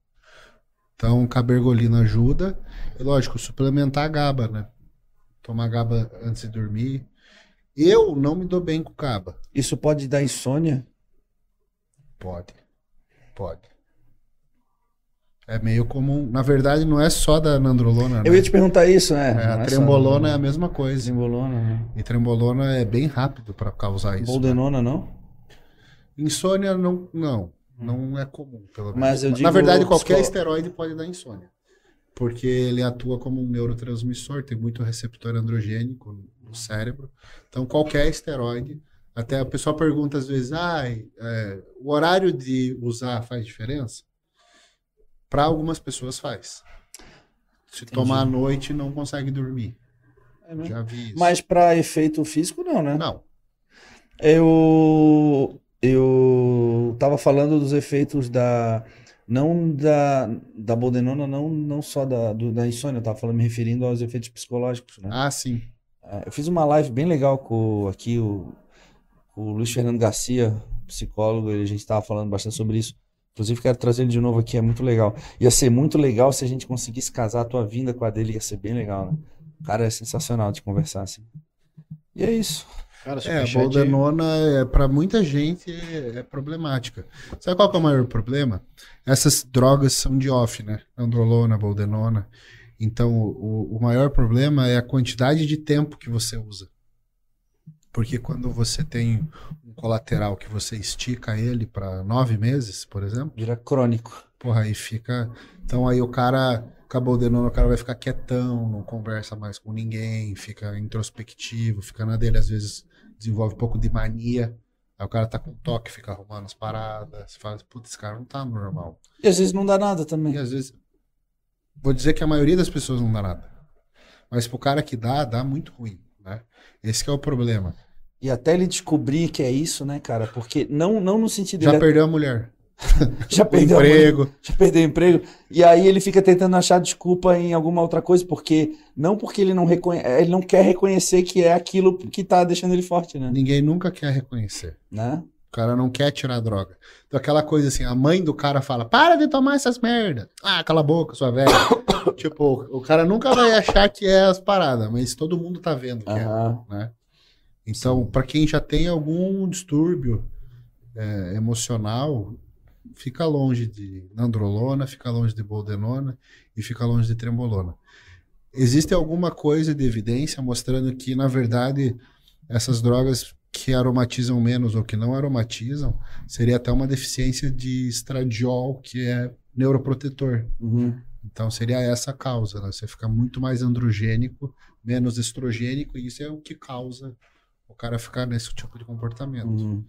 Então, cabergolina ajuda. E lógico, suplementar a GABA, né? Tomar GABA antes de dormir. Eu não me dou bem com GABA. Isso pode dar insônia? Pode. Pode. É meio comum. Na verdade, não é só da nandrolona, né? Eu ia te perguntar isso, né? É, a é só- trembolona é a mesma coisa. Trembolona, né? E trembolona é bem rápido para causar isso. né? Boldenona, não? Insônia não, não, não é comum, pelo menos. Mas eu Na digo verdade, qualquer esteroide pode dar insônia. Porque ele atua como um neurotransmissor, tem muito receptor androgênico no cérebro. Então, qualquer esteroide Até o pessoal pergunta às vezes, ah, o horário de usar faz diferença? Para algumas pessoas faz. Se Entendi. tomar à noite, não consegue dormir. É mesmo? Já vi isso. Mas pra efeito físico, não, né? não. Eu, eu tava falando dos efeitos da. Não da, da boldenona, não, não só da, do- da insônia, eu tava falando, me referindo aos efeitos psicológicos, né? Ah, sim. É, Eu fiz uma live bem legal com aqui o, o Luiz Fernando Garcia, psicólogo, e a gente estava falando bastante sobre isso. Inclusive, quero trazer ele de novo aqui, é muito legal. Ia ser muito legal se a gente conseguisse casar a tua vinda com a dele, ia ser bem legal, né? O cara é sensacional de conversar assim. E é isso. Cara, É, a boldenona, é, para muita gente, é, é problemática. Sabe qual que é o maior problema? Essas drogas são de off, né? Androlona, boldenona. Então, o, o maior problema é a quantidade de tempo que você usa. Porque quando você tem um colateral que você estica ele para nove meses, por exemplo, Vira crônico. porra, aí fica. Então aí o cara, com a boldenona, o cara vai ficar quietão, não conversa mais com ninguém, fica introspectivo, fica na dele, às vezes desenvolve um pouco de mania. Aí o cara tá com toque, fica arrumando as paradas, fala, putz, esse cara não tá normal. E às vezes não dá nada E também. às vezes, vou dizer que a maioria das pessoas não dá nada. Mas pro cara que dá, dá muito ruim, né? Esse que é o problema. E até ele descobrir que é isso, né, cara? Porque não, não no sentido Já ele perdeu a mulher, já perdeu emprego. já perdeu emprego. E aí ele fica tentando achar desculpa em alguma outra coisa, porque não porque ele não reconhe... ele não quer reconhecer que é aquilo que tá deixando ele forte, né? Ninguém nunca quer reconhecer. Né? O cara não quer tirar a droga. Então aquela coisa assim, a mãe do cara fala, para de tomar essas merdas. Ah, cala a boca, sua velha. tipo, o cara nunca vai achar que é as paradas, mas todo mundo tá vendo que é, né? Então, pra quem já tem algum distúrbio é, emocional, fica longe de nandrolona, fica longe de boldenona e fica longe de trembolona. Existe alguma coisa de evidência mostrando que, na verdade, essas drogas que aromatizam menos ou que não aromatizam, seria até uma deficiência de estradiol, que é neuroprotetor. Uhum. Então seria essa a causa, né? Você fica muito mais androgênico, menos estrogênico, e isso é o que causa o cara ficar nesse tipo de comportamento. Uhum.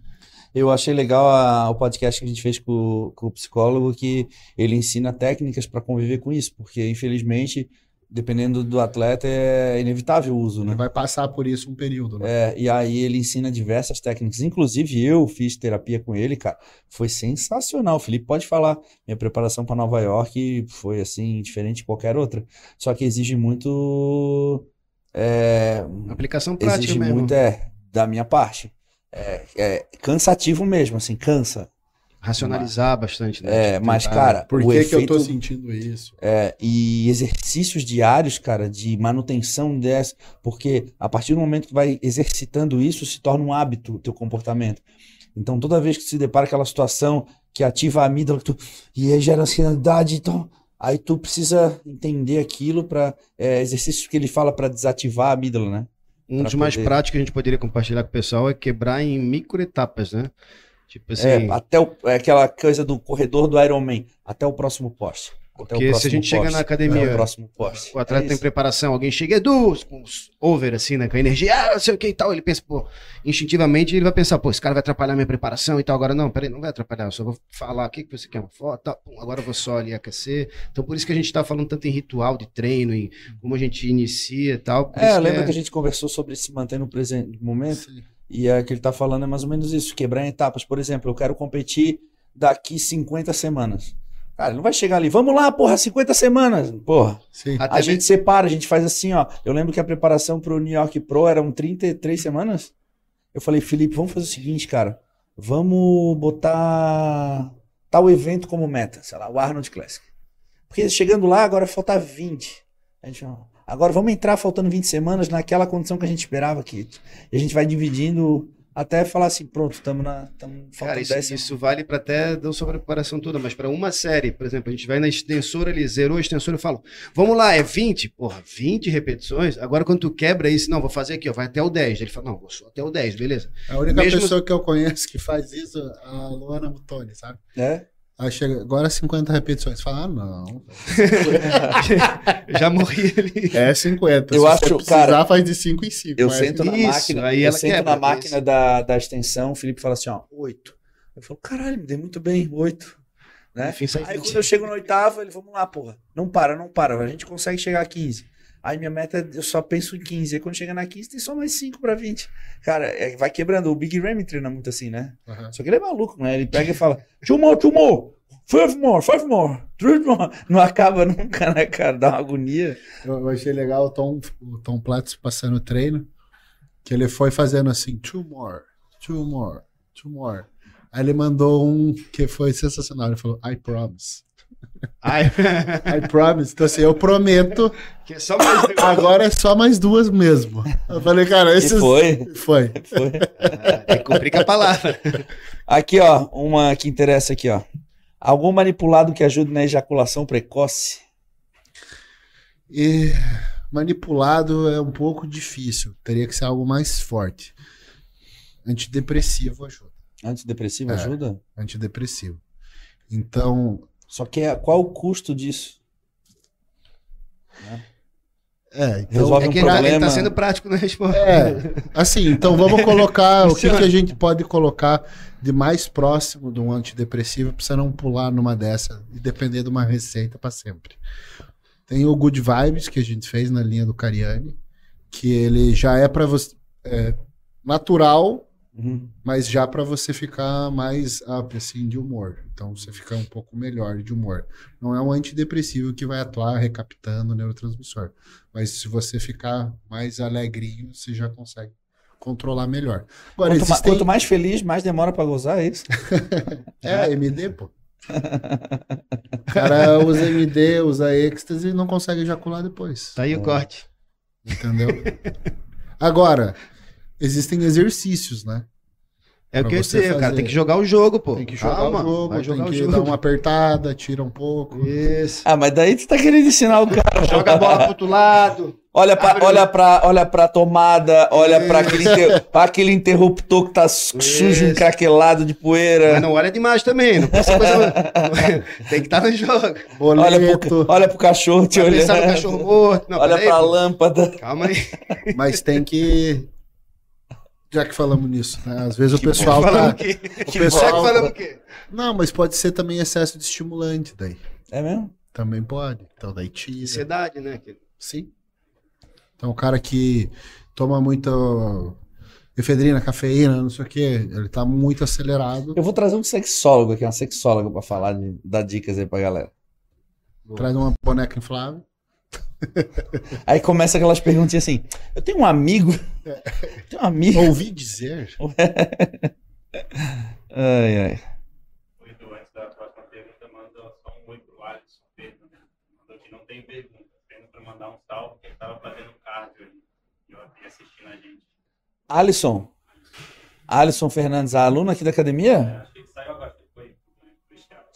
Eu achei legal a- o podcast que a gente fez com, com o psicólogo, que ele ensina técnicas para conviver com isso, porque infelizmente, dependendo do atleta, é inevitável o uso, Ele né? vai passar por isso um período, né? É, e aí ele ensina diversas técnicas. Inclusive, eu fiz terapia com ele, cara. Foi sensacional. O Felipe pode falar. Minha preparação para Nova York foi assim, diferente de qualquer outra. Só que exige muito. é, Aplicação prática exige mesmo. muito, é, da minha parte. É, é cansativo mesmo, assim, cansa. Racionalizar bastante, né? É, Tipo, mas, cara, Por o que, que eu tô efeito. sentindo isso? É, e exercícios diários, cara, de manutenção dessa, porque a partir do momento que vai exercitando isso, se torna um hábito o teu comportamento. Então, toda vez que se depara aquela situação que ativa a amígdala, que tu, e aí gera ansiedade, então, aí tu precisa entender aquilo para exercícios que ele fala para desativar a amígdala, né? Um dos pra mais poder- práticos que a gente poderia compartilhar com o pessoal é quebrar em micro etapas, né? Tipo assim, É, até o, é aquela coisa do corredor do Ironman, até o próximo poste. Porque se a gente chega na academia, até o próximo poste. o atleta É tem preparação, alguém chega, Edu, com os over assim, né? Com a energia, ah, não sei o que e tal. Ele pensa, pô, instintivamente ele vai pensar, pô, esse cara vai atrapalhar minha preparação e tal. Agora, não, peraí, não vai atrapalhar, eu só vou falar o que, que você quer, uma foto, tá, pum, agora eu vou só ali aquecer. Então, por isso que a gente tá falando tanto em ritual de treino, em como a gente inicia e tal. É, lembra é- que a gente conversou sobre se manter no presente momento? Sim. E é que ele tá falando é mais ou menos isso, quebrar em etapas. Por exemplo, eu quero competir daqui 50 semanas. Cara, não vai chegar ali, vamos lá, porra, 50 semanas. Porra, Sim. Até a gente separa, a gente faz assim, ó. Eu lembro que a preparação pro New York Pro eram 33 semanas. Eu falei, Felipe, vamos fazer o seguinte, cara. Vamos botar tal evento como meta, sei lá, o Arnold Classic. Porque chegando lá, agora falta 20. A gente, ó, agora vamos entrar faltando 20 semanas naquela condição que a gente esperava aqui. E a gente vai dividindo até falar assim, pronto, estamos na. Tamo, Cara, isso, 10 semanas. isso vale para até não só pra preparação toda, mas para uma série, por exemplo, a gente vai na extensora ali, zerou a extensora e fala, vamos lá, é 20? Porra, 20 repetições? Agora quando tu quebra isso, não, vou fazer aqui, ó, vai até o 10. Ele fala, não, vou só até o 10, beleza. A única Mesmo- pessoa que eu conheço que faz isso é a Luana Mutoni, sabe? É? Aí chega, agora 50 repetições. Fala, ah, não. Já morri ali. É 50. Eu Se acho, você precisar, cara, faz de 5 em 5. Eu sento na Isso, máquina, aí eu ela sento na máquina isso. da, da extensão, o Felipe fala assim, ó, oito. Eu falo, caralho, me dei muito bem, oito. Né? Enfim, sai Aí 20. quando eu chego no oitavo, ele, vamos lá, porra. Não para, não para, a gente consegue chegar a 15. Aí minha meta, eu só penso em 15. Aí quando chega na 15, tem só mais 5 pra 20. Cara, é, vai quebrando. O Big Ram treina muito assim, né? Aham. Só que ele é maluco, né? Ele pega e fala, two more, two more, five more, five more, three more. Não acaba nunca, né, cara? Dá uma agonia. Eu, eu achei legal o Tom, o Tom Platz passando o treino, que ele foi fazendo assim, two more, two more, two more. Aí ele mandou um que foi sensacional, ele falou, I promise. Ai, I promise. Então assim, eu prometo, que é só mais agora é só mais duas mesmo. Eu falei, cara, E esses... foi, Foi. foi. É, complica a palavra. Aqui, ó, uma que interessa aqui, ó. Algum manipulado que ajude na ejaculação precoce? E manipulado é um pouco difícil, teria que ser algo mais forte. Antidepressivo ajuda. Antidepressivo É. ajuda? Antidepressivo. Então, Só que é, qual o custo disso? é, então Resolve É um que ele tá- ele problema. tá sendo prático na resposta. É, assim, então vamos colocar o que, que a gente pode colocar de mais próximo de um antidepressivo para você não pular numa dessa e depender de uma receita para sempre. Tem o Good Vibes que a gente fez na linha do Cariani, que ele já é para você é, natural, Uhum. mas já para você ficar mais up assim de humor. Então você fica um pouco melhor de humor. Não é um antidepressivo que vai atuar recaptando o neurotransmissor, mas se você ficar mais alegrinho, você já consegue controlar melhor. Agora Quanto, ma- existem quanto mais feliz, mais demora pra gozar, é isso? é MD, pô. O cara usa MD, usa êxtase e não consegue ejacular depois. Tá aí o corte. Entendeu? Agora, existem exercícios, né? É o que eu o cara tem que jogar o jogo, pô. Tem que jogar Calma, o jogo, vai tem jogar o que jogo. dar uma apertada, tira um pouco. Isso. Ah, mas daí tu tá querendo ensinar o cara. Joga a bola pro outro lado. Olha pra, Abre olha pra, olha pra tomada, olha pra aquele, inter- pra aquele interruptor que tá su- sujo, encraquelado de poeira. Mas não olha demais também. Não pode ser coisa... tem que estar no jogo. Boleto. Olha pro, olha pro cachorro te olhando. no cachorro morto. Não, olha peraí, pra pô. lâmpada. Calma aí. Mas tem que. Já que falamos nisso, né? Às vezes o pessoal tá. o quê? O Já que pessoal. falamos o quê? Não, mas pode ser também excesso de estimulante daí. É mesmo? Também pode. Então daí tira. Ansiedade, né? Que- Sim. Então o cara que toma muita efedrina, cafeína, não sei o que, ele tá muito acelerado. Eu vou trazer um sexólogo aqui, uma sexóloga pra falar, de, dar dicas aí pra galera. Traz uma boneca inflável. Aí começa aquelas perguntinhas assim: eu tenho um amigo. tenho um amigo. Ouvi dizer. Ai, ai. Antes da próxima pergunta, manda só um oi pro Alisson Pedro. Mandou que não tem pergunta, para mandar um salve, ele estava fazendo cardio ali. E eu aqui assistindo a gente. Alisson. Alisson Fernandes, aluno aqui da academia?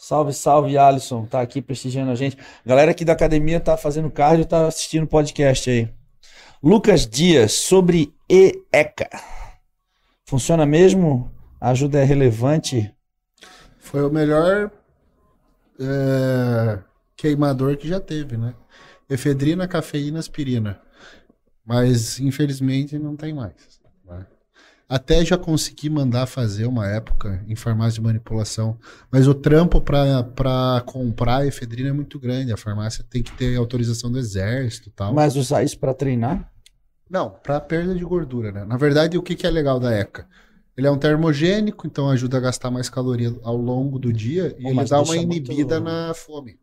Salve, salve, Alisson. Tá aqui prestigiando a gente. Galera aqui da academia tá fazendo cardio, tá assistindo podcast aí. Lucas Dias, sobre EECA. Funciona mesmo? A ajuda é relevante? Foi o melhor é, queimador que já teve, né? Efedrina, cafeína, aspirina. Mas infelizmente não tem mais. Até já consegui mandar fazer uma época em farmácia de manipulação, mas o trampo para comprar efedrina é muito grande. A farmácia tem que ter autorização do exército e tal. Mas usar isso pra treinar? Não, para perda de gordura, né? Na verdade, o que, que é legal da ECA? Ele é um termogênico, então ajuda a gastar mais caloria ao longo do dia e Pô, ele dá uma muito- inibida na fome.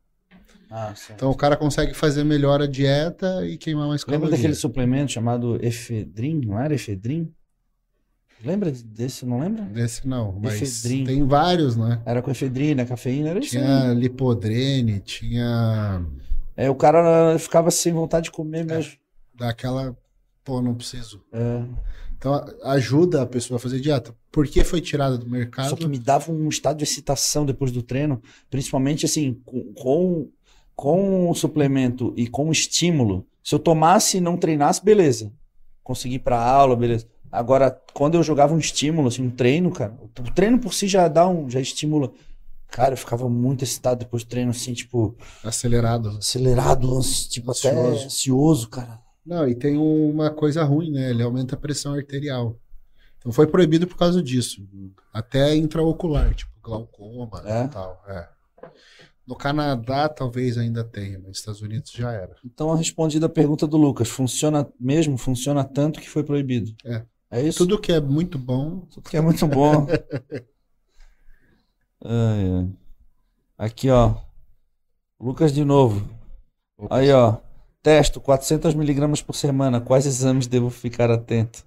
Ah. Então o cara consegue fazer melhor a dieta e queimar mais Lembra caloria. daquele suplemento chamado efedrin? Não era efedrin? Lembra desse? Não lembra? Esse não, mas tem vários, né? Era com efedrina, cafeína, era isso aí. Tinha lipodrene, tinha É, o cara ficava sem vontade de comer mesmo. daquela, pô, não preciso. É. Então ajuda a pessoa a fazer dieta. Por que foi tirada do mercado? Só que me dava um estado de excitação depois do treino, principalmente assim, com, com, com o suplemento e com o estímulo. Se eu tomasse e não treinasse, beleza. Consegui ir pra aula, beleza. Agora, quando eu jogava um estímulo, assim, um treino, cara, o treino por si já dá um, já estimula. Cara, eu ficava muito excitado depois do treino, assim, tipo, Acelerado. acelerado, tipo, até Ansioso. ansioso, cara. Não, e tem uma coisa ruim, né? Ele aumenta a pressão arterial. Então foi proibido por causa disso. Até intraocular, tipo glaucoma É? e tal. É. No Canadá talvez ainda tenha, mas nos Estados Unidos já era. Então, respondida a pergunta do Lucas, funciona mesmo? Funciona tanto que foi proibido? É. É isso? Tudo que é muito bom, Tudo que é muito bom. Ai, ai. Aqui, ó. Lucas de novo. Aí, ó. Testo 400 miligramas por semana. Quais exames devo ficar atento?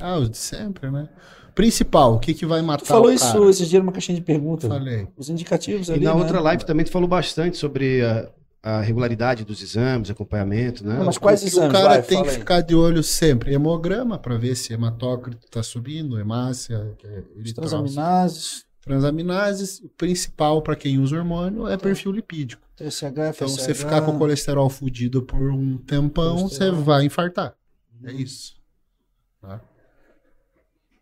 ah, os de sempre, né? Principal, o que que vai matar Tu falou isso esses dias numa caixinha de perguntas. Falei. Os indicativos E ali, na né? outra live também tu falou bastante sobre a, a regularidade dos exames, acompanhamento, né? Não, mas quais O exames? o cara Vai, tem que aí. ficar de olho sempre. Hemograma, para ver se hematócrito está subindo, hemácia, é transaminases, Transaminases, o principal para quem usa hormônio é perfil lipídico. TSH, Então, você ficar com o colesterol fudido por um tempão, você vai infartar. É isso.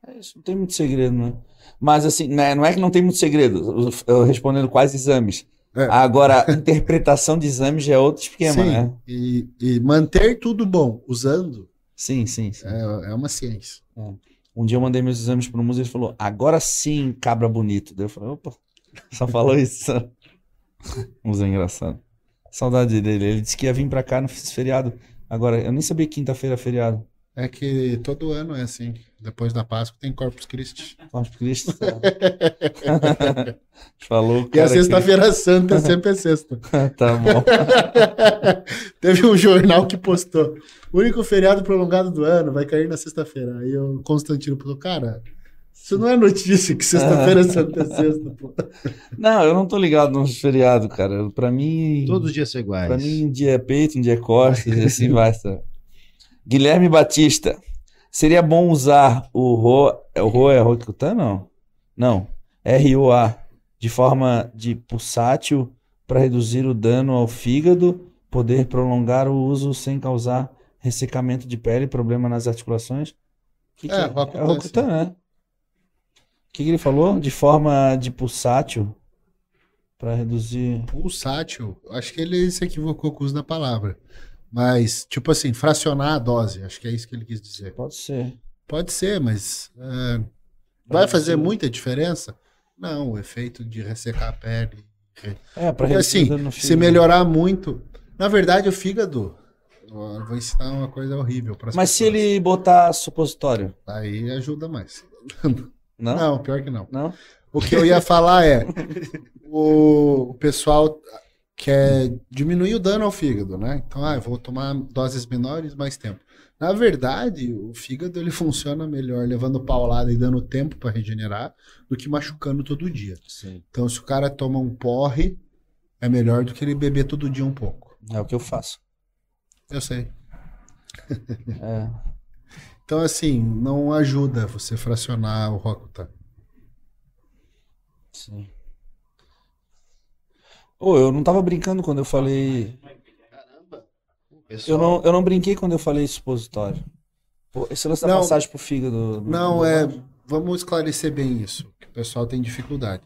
É isso, não tem muito segredo, né? Mas assim, né, não é que não tem muito segredo, eu respondendo quais exames. É. Agora, a interpretação de exames já é outro esquema, Sim, né? e, e manter tudo bom usando Sim, sim, sim. é, é uma ciência. Um dia eu mandei meus exames pro Musa e ele falou, agora sim, cabra bonito. Daí eu falei, opa, só falou isso. Musa é engraçado. Saudade dele. Ele disse que ia vir pra cá no feriado. Agora, eu nem sabia que quinta-feira é feriado. É que todo ano é assim. Depois da Páscoa tem Corpus Christi. Corpus Christi. Falou, E a. Sexta-feira Santa é sempre é sexta. que- Tá bom. Teve um jornal que postou: o único feriado prolongado do ano vai cair na sexta-feira. Aí o Constantino falou: cara, isso não é notícia que sexta-feira é Santa é sexta, pô. Não, eu não tô ligado nos feriados, cara. Pra mim. Todos os dias são iguais. Pra mim, um dia é peito, um dia é costas, e assim vai. Guilherme Batista. Seria bom usar o RO. É o RO é Rocutan, não? Não. ROA. De forma de pulsátil para reduzir o dano ao fígado, poder prolongar o uso sem causar ressecamento de pele, problema nas articulações. Que que É, é? Rocutan, É Rocutan, né? O que, que ele falou? De forma de pulsátil para reduzir. Pulsátil, acho que ele se equivocou com o uso da palavra. Mas, tipo assim, fracionar a dose, acho que é isso que ele quis dizer. Pode ser. Pode ser, mas é, vai fazer muita diferença? Não, o efeito de ressecar a pele. É, para Porque assim, se melhorar muito. Na verdade, o fígado. Eu vou ensinar uma coisa horrível para Mas se ele botar supositório? Aí ajuda mais. Não? Não, pior que não. Não? O que eu ia falar é: o, o pessoal quer diminuir o dano ao fígado, né? Então, ah, eu vou tomar doses menores mais tempo. Na verdade, o fígado ele funciona melhor levando paulada e dando tempo para regenerar do que machucando todo dia. Sim. Então, se o cara toma um porre, é melhor do que ele beber todo dia um pouco. É o que eu faço. Eu sei. É. Então, assim, não ajuda você fracionar o Rokutan. Sim. Ô, eu não tava brincando quando eu falei. Caramba. Eu não, eu não brinquei quando eu falei supositório. Pô, esse lance da Não. passagem pro fígado. Não, é. Vamos esclarecer bem isso, que o pessoal tem dificuldade.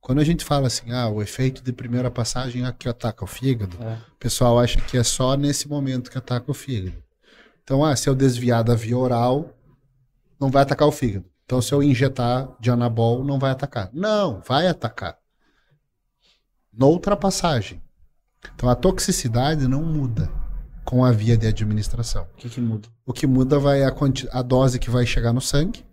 Quando a gente fala assim, ah, o efeito de primeira passagem é que ataca o fígado, É. o pessoal acha que é só nesse momento que ataca o fígado. Então, ah, se eu desviar da via oral, não vai atacar o fígado. Então, se eu injetar de anabol, não vai atacar. Não, vai atacar. Noutra passagem. Então, a toxicidade não muda com a via de administração. O que que muda? O que muda vai a, a dose que vai chegar no sangue.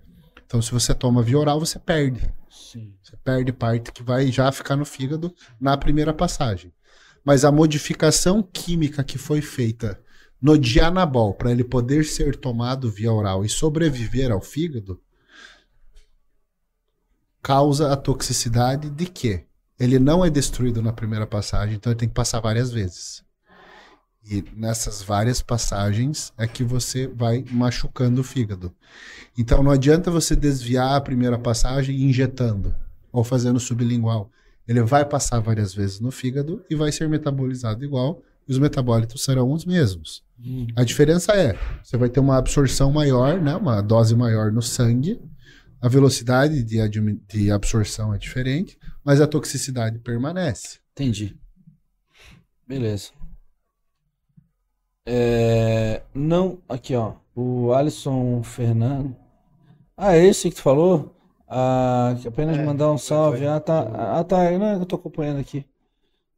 Então, se você toma via oral, você perde. Sim. Você perde parte que vai já ficar no fígado na primeira passagem. Mas a modificação química que foi feita no dianabol para ele poder ser tomado via oral e sobreviver ao fígado causa a toxicidade de quê? Ele não é destruído na primeira passagem, então ele tem que passar várias vezes. E nessas várias passagens é que você vai machucando o fígado. Então não adianta você desviar a primeira passagem injetando ou fazendo sublingual. Ele vai passar várias vezes no fígado e vai ser metabolizado igual, e os metabólitos serão os mesmos. Hum. A diferença é, você vai ter uma absorção maior, né, uma dose maior no sangue, a velocidade de, de absorção é diferente, mas a toxicidade permanece. Entendi. Beleza. É, não, aqui ó, o Alisson Fernando. Ah, é esse que tu falou? Ah, que apenas É, mandar um salve. foi. Ah, tá. Ah, tá. Não, é que eu tô acompanhando aqui.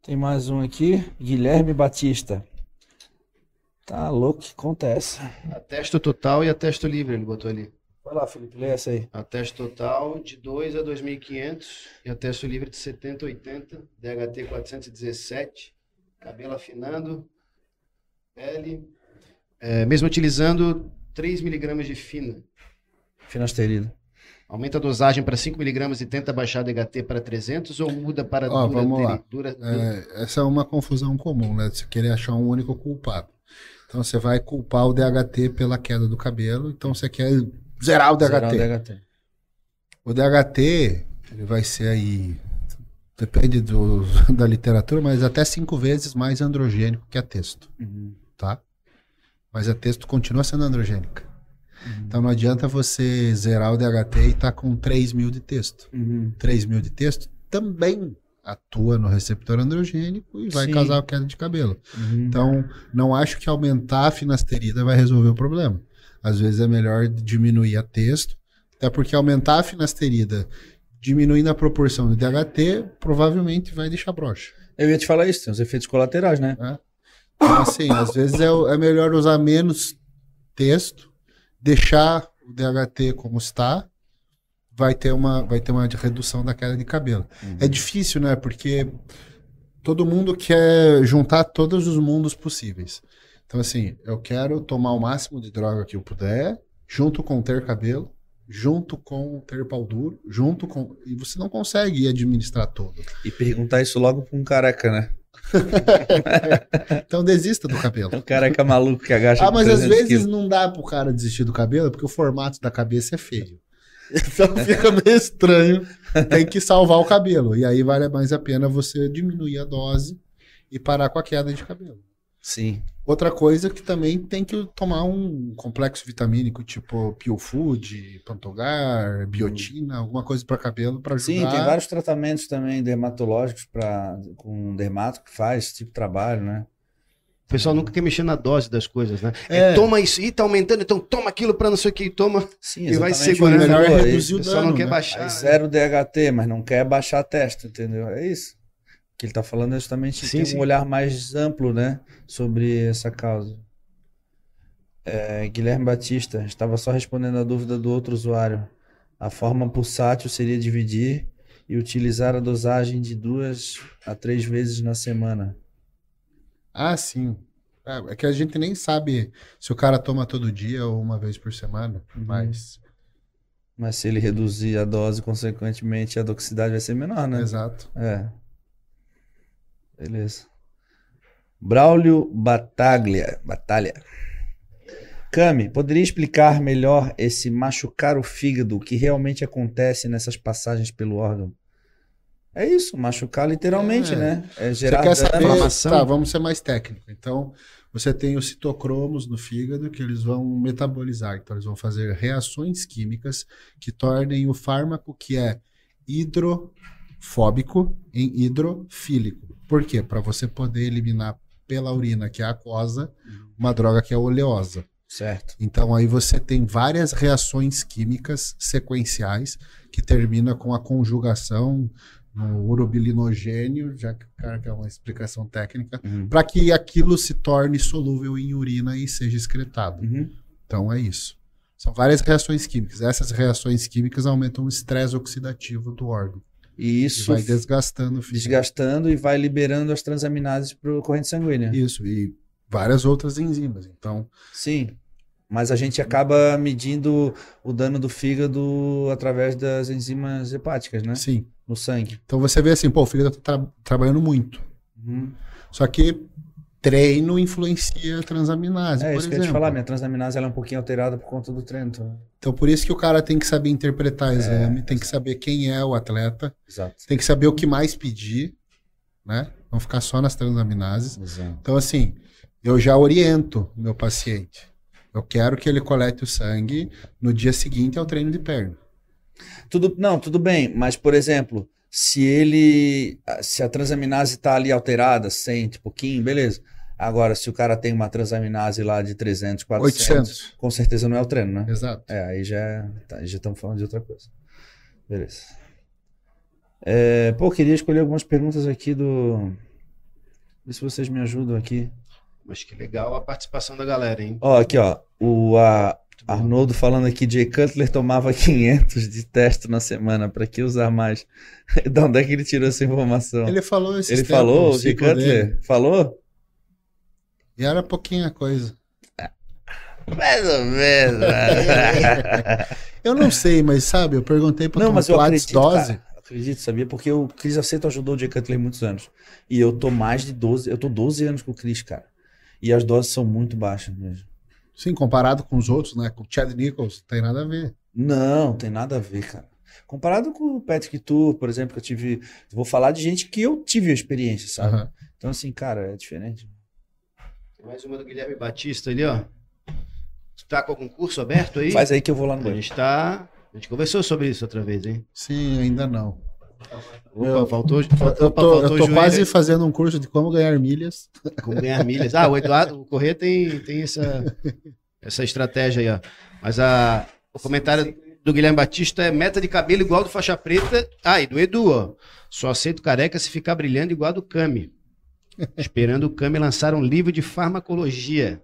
Tem mais um aqui. Guilherme Batista. Tá louco, que conta é essa? Atesto total e atesto livre, ele botou ali. Vai lá, Felipe, lê essa aí. Atesto total de 2 a 2.500 e atesto livre de 70 a 80, DHT 417, cabelo afinando, pele, é, mesmo utilizando 3 miligramas de fina. Finasterida. Aumenta a dosagem para 5 miligramas e tenta baixar a DHT para 300 ou muda para Ó, dura, vamos lá. dura- dura- É, essa é uma confusão comum, né? Você querer achar um único culpado. Então você vai culpar o DHT pela queda do cabelo, então você quer zerar o Zerar o DHT. DHT. O DHT, ele vai ser aí, depende do, da literatura, mas até cinco vezes mais androgênico que a texto, Uhum. tá? Mas a texto continua sendo androgênica. Então não adianta você zerar o DHT e estar com 3 mil de texto. Uhum. 3 mil de texto também atua no receptor androgênico e vai Sim. causar queda de cabelo. Uhum. Então, não acho que aumentar a finasterida vai resolver o problema. Às vezes é melhor diminuir a texto, até porque aumentar a finasterida diminuindo a proporção de DHT provavelmente vai deixar broxa. Eu ia te falar isso, tem os efeitos colaterais, né? Então, assim, às vezes é, é melhor usar menos texto, deixar o DHT como está, vai ter uma, vai ter uma redução da queda de cabelo. É difícil, né? Porque todo mundo quer juntar todos os mundos possíveis. Então, assim, eu quero tomar o máximo de droga que eu puder, junto com ter cabelo, junto com ter pau duro, junto com. E você não consegue administrar tudo. E perguntar isso logo pra um careca, né? Então desista do cabelo. O careca maluco que agacha Ah, mas às 300 vezes quilos. não dá pro cara desistir do cabelo porque o formato da cabeça é feio. Então fica meio estranho. Tem que salvar o cabelo. E aí vale mais a pena você diminuir a dose e parar com a queda de cabelo. Sim. Outra coisa que também tem que tomar um complexo vitamínico, tipo Pure Food, Pantogar, biotina, alguma coisa para cabelo para ajudar. Sim, tem vários tratamentos também dermatológicos para com dermato que faz esse tipo de trabalho, né? O pessoal nunca quer mexer na dose das coisas, né? É, É. toma isso, e tá aumentando, então toma aquilo para não sei o que, toma. Sim, E vai segurando. o Melhor aí- reduzir O dano, não quer né? baixar. Aí zero DHT, mas não quer baixar a testa, entendeu? É isso. O que ele tá falando é justamente Sim, ter um olhar mais amplo, né? Sobre essa causa. É, Guilherme Batista, estava só respondendo a dúvida do outro usuário. A forma pulsátil seria dividir e utilizar a dosagem de duas a três vezes na semana. Ah, sim. É, é que a gente nem sabe se o cara toma todo dia ou uma vez por semana, Uhum. mas Mas se ele reduzir a dose, consequentemente, a toxicidade vai ser menor, né? exato. É. Beleza. Braulio Bataglia. Batalha. Cami, poderia explicar melhor esse machucar o fígado, o que realmente acontece nessas passagens pelo órgão? É isso, machucar literalmente, É. né? É Você gerar quer dano. saber? inflamação. Tá, vamos ser mais técnico. Então, você tem os citocromos no fígado que eles vão metabolizar. Então, eles vão fazer reações químicas que tornem o fármaco que é hidrofóbico em hidrofílico. Por quê? Para você poder eliminar pela urina, que é aquosa, uma droga que é oleosa. Certo. Então aí você tem várias reações químicas sequenciais que termina com a conjugação no urobilinogênio, já que o cara quer uma explicação técnica, Uhum. para que aquilo se torne solúvel em urina e seja excretado. Uhum. Então é isso. São várias reações químicas. Essas reações químicas aumentam o estresse oxidativo do órgão. E isso vai desgastando o fígado. desgastando e vai liberando as transaminases para corrente sanguínea. Isso, e várias outras enzimas. Então, Sim, mas a gente acaba medindo o dano do fígado através das enzimas hepáticas, né? sim. No sangue. Então você vê assim, pô, o fígado tá tra- trabalhando muito. Uhum. Só que treino influencia a transaminase, É isso que eu ia te falar, minha transaminase ela é um pouquinho alterada por conta do treino. Então... Então por isso que o cara tem que saber interpretar É, exame, tem que saber quem é o atleta, Exato. tem que saber o que mais pedir, né? Não ficar só nas transaminases. Exato. Então assim, eu já oriento o meu paciente. Eu quero que ele colete o sangue no dia seguinte ao treino de perna. Tudo, não, tudo bem, mas por exemplo, se ele. Se a transaminase tá ali alterada, 100 e pouquinho, beleza. Agora, se o cara tem uma transaminase lá de 300, 400, 800. com certeza não é o treino, né? Exato. É, aí já, tá, já estamos falando de outra coisa. Beleza. É, pô, queria escolher algumas perguntas aqui do. Ver se vocês me ajudam aqui. Mas que legal a participação da galera, hein? Ó, aqui, ó. O a, Arnoldo falando aqui, Jay Cutler tomava 500 de teste na semana. Pra que usar mais? de onde é que ele tirou essa informação? Ele falou esse Ele falou, o Jay Cutler? Falou? E era pouquinha coisa. Mais ou menos. Eu não sei, mas sabe, eu perguntei pro Não, mas eu acredito, dose. cara. Acredito, sabia? Porque o Chris Aceto ajudou o Jay Cutler muitos anos. E eu tô mais de 12, eu tô 12 anos com o Chris, cara. E as doses são muito baixas mesmo. Sim, comparado com os outros, né? Com o Chad Nichols, tem nada a ver. Não, tem nada a ver, cara. Comparado com o Patrick Tour, por exemplo, que eu tive. Vou falar de gente que eu tive a experiência, sabe? Aham. Então, assim, cara, é diferente. Tem mais uma do Guilherme Batista ali, ó. Tu tá com algum curso aberto aí? Faz aí que eu vou lá no A banheiro. gente tá. A gente conversou sobre isso outra vez, hein? Sim, ainda não. Opa, Eu- faltou, Eu faltou, tô, faltou eu tô quase aí. fazendo um curso de como ganhar milhas. Como ganhar milhas. Ah, o Eduardo, o Corrêa tem, tem essa, essa estratégia aí, ó. Mas a, o comentário do Guilherme Batista é meta de cabelo igual do faixa preta. Ah, e do Edu, ó. Só aceito careca se ficar brilhando igual a do Cami. Esperando o Cami lançar um livro de farmacologia.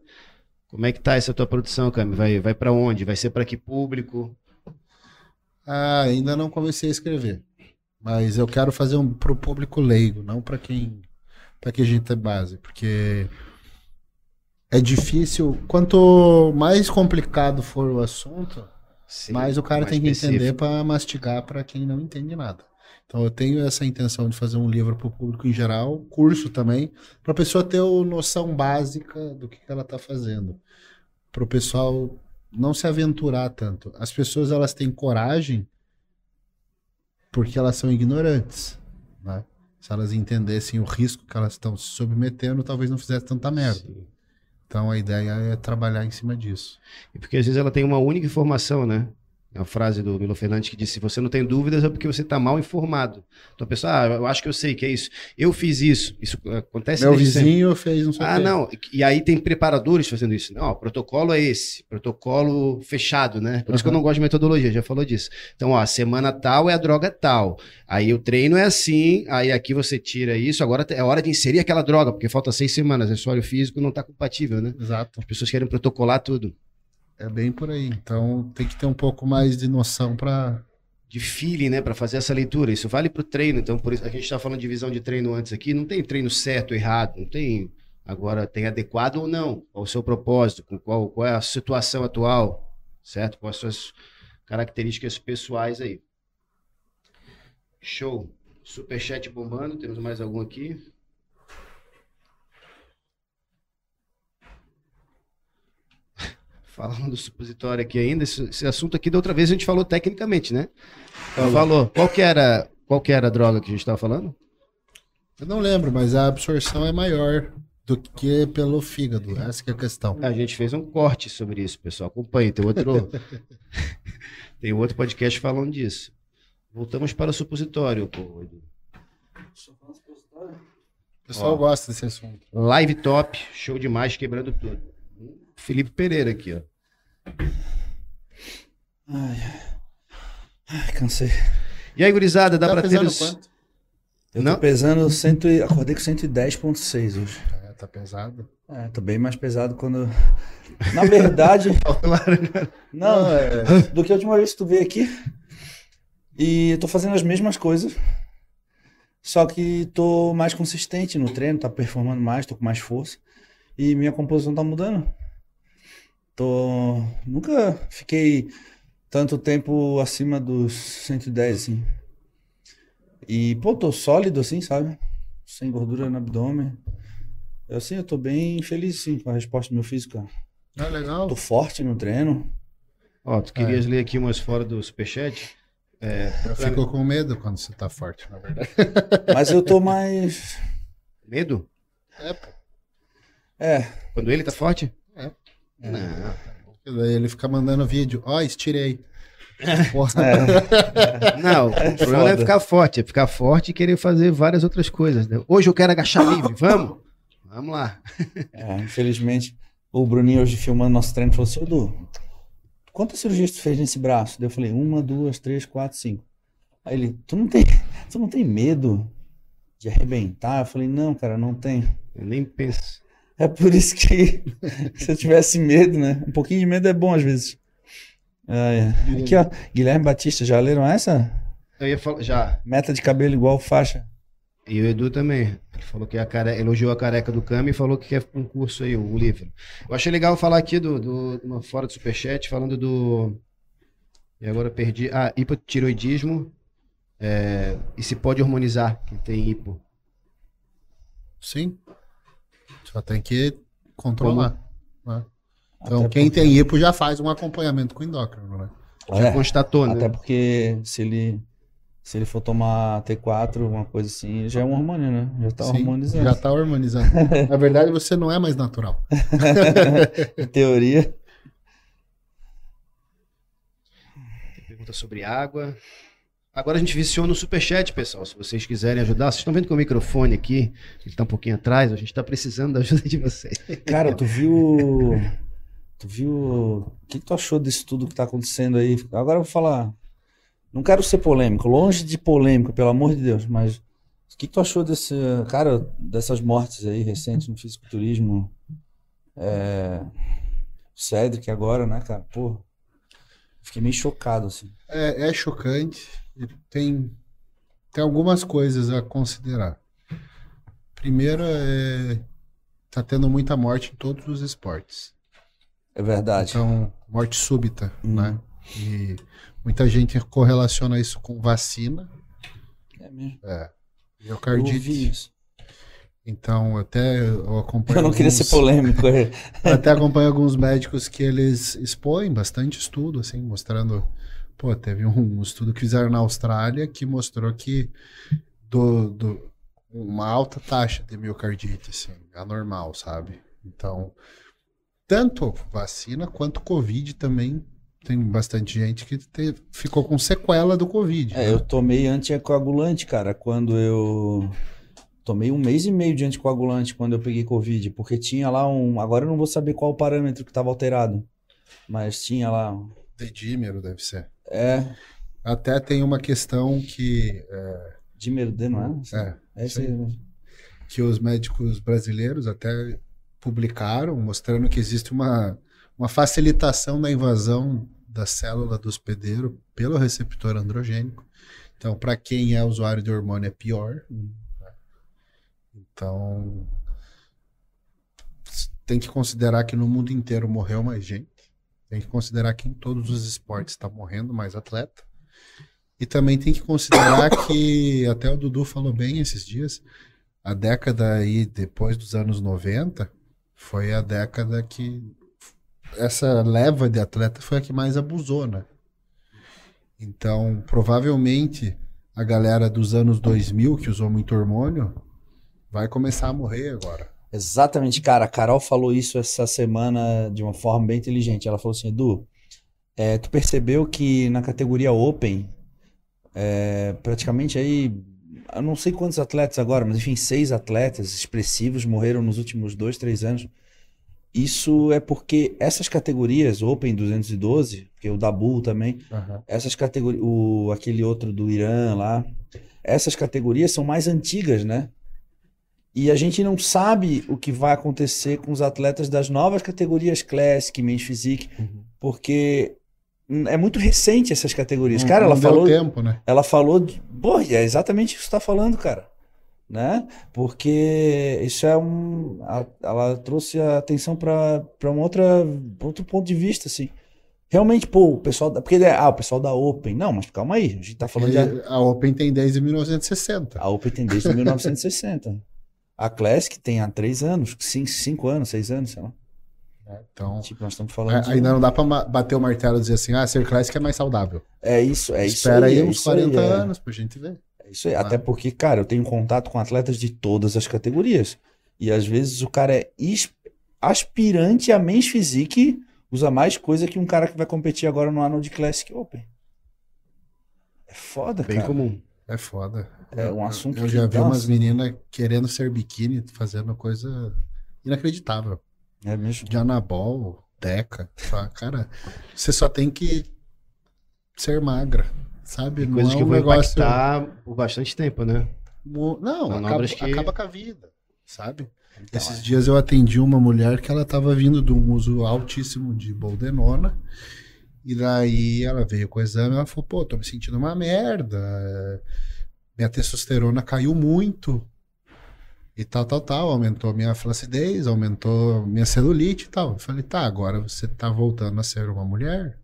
Como é que tá essa tua produção, Cami? Vai, vai para onde? Vai ser para que público? Ah, ainda não comecei a escrever. Mas eu quero fazer um pro público leigo, não para quem para quem a gente tem base, porque é difícil. Quanto mais complicado for o assunto, Sim, mais o cara mais tem que específico. entender para mastigar para quem não entende nada. Então eu tenho essa intenção de fazer um livro para o público em geral, curso também, para a pessoa ter a noção básica do que, que ela está fazendo, para o pessoal não se aventurar tanto. As pessoas elas têm coragem porque elas são ignorantes, né? Se elas entendessem o risco que elas estão se submetendo, talvez não fizesse tanta merda. Sim. Então a ideia é trabalhar em cima disso. E porque às vezes ela tem uma única informação, né? É a frase do Milo Fernandes que disse: se você não tem dúvidas é porque você está mal informado. Então a pessoa, ah, eu acho que eu sei que é isso. Eu fiz isso. Isso acontece Meu desde sempre. vizinho fez não sei o Ah, não. E aí tem preparadores fazendo isso. Não, o protocolo é esse. Protocolo fechado, né? Por isso que eu não gosto de metodologia, já falou disso. Então, ó, a semana tal é a droga tal. Aí o treino é assim, aí aqui você tira isso. Agora é hora de inserir aquela droga, porque falta seis semanas. O óleo físico não está compatível, né? Exato. As pessoas querem protocolar tudo. É bem por aí. Então tem que ter um pouco mais de noção para. de feeling, né, para fazer essa leitura. Isso vale para o treino. Então, por isso a gente está falando de visão de treino antes aqui. Não tem treino certo errado. Não tem. Agora tem adequado ou não ao seu propósito, com qual, qual é a situação atual, certo? Com as suas características pessoais aí. Show. Superchat bombando. Temos mais algum aqui? Falando do supositório aqui ainda, esse, esse assunto aqui da outra vez a gente falou tecnicamente, né? Falou. Qual que era, qual que era a droga que a gente estava falando? Eu não lembro, mas a absorção é maior do que pelo fígado. Essa que é a questão. A gente fez um corte sobre isso, pessoal. Acompanhe, tem outro, tem outro podcast falando disso. Voltamos para o supositório, pô. O pessoal Ó. gosta desse assunto. Live top, show demais, quebrando tudo. Felipe Pereira aqui, ó. Ai, cansei. E aí, gurizada, dá Tá pra ter os... quanto? Eu Não. tô pesando cento e... Acordei com 110.6 hoje. É, tá pesado. É, tô bem mais pesado quando... Na verdade... Não, é... Do que a última vez que tu veio aqui. E eu tô fazendo as mesmas coisas. Só que tô mais consistente no treino, tá performando mais, tô com mais força. E minha composição tá mudando. Tô... Nunca fiquei tanto tempo acima dos 110, assim. E, pô, tô sólido, assim, sabe? Sem gordura no abdômen. Eu, assim, eu tô bem feliz, sim, com a resposta do meu físico. Ah, legal. Tô forte no treino. Ó, tu querias ler aqui umas fora do superchat? É, Eu fico com medo quando você tá forte, na verdade. Mas eu tô mais. medo? É, pô. É, Quando ele tá forte? É. Não. Daí ele fica mandando vídeo. Ó, estirei. Porra. É, Não, o problema é ficar forte, é ficar forte e querer fazer várias outras coisas. né? Hoje eu quero agachar livre, vamos? Vamos lá. é, infelizmente, o Bruninho hoje filmando nosso treino falou assim, "Ô, Edu, quantas cirurgias tu fez nesse braço? Daí eu falei, uma, duas, três, quatro, cinco. Aí ele, tu não tem, tu não tem medo de arrebentar? Eu falei, não, cara, não tenho. Eu nem penso. É por isso que se eu tivesse medo, né? Um pouquinho de medo é bom às vezes. Ah, é. Aqui, ó, Guilherme Batista, já leram essa? Eu ia falar, já. Meta de cabelo igual faixa. E o Edu também. Ele falou que a care... elogiou a careca do Cami e falou que quer um curso aí, o livro. Eu achei legal falar aqui do, do uma fora do superchat, falando do. E agora eu perdi. Ah, hipotiroidismo. É... E se pode hormonizar quem tem hipo. Sim. Só tem que controlar. né? Então, Até quem porque- tem hipo já faz um acompanhamento com endócrino, né? Já É, constatou, né? até porque se ele se ele for tomar T4, uma coisa assim, já é um hormônio, né? Já tá Sim, hormonizando. Já tá hormonizando. Na verdade, você não é mais natural. Em teoria. Pergunta sobre água. Agora a gente viciou no superchat, pessoal. Se vocês quiserem ajudar, vocês estão vendo que o microfone aqui, ele tá um pouquinho atrás, a gente tá precisando da ajuda de vocês. Cara, tu viu. Tu viu. O que, que tu achou disso tudo que tá acontecendo aí? Agora eu vou falar. Não quero ser polêmico, longe de polêmico, pelo amor de Deus, mas o que, que tu achou desse. Cara, dessas mortes aí recentes no fisiculturismo? É. Cedric agora, né, cara? Pô. Fiquei meio chocado, assim. É, é chocante. Tem, tem algumas coisas a considerar. Primeiro, é, tá tendo muita morte em todos os esportes. É verdade. Então, morte súbita, Hum. né? E muita gente correlaciona isso com vacina, É mesmo. é, Eu miocardite. Então, até eu acompanho Eu não queria ser alguns- polêmico. Eu até acompanho alguns médicos que eles expõem bastante estudo, assim, mostrando. Pô, teve um estudo que fizeram na Austrália que mostrou que do, do- uma alta taxa de miocardite, assim, anormal, sabe? Então, tanto vacina quanto Covid também tem bastante gente que te- ficou com sequela do Covid. É, né? eu tomei anticoagulante, cara, quando eu tomei um mês e meio de anticoagulante quando eu peguei Covid, porque tinha lá um. Agora eu não vou saber qual o parâmetro que estava alterado, mas tinha lá. Dedímero deve ser. É, Até tem uma questão que é, dímero D, não é? é, É esse aí que os médicos brasileiros até publicaram, mostrando que existe uma, uma facilitação da invasão da célula do hospedeiro pelo receptor androgênico. Então, para quem é usuário de hormônio, é pior. Hum. né? Então, tem que considerar que no mundo inteiro morreu mais gente. Tem que considerar que em todos os esportes está morrendo mais atleta. E também tem que considerar que, até o Dudu falou bem esses dias, a década aí depois dos anos 90 foi a década que essa leva de atleta foi a que mais abusou, né? Então, provavelmente a galera dos anos 2000 que usou muito hormônio vai começar a morrer agora. Exatamente, cara. A Carol falou isso essa semana de uma forma bem inteligente. Ela falou assim: Edu, é, tu percebeu que na categoria Open, é, praticamente aí, eu não sei quantos atletas agora, mas enfim, seis atletas expressivos morreram nos últimos dois, três anos. Isso é porque essas categorias, Open 212, porque o Dabu também, essas categorias, o, aquele outro do Irã lá, essas categorias são mais antigas, né? E a gente não sabe o que vai acontecer com os atletas das novas categorias Classic, Men's Physique, porque hum, é muito recente essas categorias. Cara, Não ela deu falou, tempo, né? ela falou, de, pô, é exatamente isso que você tá falando, cara. Né? Porque isso é um, a- ela trouxe a atenção para um outra outro ponto de vista, assim. Realmente, pô, o pessoal da, porque ah, o pessoal da Open, não, mas calma aí, a gente tá falando de Porque a Open tem desde 1960. a Open tem desde 1960. A Classic tem há três anos, cinco, cinco anos, seis anos, sei lá. Então, Tipo, nós estamos falando. de- ainda não dá pra ma- bater o martelo e dizer assim, ah, ser classic é mais saudável. É isso, é isso Espera aí, é uns isso aí, 40 é. anos pra gente ver. É isso aí. Até porque, cara, eu tenho contato com atletas de todas as categorias. E às vezes o cara é aspirante a Men's Physique, usa mais coisa que um cara que vai competir agora no Arnold Classic Open. É foda, Bem cara. comum. É foda. É um assunto Eu que já vi dá umas um- meninas querendo ser biquíni, fazendo coisa inacreditável. É mesmo. De anabol, deca. Fala, Cara, você só tem que ser magra, sabe? Não Coisas é que um vão negócio... impactar por bastante tempo, né? Mo- Não, acaba, que- acaba com a vida, sabe? Então, Esses é. dias eu atendi uma mulher que ela tava vindo de um uso altíssimo de boldenona. E daí ela veio com o exame e ela falou, pô, tô me sentindo uma merda. Minha testosterona caiu muito. E tal, tal, tal. Aumentou minha flacidez, aumentou minha celulite e tal. Eu falei, tá, agora você tá voltando a ser uma mulher?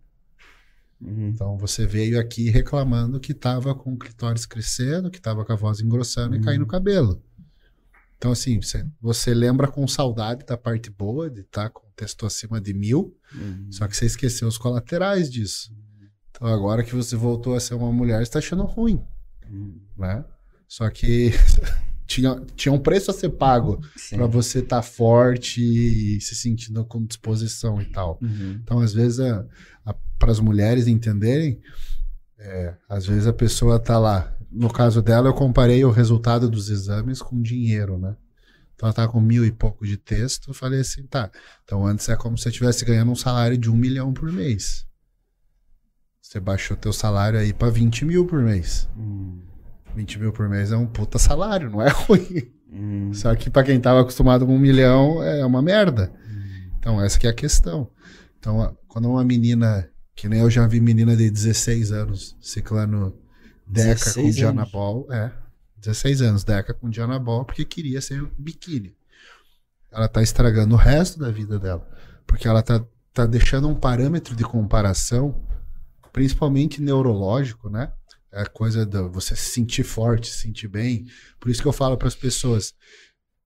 Uhum. Então você veio aqui reclamando que tava com o clitóris crescendo, que tava com a voz engrossando e Uhum. caindo o cabelo. Então, assim, você, você lembra com saudade da parte boa de estar com testo acima de mil, Uhum. só que você esqueceu os colaterais disso. Então, agora que você voltou a ser uma mulher, você tá achando ruim, Né? Só que tinha, tinha um preço a ser pago para você estar forte e se sentindo com disposição e tal. Uhum. Então, às vezes, para as mulheres entenderem, é, às vezes a pessoa tá lá. No caso dela, eu comparei o resultado dos exames com dinheiro, né? Então, ela tá com mil e pouco de texto. Eu falei assim, tá. Então, antes é como se você estivesse ganhando um salário de um milhão por mês. Você baixou teu salário aí para 20 mil por mês. Uhum. 20 mil por mês é um puta salário, não é ruim. Uhum. Só que para quem tava acostumado com um milhão, é uma merda. Então, essa que é a questão. Então, quando uma menina, que nem eu já vi menina de 16 anos ciclando Deca com 16 Dianabol, é, 16 anos, Deca com Dianabol, porque queria ser biquíni. Ela tá estragando o resto da vida dela, porque ela tá, tá deixando um parâmetro de comparação, principalmente neurológico, né? É coisa da você se sentir forte, se sentir bem. Por isso que eu falo para as pessoas,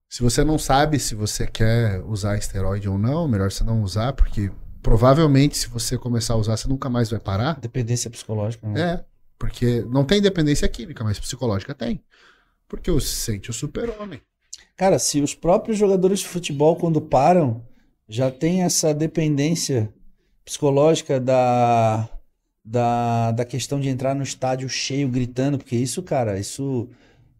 se você não sabe se você quer usar esteroide ou não, melhor você não usar, porque provavelmente se você começar a usar, você nunca mais vai parar. Dependência psicológica. Né? É, porque não tem dependência química, mas psicológica tem. Porque você se sente o super-homem. Cara, se os próprios jogadores de futebol, quando param, já tem essa dependência psicológica da, da, da questão de entrar no estádio cheio gritando, porque isso, cara, isso,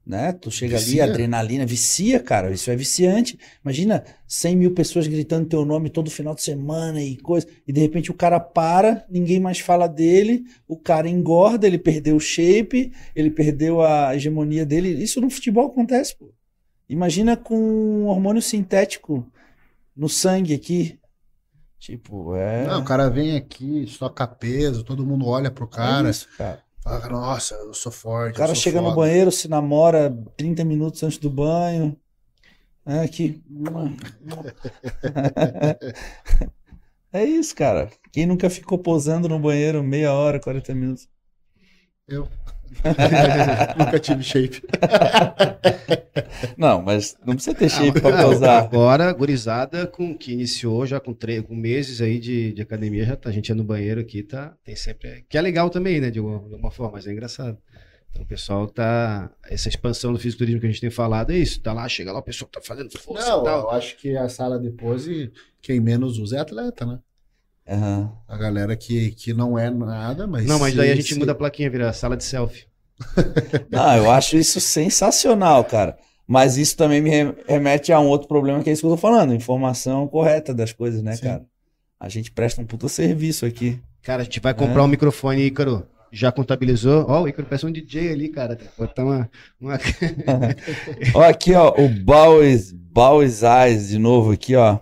né? Tu chega Vicia. ali, adrenalina, vicia, cara, isso é viciante. Imagina 100 mil pessoas gritando teu nome todo final de semana e coisa, e de repente o cara para, ninguém mais fala dele, o cara engorda, ele perdeu o shape, ele perdeu a hegemonia dele. Isso no futebol acontece, pô. Imagina com um hormônio sintético no sangue aqui. Tipo, é. Não, o cara vem aqui, soca peso, todo mundo olha pro é cara, isso, cara. fala, nossa, eu sou forte. O cara chega no foda." banheiro, se namora 30 minutos antes do banho. É aqui. É isso, cara. Quem nunca ficou posando no banheiro meia hora, 40 minutos? Eu. Nunca tive shape. Não, mas não precisa ter shape Ah, pra não, posar. Agora, gurizada, com, que iniciou já com, tre- com meses aí de, de academia, já tá, a gente ia no banheiro aqui, tá? Tem sempre. Que é legal também, né? De alguma, de alguma forma, mas é engraçado. Então o pessoal tá. Essa expansão do fisiculturismo que a gente tem falado é isso. Tá lá, chega lá, o pessoal tá fazendo força Não, e eu acho que a sala de pose, quem menos usa é atleta, né? Aham. A galera que, que não é nada, mas. Não, mas se- daí a gente se- muda a plaquinha, vira sala de selfie. Não, eu acho isso sensacional, cara. Mas isso também me re- remete a um outro problema que é isso que eu tô falando, informação correta das coisas, né, Sim. cara? A gente presta um puta serviço aqui. Cara, a gente vai comprar É. um microfone, Ícaro. Já contabilizou? Ó, o Ícaro parece um DJ ali, cara. Botar uma. uma... Ó, aqui, ó, o Bowes Eyes de novo aqui, ó.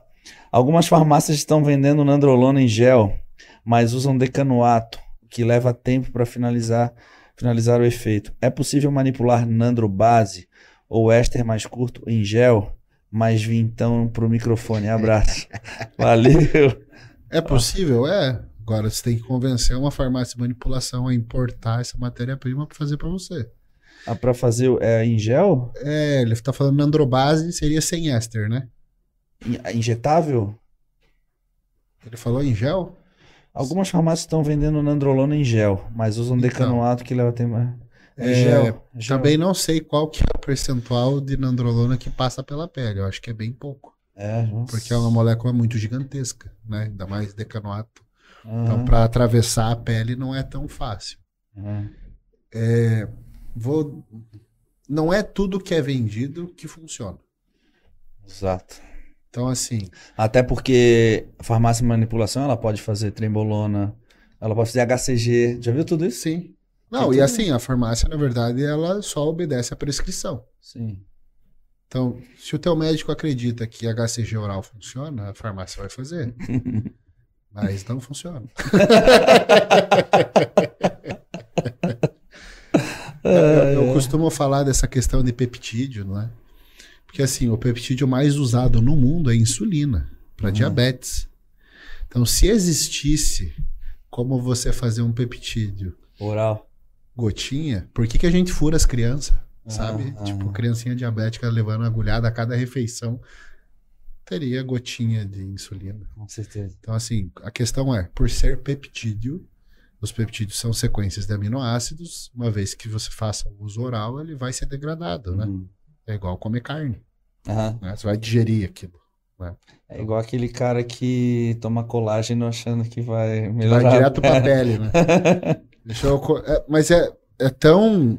Algumas farmácias estão vendendo nandrolona em gel, mas usam decanoato, o que leva tempo para finalizar, finalizar o efeito. É possível manipular nandrobase ou éster mais curto em gel? Mais vintão pro microfone. Abraço. Valeu. É possível? É. Agora você tem que convencer uma farmácia de manipulação a importar essa matéria-prima para fazer para você. Ah, pra fazer o- é, em gel? É, ele tá falando androbase, seria sem éster, né? In- Injetável? Ele falou em gel? Algumas farmácias estão vendendo nandrolona em gel, mas usam Então. decanoato que leva tempo. É, É, gel. gel. Também não sei qual que é o percentual de nandrolona que passa pela pele. Eu acho que é bem pouco. É. Porque é uma molécula muito gigantesca, né? Ainda mais decanoato. Aham, Então, para atravessar a pele não é tão fácil. aham. é, vou, não é tudo que é vendido que funciona. Exato. Então, assim, Até porque a farmácia de manipulação, ela pode fazer trembolona, ela pode fazer HCG. Já viu tudo isso? sim. Não, tudo e assim, a farmácia, na verdade, ela só obedece à prescrição. Sim. Então, se o teu médico acredita que HCG oral funciona, a farmácia vai fazer. Mas não funciona. Eu, eu costumo falar dessa questão de peptídeo, não é? Porque assim, o peptídeo mais usado no mundo é insulina para diabetes. Então, se existisse como você fazer um peptídeo Oral. gotinha, por que, que a gente fura as crianças? Sabe? Ah, tipo, ah. criancinha diabética levando agulhada a cada refeição. Teria gotinha de insulina. Com certeza. Então, assim, a questão é, por ser peptídeo, os peptídeos são sequências de aminoácidos, uma vez que você faça o uso oral, ele vai ser degradado, né? Uhum. É igual comer carne, Aham. né? Você vai digerir aquilo. É igual aquele cara que toma colágeno achando que vai Vai melhorar. direto pra pele, né? Eu é, mas é, é tão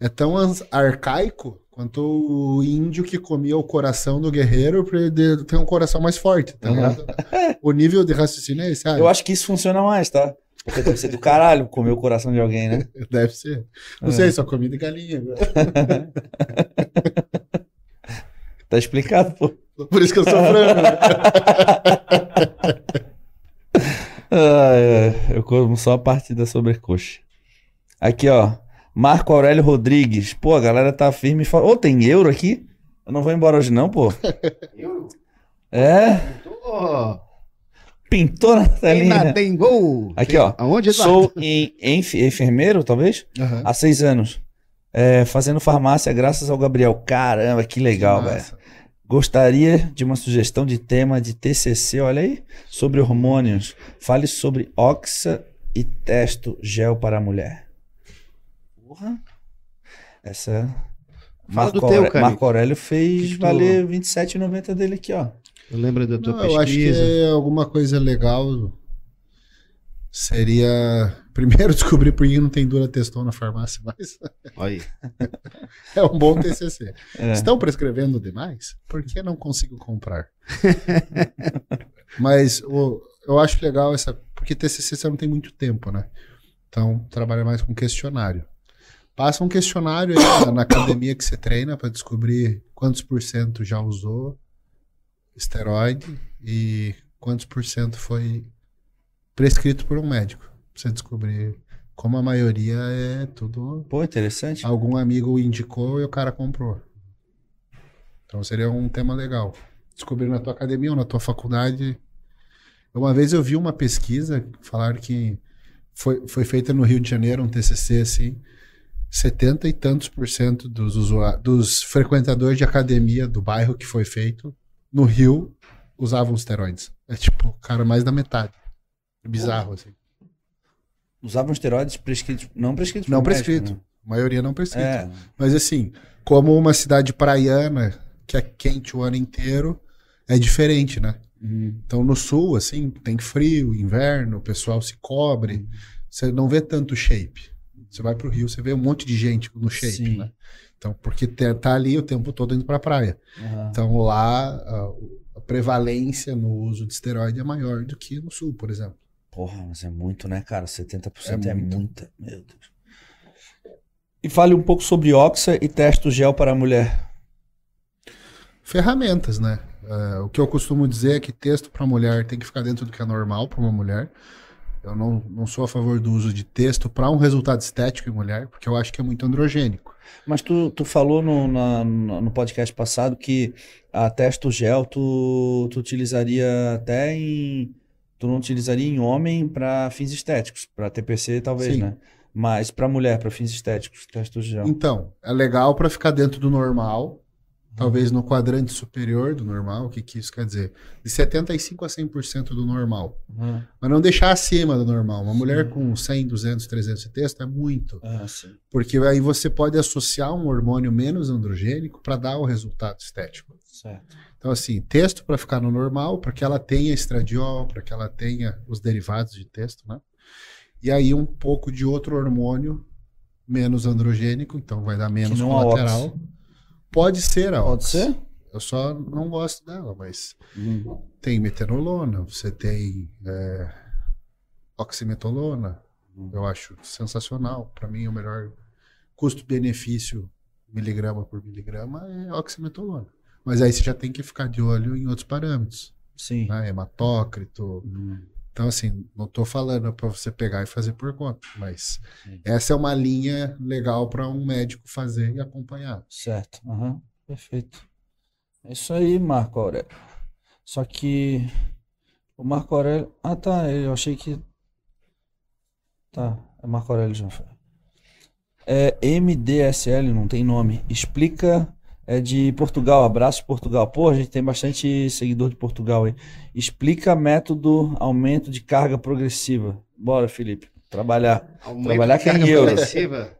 é tão arcaico quanto o índio que comia o coração do guerreiro pra ele ter um coração mais forte, tá Uhum. ligado? O nível de raciocínio é esse, ah, Eu acho que isso funciona mais, tá? Porque deve ser do caralho comer o coração de alguém, né? Deve ser. Não É. sei, só comida e galinha. Tá explicado, pô. Por isso que eu sou frango. Ai, ai, eu como só a parte da sobrecoxa. Aqui, ó. Marco Aurélio Rodrigues. Pô, a galera tá firme. e fala- Ô, tem euro aqui? Eu não vou embora hoje, não, pô. Eu? É? Oh, Pintou na telinha. ainda tem gol. Aqui, ó. Aonde? Sou em, enf- enfermeiro, talvez? Aham. Há seis anos. É, fazendo farmácia graças ao Gabriel. Caramba, que legal, velho. Gostaria de uma sugestão de tema de TCC, olha aí, sobre hormônios. Fale sobre oxa e testo gel para a mulher. Porra. Essa. Fala do Marco, teu, Auré- cara. Marco Aurélio fez valer R$ 27,90 dele aqui, ó. Eu lembro da tua Não, eu acho que pesquisa. é alguma coisa legal seria primeiro descobrir por que não tem dura textão na farmácia, mas Olha aí. é um bom TCC. É. Estão prescrevendo demais? Por que não consigo comprar? Mas o- eu acho legal essa. Porque TCC você não tem muito tempo, né? Então, trabalha mais com questionário. Passa um questionário aí na, na academia que você treina para descobrir quantos por cento já usou esteroide e quantos por cento foi prescrito por um médico. Pra você descobrir como a maioria é tudo Pô, interessante. algum amigo indicou e o cara comprou. Então seria um tema legal. Descobrir na tua academia ou na tua faculdade. Uma vez eu vi uma pesquisa, falaram que foi, foi feita no Rio de Janeiro, um TCC assim, 70 e tantos por cento dos, dos frequentadores de academia do bairro que foi feito no Rio usavam esteroides. É tipo, cara, mais da metade. É bizarro, assim. Usavam esteroides prescritos. Não prescritos Não por médico, prescrito. né? A maioria não prescrito. É. Mas assim, como uma cidade praiana que é quente o ano inteiro, é diferente, né? Uhum. Então no sul, assim, tem frio, inverno, o pessoal se cobre, você não vê tanto shape. Você vai pro Rio, você vê um monte de gente no shape, Sim. né? Então, porque tá ali o tempo todo indo pra praia. Aham. Então lá a, a prevalência no uso de esteroide é maior do que no sul, por exemplo. Porra, mas é muito, né, cara? 70% é, É muito. muita. Meu Deus. E fale um pouco sobre Oxa e testo gel para a mulher. ferramentas, né? É, o que eu costumo dizer é que texto para mulher tem que ficar dentro do que é normal para uma mulher. Eu não, não sou a favor do uso de texto para um resultado estético em mulher, porque eu acho que é muito androgênico. Mas tu, tu falou no, na- no podcast passado que a testo gel tu, tu utilizaria até em. Tu não utilizaria em homem para fins estéticos, para TPC talvez, Sim. né? Mas para mulher, para fins estéticos, testo gel. Então, é legal para ficar dentro do normal, talvez no quadrante superior do normal. O que, que isso quer dizer? De 75% a 100% do normal. Uhum. Mas não deixar acima do normal. Uma mulher com 100, 200, 300 de texto é muito. Ah, sim. Porque aí você pode associar um hormônio menos androgênico para dar o resultado estético. Certo. Então, assim, texto para ficar no normal, para que ela tenha estradiol, para que ela tenha os derivados de texto, né? E aí um pouco de outro hormônio menos androgênico, então vai dar menos a colateral. Pode ser a Pode ox. ser? Eu só não gosto dela, mas Hum. tem metenolona, você tem é, oximetolona. Eu acho sensacional. Para mim, o melhor custo-benefício miligrama por miligrama é oximetolona. Mas aí você já tem que ficar de olho em outros parâmetros, Sim. né? Hematócrito. Hum. Então, assim, não tô falando para você pegar e fazer por conta, mas Sim. essa é uma linha legal para um médico fazer e acompanhar. Certo. Aham. Perfeito. É isso aí, Marco Aurélio. Só que o Marco Aurélio. Ah, tá. Eu achei que. Tá. É Marco Aurélio já foi. É MDSL, não tem nome. Explica. É de Portugal. Abraço, Portugal. Pô, a gente tem bastante seguidor de Portugal aí. Explica método aumento de carga progressiva. Bora, Felipe. Trabalhar. Aumento Trabalhar de é carga euro. progressiva.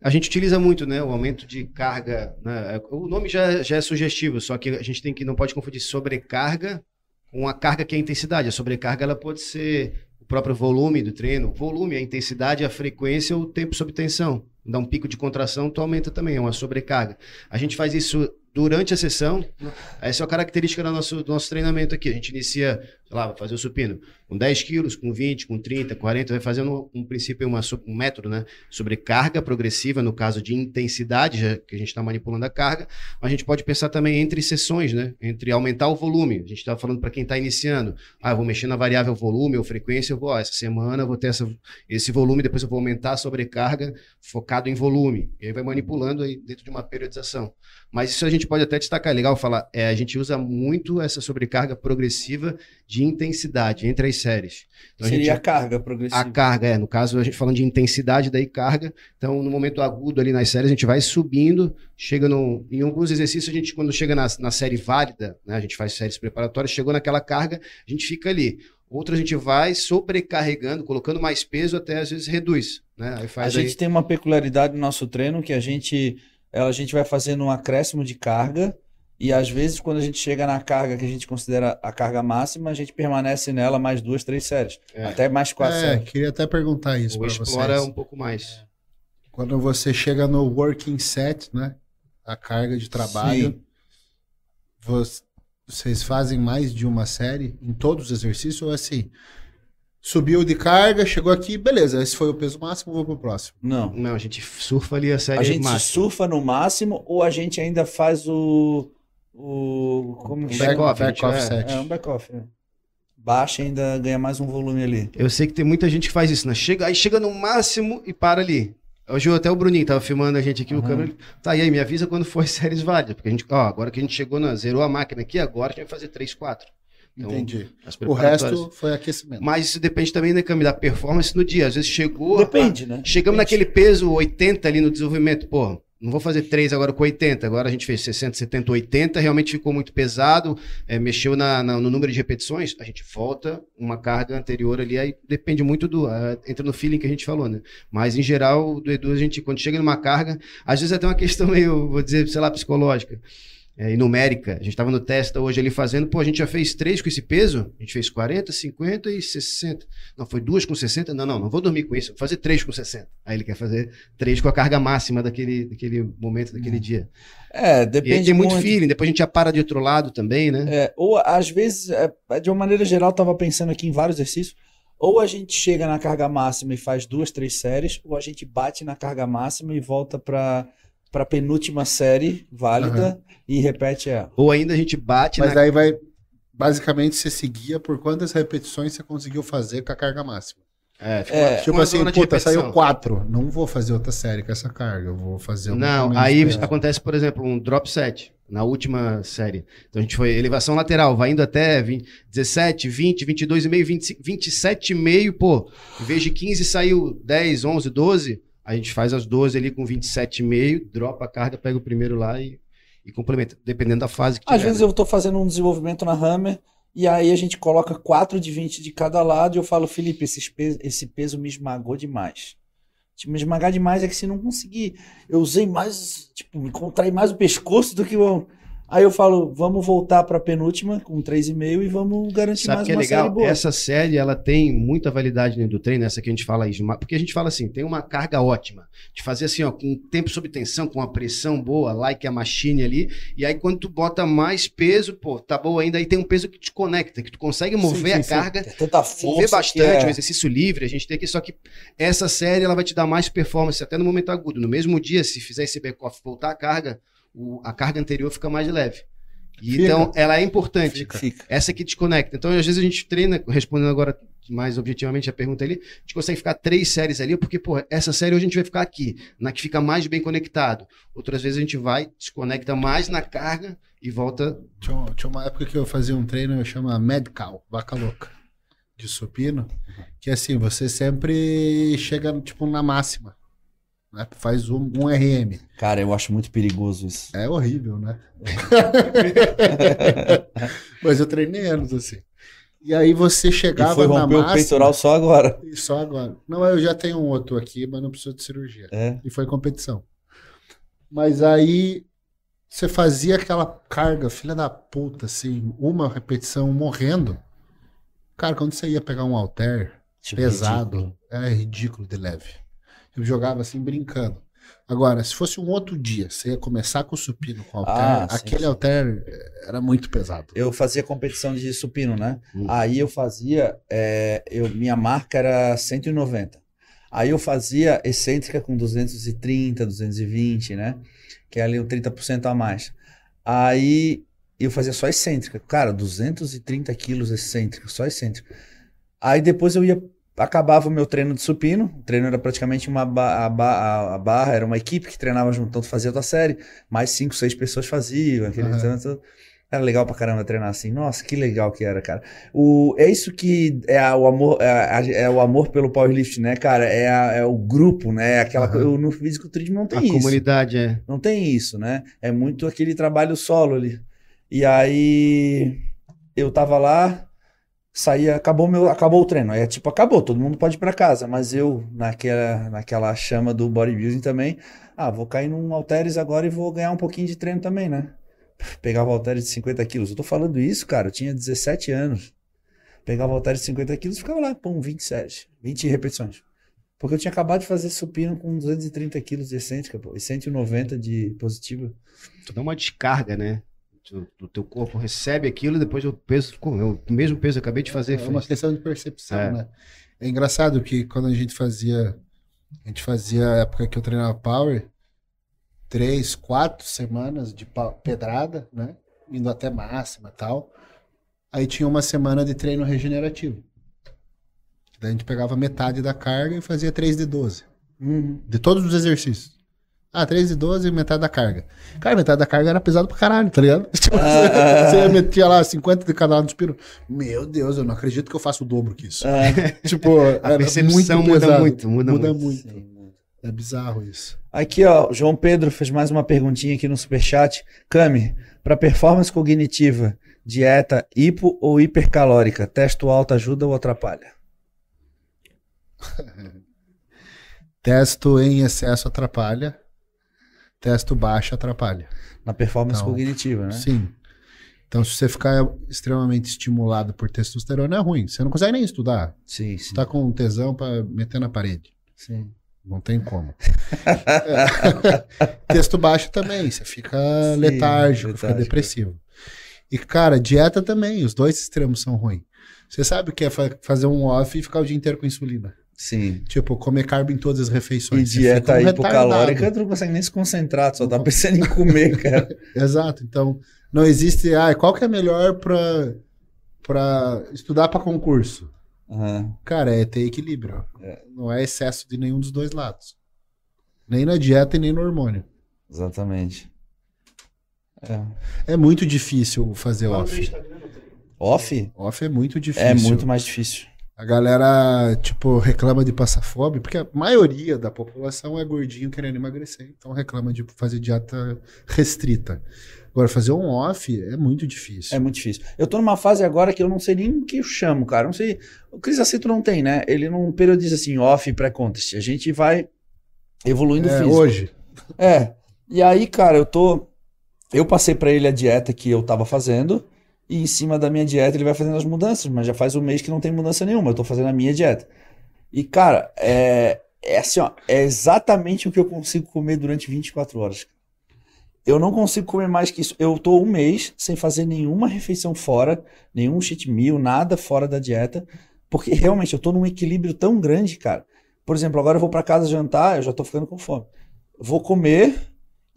A gente utiliza muito, né? O aumento de carga. né? O nome já, já é sugestivo, só que a gente tem que não pode confundir sobrecarga com a carga que é a intensidade. A sobrecarga ela pode ser o próprio volume do treino, volume, a intensidade, a frequência ou o tempo sob tensão. Dá um pico de contração, tu aumenta também, é uma sobrecarga. A gente faz isso durante a sessão. Essa é a característica do nosso, do nosso treinamento aqui. A gente inicia, sei lá, vai fazer o supino com 10 quilos, com 20, com 30, 40, vai fazendo um princípio, uma, um método, né? Sobre carga progressiva, no caso de intensidade, já que a gente está manipulando a carga. Mas a gente pode pensar também entre sessões, né? Entre aumentar o volume. A gente estava falando para quem está iniciando. Ah, eu vou mexer na variável volume ou frequência, eu vou, ó, essa semana eu vou ter essa, esse volume, depois eu vou aumentar a sobrecarga focado em volume. E aí vai manipulando aí dentro de uma periodização. Mas isso a gente pode até destacar, é legal falar, é, a gente usa muito essa sobrecarga progressiva de intensidade entre as séries. Então, a Seria gente- a carga progressiva. a carga, é, no caso, a gente falando de intensidade, daí carga. Então, no momento agudo ali nas séries, a gente vai subindo, chega no. Em alguns exercícios, a gente, quando chega na, na série válida, né, a gente faz séries preparatórias, chegou naquela carga, a gente fica ali. Outra a gente vai sobrecarregando, colocando mais peso, até às vezes reduz. Né? A aí- gente tem uma peculiaridade no nosso treino que a gente, ela- a gente vai fazendo um acréscimo de carga e às vezes quando a gente chega na carga que a gente considera a carga máxima, a gente permanece nela mais duas, três séries, É. até mais quatro É, séries. queria até perguntar isso para explora vocês. um pouco mais. Quando você chega no working set, né? A carga de trabalho, Sim. vo- vocês fazem mais de uma série em todos os exercícios ou assim? Subiu de carga, chegou aqui, beleza, esse foi o peso máximo, vou pro próximo. Não. Não, a gente surfa ali a série A gente máxima. surfa no máximo ou a gente ainda faz o o como que Um chama? back-off, back off é, set. É um back-off. né? Baixa e ainda ganha mais um volume ali. Eu sei que tem muita gente que faz isso, né? Chega, aí chega no máximo e para ali. Hoje até o Bruninho tava filmando a gente aqui, o Aham. câmera. Tá, e aí, me avisa quando for as séries válidas. Porque a gente, ó, agora que a gente chegou na, zerou a máquina aqui, agora a gente vai fazer 3, 4. Então, Entendi. O resto foi aquecimento. Mas isso depende também, né, Cami, da performance no dia. Às vezes chegou. Depende, né? Chegamos Depende. naquele peso 80 ali no desenvolvimento, pô, não vou fazer 3 agora com 80, agora a gente fez 60, 70, 80, realmente ficou muito pesado, é, mexeu na- na- no número de repetições, a gente volta uma carga anterior ali, aí depende muito do, ah, entra no feeling que a gente falou, né? Mas em geral, do Edu, a gente, quando chega numa carga, às vezes é até uma questão meio, vou dizer, sei lá, psicológica. É, e numérica, a gente estava no teste hoje ali fazendo, pô, a gente já fez três com esse peso, a gente fez 40, 50 e 60. Não, foi duas com 60? Não, não, não vou dormir com isso, vou fazer três com 60. Aí ele quer fazer três com a carga máxima daquele, daquele momento, daquele dia. É, E aí depende tem muito feeling, depois a gente já para de outro lado também, né? É, ou às vezes, é, de uma maneira geral, eu tava pensando aqui em vários exercícios. Ou a gente chega na carga máxima e faz duas, três séries, ou a gente bate na carga máxima e volta para para penúltima série válida e repete ela. Ou ainda a gente bate Mas na. daí vai. Basicamente, você seguia por quantas repetições você conseguiu fazer com a carga máxima. É, É, Tipo uma assim, zona de puta, repetição. saiu quatro. Não vou fazer outra série com essa carga. Eu vou fazer uma Não, aí peso. acontece, por exemplo, um drop set na última série. Então a gente foi elevação lateral, vai indo até 20, 17, 20, 22,5, 25, 27,5, pô. Em vez de 15 saiu 10, 11, 12, a gente faz as 12 ali com 27,5, dropa a carga, pega o primeiro lá e, e complementa, dependendo da fase que Às tiver, vezes né? eu tô fazendo um desenvolvimento na Hammer e aí a gente coloca 4 de 20 de cada lado e eu falo, Felipe, esse peso, esse peso me esmagou demais. Tipo, me esmagar demais é que se não conseguir, eu usei mais, tipo, me contraí mais o pescoço do que o. Aí eu falo, vamos voltar pra penúltima com 3,5 e vamos garantir Sabe mais que é uma legal? série boa. Essa série ela tem muita validade dentro do treino, essa que a gente fala aí, porque a gente fala assim, tem uma carga ótima de fazer assim, ó, com tempo sob tensão, com uma pressão boa, like a machine ali, e aí quando tu bota mais peso, pô, tá bom ainda, aí tem um peso que te conecta, que tu consegue mover sim, a sim. carga Tem tanta força. mover bastante, é- um exercício livre, a gente tem aqui, só que essa série ela vai te dar mais performance até no momento agudo. No mesmo dia, se fizer esse back-off voltar a carga, o- a carga anterior fica mais leve. E Fica. então, ela é importante. Fica. Essa que desconecta. Então, às vezes a gente treina, respondendo agora mais objetivamente a pergunta ali, a gente consegue ficar três séries ali, porque, pô, essa série hoje a gente vai ficar aqui, na que fica mais bem conectado. Outras vezes a gente vai, desconecta mais na carga e volta. Tinha, tinha uma época que eu fazia um treino, eu chama Medical, vaca louca, de supino, que assim, você sempre chega, tipo, na máxima, né? Faz um, um RM. Cara, eu acho muito perigoso isso. É horrível, né? Mas eu treinei anos assim. E aí você E chegava foi na romper o máxima... peitoral só agora. E só agora. Não, eu já tenho um outro aqui, mas não preciso de cirurgia. É. E foi competição. Mas aí você fazia aquela carga, filha da puta, assim, uma repetição morrendo. Cara, quando você ia pegar um halter Tipo, pesado, ridículo. era ridículo de leve. Eu jogava assim, brincando. Agora, se fosse um outro dia, você ia começar com o supino com halter, Ah, sim, aquele sim. halter eh, era muito pesado. Eu fazia competição de supino, né? Hum. Aí eu fazia, é, eu, minha marca era 190. Aí eu fazia excêntrica com 230, 220, né? Que é ali um 30% a mais. Aí eu fazia só excêntrica. Cara, 230 quilos excêntrica, só excêntrica. Aí depois eu ia, acabava o meu treino de supino. O treino era praticamente uma ba- a, ba- a barra, era uma equipe que treinava junto, tu fazia a tua série. Mais cinco, seis pessoas faziam. Aquele Aham. tanto. Era legal pra caramba treinar assim. Nossa, que legal que era, cara. O, é isso que é a- o amor, é, a- é o amor pelo powerlifting, né, cara? É, a- é o grupo, né? Aquela, Aham. co- no fisiculturismo não tem a isso. comunidade é. Não tem isso, né? É muito aquele trabalho solo ali. E aí eu tava lá, saía, acabou meu, acabou o treino. Aí é tipo, acabou, todo mundo pode ir pra casa, mas eu naquela naquela chama do bodybuilding também, ah, vou cair num halteres agora e vou ganhar um pouquinho de treino também, né? Pegava halteres de 50 quilos. Eu tô falando isso, cara, eu tinha 17 anos. Pegava halteres de 50 quilos e ficava lá, pum, 27, 20 repetições. Porque eu tinha acabado de fazer supino com 230 quilos de excêntrica, pô, e 190 de positiva. Tu dá uma descarga, né? Tu- O teu corpo recebe aquilo e depois o peso ficou. O mesmo peso eu acabei de fazer. É uma fez. questão de percepção, É. né? É engraçado que quando a gente fazia. A gente fazia a época que eu treinava Power, três, quatro semanas de pedrada, né? Indo até máxima e tal. Aí tinha uma semana de treino regenerativo. Daí a gente pegava metade da carga e fazia 3 de 12. De todos os exercícios. Ah, 3 de 12 e metade da carga. Cara, metade da carga era pesado pra caralho, tá ligado? Tipo, Ah, você metia lá 50 de cada lado do suspiro. Meu Deus, eu não acredito que eu faço o dobro que isso. tipo, A percepção muito muda muito, muda Muda muito. muito. É bizarro isso. Aqui, ó, o João Pedro fez mais uma perguntinha aqui no Superchat. Cami, para performance cognitiva, dieta hipo ou hipercalórica, testo alto ajuda ou atrapalha? Testo em excesso atrapalha. Testo baixo atrapalha. Na performance Então, cognitiva, né? Sim. Então, se você ficar extremamente estimulado por testosterona, é ruim. Você não consegue nem estudar. Sim, sim. tá com tesão pra meter na parede. sim. Não tem como. Texto baixo também, você fica Sim, letárgico, fica letárgico. depressivo. E, cara, dieta também, os dois extremos são ruins. Você sabe o que é fa- fazer um off e ficar o dia inteiro com insulina? Sim. Tipo, comer carbo em todas as E refeições. Você dieta um hipocalórica, tu não consegue nem se concentrar, tu só tá pensando em comer, cara. Exato. Então, não existe. Ah, qual que é melhor pra, pra estudar pra concurso? Aham. Cara, é ter equilíbrio. Não é excesso de nenhum dos dois lados. Nem na dieta e nem no hormônio. Exatamente. É. É muito difícil fazer off. Off Off é muito difícil. é muito mais difícil. A galera, tipo, reclama de passar fome, porque a maioria da população é gordinho querendo emagrecer. Então reclama de fazer dieta restrita. Agora, fazer um off é muito difícil. É muito difícil. Eu tô numa fase agora que eu não sei nem o que eu chamo, cara. Não sei. O Cris Aceto não tem, né? Ele não periodiza assim, off e pré-contest. A gente vai evoluindo É, físico. hoje. É. E aí, cara, eu tô. eu passei pra ele a dieta que eu tava fazendo e em cima da minha dieta ele vai fazendo as mudanças, mas já faz um mês que não tem mudança nenhuma, eu tô fazendo a minha dieta. E cara, é, é assim, ó, é exatamente o que eu consigo comer durante 24 horas. Eu não consigo comer mais que isso. Eu tô um mês sem fazer nenhuma refeição fora, nenhum cheat meal, nada fora da dieta, porque realmente eu tô num equilíbrio tão grande, cara. Por exemplo, agora eu vou pra casa jantar, eu já tô ficando com fome. Vou comer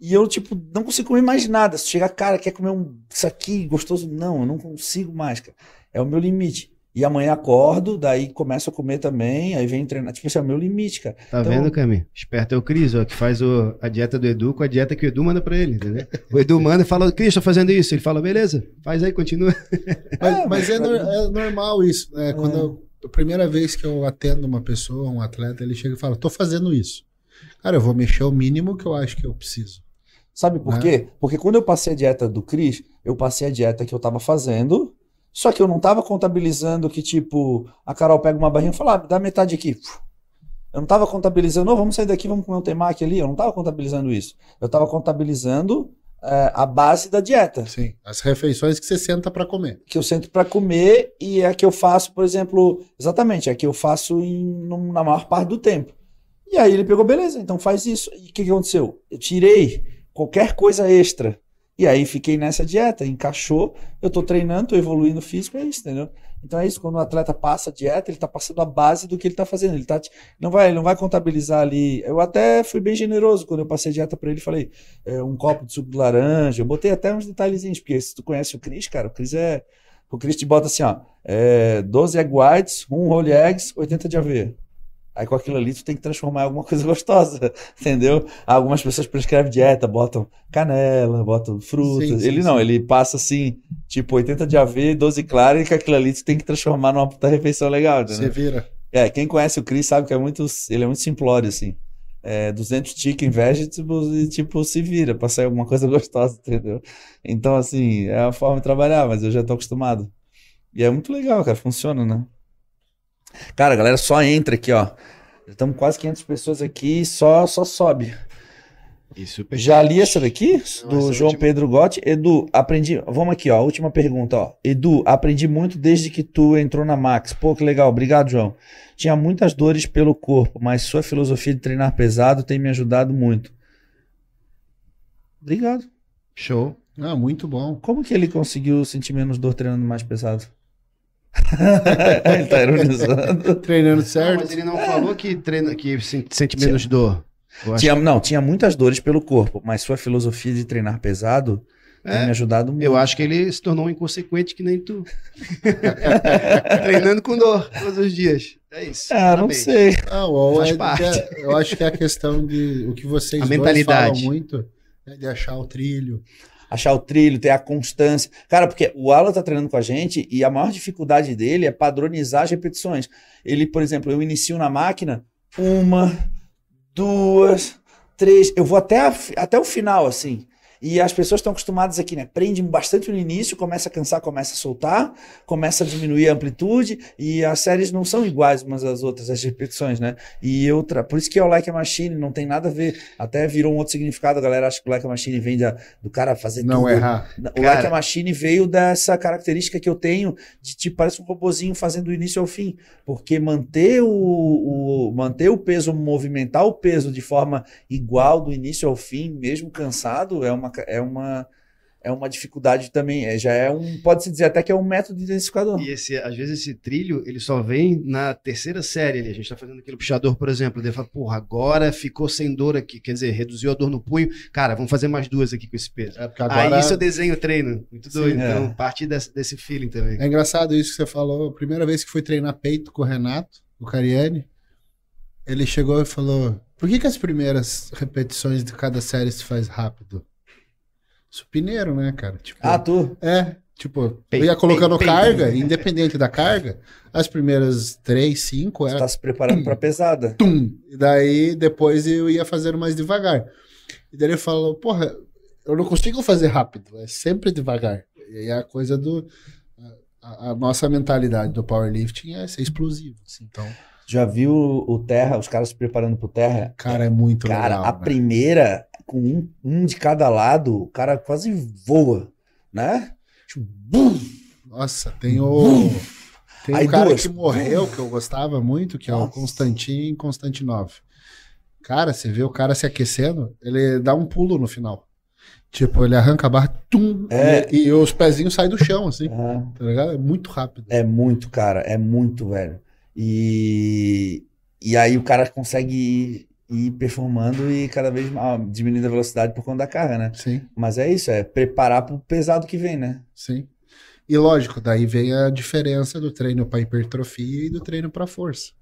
e eu, tipo, não consigo comer mais nada. Se chegar, cara, quer comer um, isso aqui gostoso? Não, eu não consigo mais, cara. É o meu limite. E amanhã acordo, daí começo a comer também, aí vem treinar. Tipo, esse é o meu limite, cara. Tá Então- vendo, Cami? Esperto é o Cris, ó, que faz o- a dieta do Edu com a dieta que o Edu manda pra ele, entendeu? O Edu manda e fala, Cris, tô fazendo isso. Ele fala, beleza, faz aí, continua. Mas, É, mas é, nor- é normal isso. né? Quando eu- a primeira vez que eu atendo uma pessoa, um atleta, ele chega e fala: tô fazendo isso. Cara, eu vou mexer o mínimo que eu acho que eu preciso. Sabe por Né? quê? Porque quando eu passei a dieta do Cris, eu passei a dieta que eu tava fazendo, só que eu não tava contabilizando que, tipo, a Carol pega uma barrinha e fala, ah, dá metade aqui. Eu não tava contabilizando, "Ô, vamos sair daqui, vamos comer um temaki ali. Eu não tava contabilizando isso. Eu tava contabilizando é, a base da dieta. Sim. As refeições que você senta pra comer. que eu sento para comer e é a que eu faço, por exemplo, exatamente, é a que eu faço em, na maior parte do tempo. E aí ele pegou, beleza, então faz isso. E o que, que aconteceu? Eu tirei qualquer coisa extra. E aí fiquei nessa dieta, encaixou, eu tô treinando, tô evoluindo físico, é isso, entendeu? Então é isso, quando o atleta passa a dieta, ele tá passando a base do que ele tá fazendo. Ele tá, não vai, ele não vai contabilizar ali. Eu até fui bem generoso quando eu passei a dieta para ele, falei, é, um copo de suco de laranja, eu botei até uns detalhezinhos, porque se tu conhece o Cris, cara, o Cris é o Chris te bota assim, ó, é, 12 egg whites, um whole eggs, 80 de aveia. Aí com aquilo ali tu tem que transformar em alguma coisa gostosa, entendeu? Algumas pessoas prescrevem dieta, botam canela, botam frutas. Sim, sim, ele não, sim. ele passa assim, tipo 80 de aveia, 12 clara, e com aquilo ali tu tem que transformar numa puta refeição legal, Você entendeu? vira. É, quem conhece o Chris sabe que é muito, ele é muito simplório, assim. É, 200 chicken vegetables e, tipo, se vira pra sair alguma coisa gostosa, entendeu? Então, assim, é a forma de trabalhar, mas eu já tô acostumado. E é muito legal, cara, funciona, né? Cara, a galera só entra aqui, ó. Já estamos quase 500 pessoas aqui, só, só sobe. E Já li essa daqui? Não, Do essa João última- Pedro Gotti. Edu, aprendi. Vamos aqui, ó. Última pergunta, ó. Edu, aprendi muito desde que tu entrou na Max. Pô, que legal. Obrigado, João. Tinha muitas dores pelo corpo, mas sua filosofia de treinar pesado tem me ajudado muito. Obrigado. show. Ah, muito bom. Como que ele conseguiu sentir menos dor treinando mais pesado? Ele tá ironizando. Treinando Não, certo. mas ele não falou que treina, que sen- sente menos dor. Eu acho Tinha, não, tinha muitas dores pelo corpo, mas sua filosofia de treinar pesado tem É, me ajudado muito. Eu acho que ele se tornou um inconsequente que nem tu. Treinando com dor todos os dias. É isso. Ah, não sei. Ah, ou Faz é- parte. é- eu acho que é a questão de o que vocês A dois mentalidade. falam muito, né, de achar o trilho. Achar o trilho, ter a constância. Cara, porque o Alan tá treinando com a gente e a maior dificuldade dele é padronizar as repetições. Ele, por exemplo, eu inicio na máquina uma, duas, três, eu vou até, a até o final, assim. E as pessoas estão acostumadas aqui, né? Prende bastante no início, começa a cansar, começa a soltar, começa a diminuir a amplitude, e as séries não são iguais umas às outras, as repetições, né? E outra, por isso que é o Like a Machine, não tem nada a ver. Até virou um outro significado, a galera acha que o Like a Machine vem da, do cara fazer Não tudo. errar. O Cara- Like a Machine veio dessa característica que eu tenho de tipo, parece um robozinho fazendo do início ao fim. Porque manter o, o- manter o peso, movimentar o peso de forma igual do início ao fim, mesmo cansado, é uma, é uma, é uma dificuldade também. É, já é um, pode-se dizer até que é um método intensificador. E esse, às vezes esse trilho, ele só vem na terceira série ali. A gente tá fazendo aquele puxador, por exemplo. Ele fala, porra, agora ficou sem dor aqui. Quer dizer, reduziu a dor no punho. Cara, vamos fazer mais duas aqui com esse peso. É agora Aí isso eu desenho o treino. Muito doido. Sim, é. então, parte desse, desse feeling também. é engraçado isso que você falou. A primeira vez que fui treinar peito com o Renato, o Cariani, ele chegou e falou: "Por que que as primeiras repetições de cada série se faz rápido?" Supineiro, né, cara? Tipo, Ah, tu? É, tipo, Peito, eu ia colocando peito, carga, independente da carga, as primeiras três, cinco Você era tá se preparando pra pesada. tum, e daí depois eu ia fazendo mais devagar. E daí ele falou, porra, eu não consigo fazer rápido, é sempre devagar. E aí a coisa do. A, a nossa mentalidade do powerlifting é ser explosivo. assim. Então, Já viu o Terra, os caras se preparando pro Terra? cara, é muito Cara, legal. a né? primeira, com um, um de cada lado, o cara quase voa, né? Tipo, bum! Nossa, tem o. Tem Aí um cara duas. que morreu, que eu gostava muito, que é o Nossa. Constantin Constantinov. Cara, você vê o cara se aquecendo, ele dá um pulo no final. Tipo, ele arranca a barra, tum, É. e, e os pezinhos saem do chão, assim. Ah, Tá ligado? É muito rápido. É muito, cara, é muito, velho. E, e aí o cara consegue ir performando e cada vez mais diminuindo a velocidade por conta da carga, né? Sim, Mas é isso, é preparar pro pesado que vem, né? sim. E lógico, daí vem a diferença do treino pra hipertrofia e do treino pra força.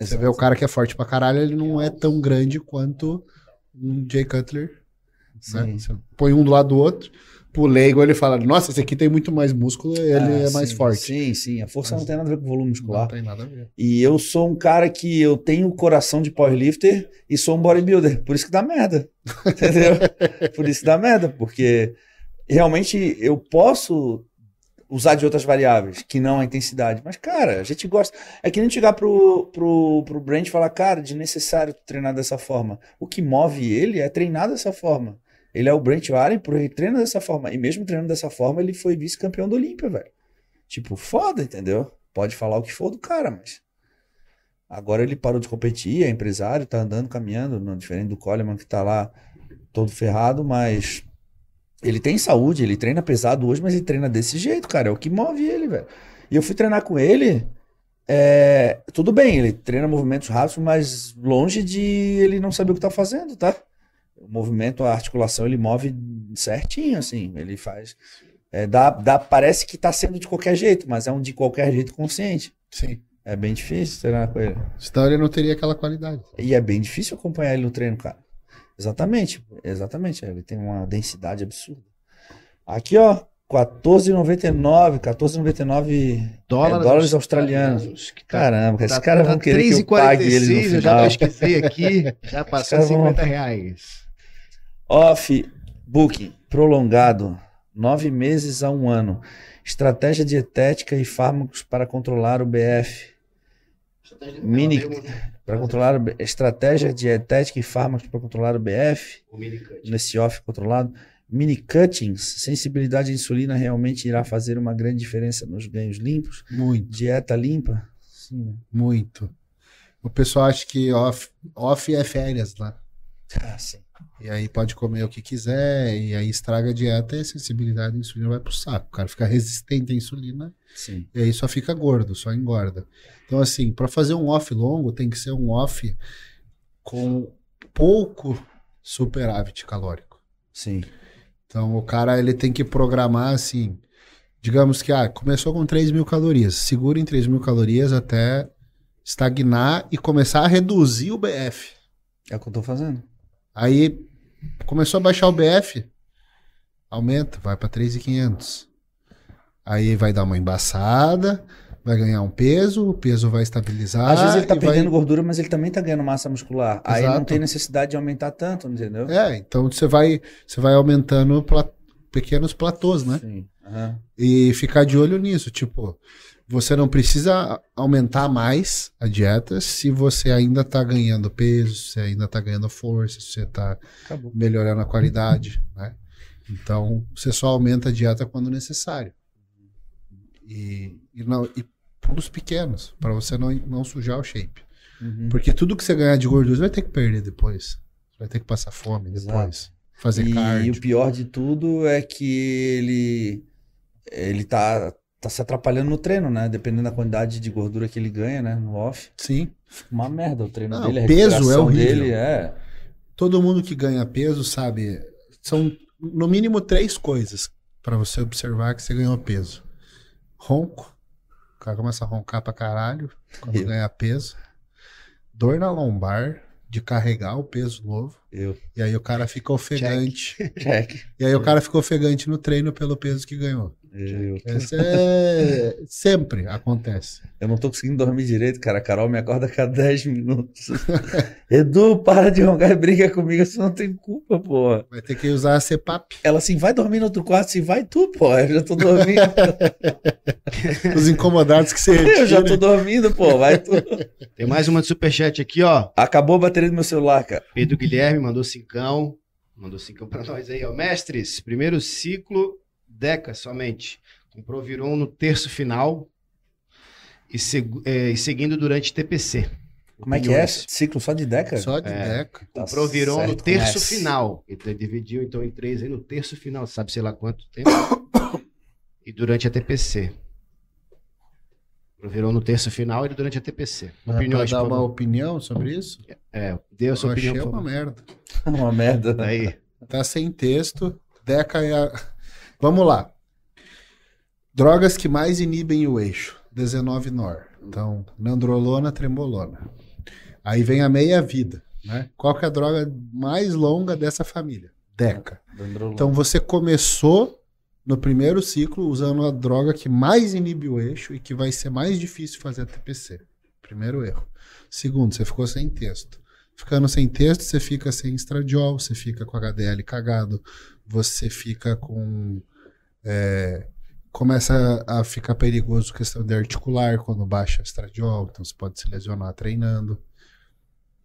Você vê o cara que é forte pra caralho, ele não é tão grande quanto um Jay Cutler. né? Sim. Você põe um do lado do outro, pro leigo ele fala, nossa, esse aqui tem muito mais músculo, ele Ah, é mais sim, forte. Sim, sim. A força Mas- não tem nada a ver com volume Não muscular. tem nada a ver. E eu sou um cara que eu tenho o coração de powerlifter e sou um bodybuilder. Por isso que dá merda. Entendeu? Por isso que dá merda, porque realmente eu posso usar de outras variáveis, que não a intensidade. Mas, cara, a gente gosta. É que nem chegar pro, pro, pro Brent e falar, cara, desnecessário tu treinar dessa forma. O que move ele é treinar dessa forma. Ele é o Brent por ele treina dessa forma. E mesmo treinando dessa forma, ele foi vice-campeão do Olímpia, velho. Tipo, foda, entendeu? Pode falar o que for do cara, mas. Agora ele parou de competir, é empresário, tá andando, caminhando, não, diferente do Coleman que tá lá todo ferrado, mas ele tem saúde, ele treina pesado hoje, mas ele treina desse jeito, cara. É o que move ele, velho. E eu fui treinar com ele. é, tudo bem, ele treina movimentos rápidos, mas longe de ele não saber o que tá fazendo, tá? O movimento, a articulação, ele move certinho, assim. Ele faz. é, dá, dá, parece que tá sendo de qualquer jeito, mas é um de qualquer jeito consciente. Sim. É bem difícil treinar com ele. Senão ele não teria aquela qualidade. E é bem difícil acompanhar ele no treino, cara. Exatamente, exatamente. Ele tem uma densidade absurda. Aqui, ó, 14,99, 14,99 Dólares, é, dólares australianos. Que tá, Caramba, esses tá, caras tá vão querer que eu pague eles no 3,46, eu já final. pesquisei aqui, já passou caras vão- 50 reais. Off booking prolongado, nove meses a um ano. Estratégia dietética e fármacos para controlar o BF. Mini- Para controlar o estratégia dietética e fármacos para controlar o BF. O nesse off controlado. Mini cuttings, sensibilidade à insulina realmente irá fazer uma grande diferença nos ganhos limpos. Muito, Dieta limpa? Sim, né? muito. O pessoal acha que off, off é férias lá. Ah, sim. E aí pode comer o que quiser, e aí estraga a dieta e a sensibilidade à insulina vai pro saco. O cara fica resistente à insulina Sim. e aí só fica gordo, só engorda. Então, assim, para fazer um off longo, tem que ser um off com pouco superávit calórico. Sim. Então, o cara ele tem que programar assim. Digamos que ah, começou com 3 mil calorias. Segura em 3 mil calorias até estagnar e começar a reduzir o BF. É o que eu tô fazendo. Aí começou a baixar o BF, aumenta, vai para 3.500. Aí vai dar uma embaçada, vai ganhar um peso, o peso vai estabilizar. Às vezes ele tá e vai- perdendo gordura, mas ele também tá ganhando massa muscular. Aí não Exato. tem necessidade de aumentar tanto, entendeu? É, então você vai, você vai aumentando pla- pequenos platôs, né? Sim. Aham. E ficar de olho nisso, tipo, você não precisa aumentar mais a dieta se você ainda tá ganhando peso, se ainda tá ganhando força, se você tá Acabou. melhorando a qualidade, né? Então, você só aumenta a dieta quando necessário. E, e, não, e pulos pequenos, para você não, não sujar o shape. Uhum. Porque tudo que você ganhar de gordura, você vai ter que perder depois. Você vai ter que passar fome Exato. depois. Fazer E, cardio. o pior de tudo é que ele ele tá, tá se atrapalhando no treino, né? Dependendo da quantidade de gordura que ele ganha, né? No off. Sim. Uma merda o treino Não, dele. O peso é horrível. dele é. Todo mundo que ganha peso sabe. São no mínimo três coisas para você observar que você ganhou peso: ronco. O cara começa a roncar pra caralho quando Eu. ganha peso. Dor na lombar de carregar o peso novo. Eu. E aí o cara fica ofegante. Check. E aí o cara fica ofegante no treino pelo peso que ganhou. Eu. Isso é... sempre acontece. Eu não tô conseguindo dormir direito, cara. A Carol me acorda a cada 10 minutos. Edu, para de roncar e briga comigo, você não tem culpa, porra. Vai ter que usar a CPAP. Ela assim, vai dormir no outro quarto, assim, vai tu, pô. Eu já tô dormindo. Os incomodados que você eu já retira. tô dormindo, pô, vai tu. Tem mais uma de superchat aqui, ó. Acabou a bateria do meu celular, cara. Pedro Guilherme mandou cincão. Mandou cinco pra nós aí, ó. Mestres, primeiro ciclo, Deca somente. Com Proviron no terço final e, segu- é, e seguindo durante TPC. Como é que é? Ciclo só de década? Só de É. deca. Tá O Proviron no terço conhece. final. Ele dividiu então em três aí no terço final, sabe sei lá quanto tempo. e durante a TPC. Proviron no terço final e durante a TPC. Mas Opiniões, dar uma opinião sobre isso? É, dê a sua eu achei opinião. uma merda. Uma merda. Aí. Tá sem texto. Deca é a... Vamos lá. Drogas que mais inibem o eixo. 19 nor. Então, nandrolona, trembolona. Aí vem a meia-vida. Né? Qual que é a droga mais longa dessa família? Deca. Então você começou no primeiro ciclo usando a droga que mais inibe o eixo e que vai ser mais difícil fazer a TPC. Primeiro erro. Segundo, você ficou sem texto. Ficando sem texto, você fica sem estradiol, você fica com HDL cagado, você fica com. é, começa a ficar perigoso questão de articular quando baixa estradiol, então você pode se lesionar treinando.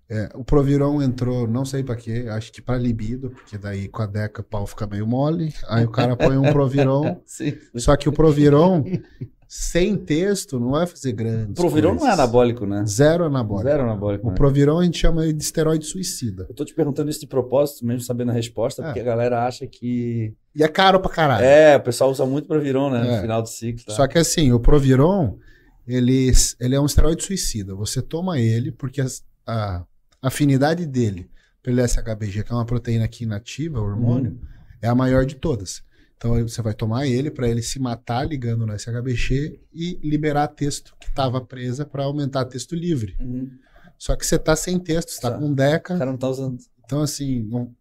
É, o Proviron entrou, não sei pra quê, acho que pra libido, porque daí com a Deca o pau fica meio mole. Aí o cara põe um Proviron, Sim. só que o Proviron sem texto não vai fazer grande. Proviron não é anabólico, né? Zero anabólico. Zero anabólico. O né? Proviron a gente chama de esteroide suicida. Eu tô te perguntando isso de propósito, mesmo sabendo a resposta, É. porque a galera acha que. E é caro pra caralho. É, o pessoal usa muito Proviron, né? É. No final do ciclo. Tá? Só que assim, o Proviron, ele, ele é um esteroide suicida. Você toma ele porque as- a afinidade dele pelo SHBG, que é uma proteína aqui inativa, o hormônio, é a maior de todas. Então aí você vai tomar ele para ele se matar ligando no SHBG e liberar texto que estava presa para aumentar texto livre. Uhum. Só que você tá sem texto, você tá com O deca. cara não tá usando. Então assim, um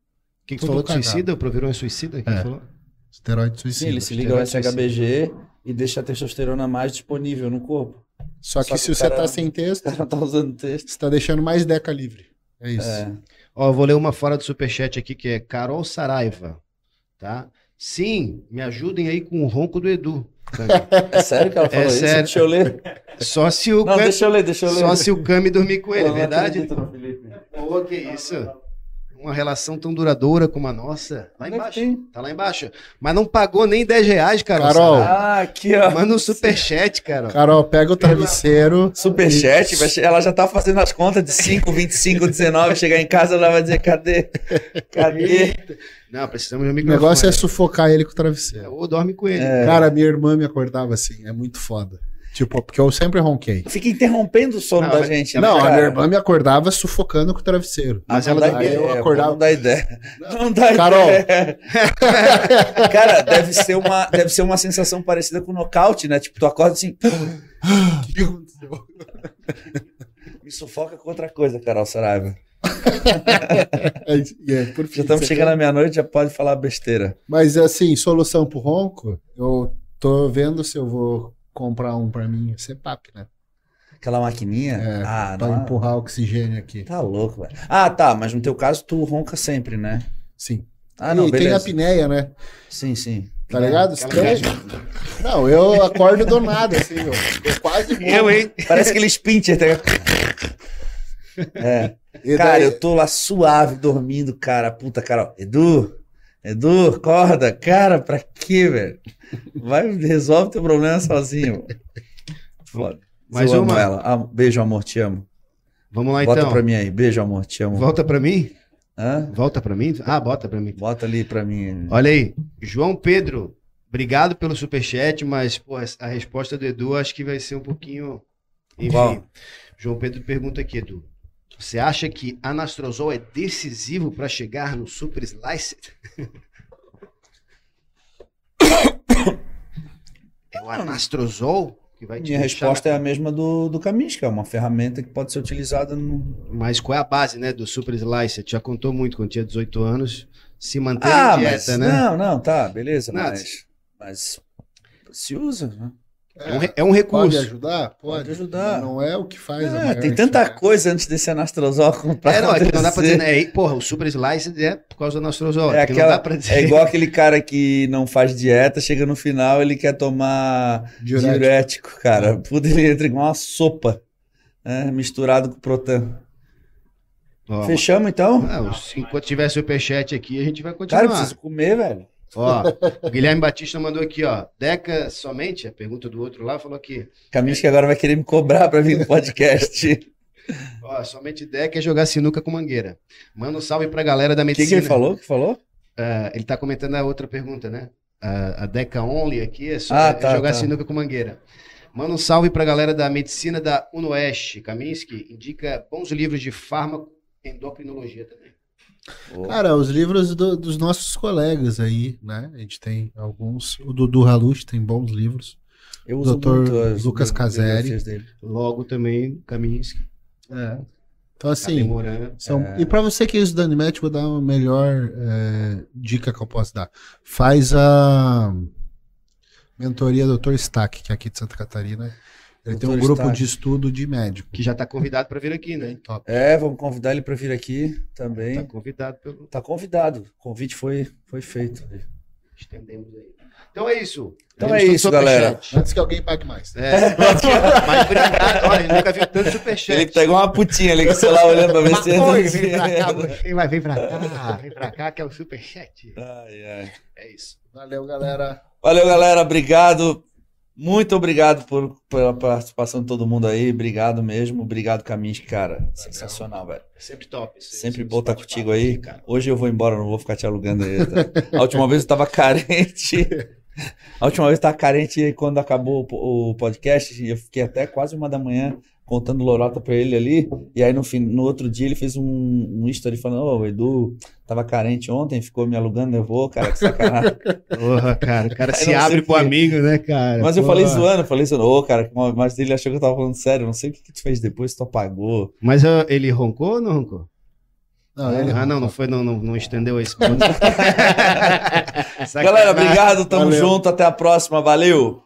Quem que falou cagado. suicida? O Proviron é suicida? Quem É. falou? esteroide suicida. Sim, ele se liga ao SHBG e deixa a testosterona mais disponível no corpo. Só que Só que se o você cara- tá sem texto, O cara não tá usando texto. você tá deixando mais deca livre. É isso. É. Ó, eu vou ler uma fora do superchat aqui que é Carol Saraiva, tá? Sim, me ajudem aí com o ronco do Edu. É sério que ela falou É isso? sério. Deixa eu ler. Só se o Não, Cami, deixa eu ler, deixa eu ler. só se o Cami dormir com ele, não verdade? acredito no Felipe. Pô, que isso? Uma relação tão duradoura como a nossa. Lá é que embaixo. tem? Tá lá embaixo. Mas não pagou nem 10 reais, Carol. Carol. Ah, aqui, ó. Manda um superchat, Carol. Carol, pega o travesseiro. Superchat, ela já tá fazendo as contas de 5, 25, 19. Chegar em casa, ela vai dizer: cadê? Cadê? Não, precisamos de um O microfone. negócio é sufocar ele com o travesseiro. Ou dorme com ele. É. Cara, minha irmã me acordava assim, é muito foda. Tipo, porque eu sempre ronquei. Fica interrompendo o sono Não, da mas- gente. Não, né, a cara? minha irmã me acordava sufocando com o travesseiro. Mas não ela dá ideia, eu acordava- Não dá ideia. Não dá Carol. ideia. Cara, deve ser, uma, deve ser uma sensação parecida com nocaute, né? Tipo, tu acorda assim. O que aconteceu? Me sufoca com outra coisa, Carol Saraiva. É, é, por fim, Já estamos chegando à meia-noite, já pode falar besteira. Mas assim, solução pro ronco, eu tô vendo se eu vou comprar um pra mim, CPAP, né? Aquela maquininha? É, ah, pra não. empurrar oxigênio aqui. Tá louco, velho. Ah, tá, mas no teu caso tu ronca sempre, né? Sim. Ah, não, e tem a beleza. apneia, né? Sim, sim. Tá ligado? Não, eu acordo do nada, assim, eu, eu quase morro. Eu, hein? Parece aquele pincher. Tá... É. E Cara, eu tô lá suave, dormindo, cara. Puta, Carol. Edu, Edu, acorda. Cara, pra quê, velho? Vai, resolve teu problema sozinho. Foda. Mais eu uma? ela. Ah, beijo, amor, te amo. Vamos lá Bota então. pra mim aí. Beijo, amor, te amo. Volta pra mim? Hã? Volta pra mim? Ah, bota pra mim. Bota ali pra mim. Olha aí, João Pedro, obrigado pelo superchat, mas pô, a resposta do Edu acho que vai ser um pouquinho. Enfim. Qual? João Pedro pergunta aqui, Edu. Você acha que anastrozol é decisivo para chegar no super sliced? é o anastrozol que vai te Minha resposta na- é a mesma do, do Kaminsky, é uma ferramenta que pode ser utilizada no. Mas qual é a base, né, do super sliced? Já contou muito quando tinha 18 anos. Se manter Ah, dieta, mas. né? Não, não, tá, beleza, Nada. mas. Mas. Se usa, né? É um, é um Pode recurso. ajudar? Pode. Pode ajudar. Não é o que faz. a É, maior tem tanta diferença. coisa antes desse anastrozol pra É, não, é que não dá pra dizer, né? Porra, o super sliced é por causa do anastrozol. É, que não aquela- dá pra dizer. É igual aquele cara que não faz dieta, chega no final, ele quer tomar Diurético. diurético, cara. Puta, ele entra igual uma sopa, né? misturado com protan. Fechamos então? ah, os- enquanto tiver superchat aqui, a gente vai continuar. Cara, eu preciso comer, velho. Ó, o Guilherme Batista mandou aqui, ó. Deca somente, a pergunta do outro lá, falou aqui. Caminhos que agora vai querer me cobrar pra vir no podcast. Ó, somente Deca é jogar sinuca com mangueira. Manda um salve pra galera da O que, medicina. que ele falou? Que falou? Ah, ele tá comentando a outra pergunta, né? Ah, a Deca Only aqui é, só, Ah, é tá, jogar tá. sinuca com mangueira. Manda um salve pra galera da medicina da Unoeste. Kaminsky indica bons livros de fármaco endocrinologia também. Cara, os livros do- dos nossos colegas aí, né? A gente tem alguns. O Dudu Haluch tem bons livros. Eu uso Doutor muito as Lucas Caseri. Logo também, Kaminsky. Então, assim. São... É. E para você que é estudante de médico, vou dar uma melhor é, dica que eu posso dar. Faz a mentoria do Dr. Stack, que é aqui de Santa Catarina. Ele tem um grupo Stack. de estudo de médico. Que já tá convidado pra vir aqui, né? Top. É, vamos convidar ele pra vir aqui Tá também. convidado pelo. Tá convidado. O convite foi, foi feito. Estendemos aí. Então é isso. Então Temos é isso, galera. Antes que alguém pague mais. É, mas obrigado. Olha, ele nunca viu tanto superchat. Ele tá igual uma putinha ali com o celular olhando pra ver se vem pra cá, você vai, vem pra cá, vem pra cá, que é o superchat. Ai, ai. É isso. Valeu, galera. Valeu, galera. Obrigado. Muito obrigado por, pela participação de todo mundo aí. Obrigado mesmo. Obrigado, Caminhos, cara. Sensacional, velho. É sempre top. Sempre esse bom estar bate-papo contigo aí. cara. Hoje eu vou embora, não vou ficar te alugando aí. tá? A última vez eu tava carente. A última vez eu tava carente quando acabou o podcast. Eu fiquei até quase uma da manhã contando lorota pra ele ali. E aí no, fim, no outro dia ele fez um, um history falando: Ô, o Edu tava carente ontem, ficou me alugando, eu vou, cara, que sacanagem. Porra, cara, o cara Aí se abre o pro quê. amigo, né, cara? Mas eu falei zoando, eu falei zoando, ô, cara, mas ele achou que eu tava falando sério, não sei o que, que tu fez depois, tu apagou. Mas ah, ele roncou ou não roncou? Não, ele ah, não, não foi, não, não, não estendeu esse ponto. Galera, obrigado, tamo Valeu. junto, até a próxima, valeu!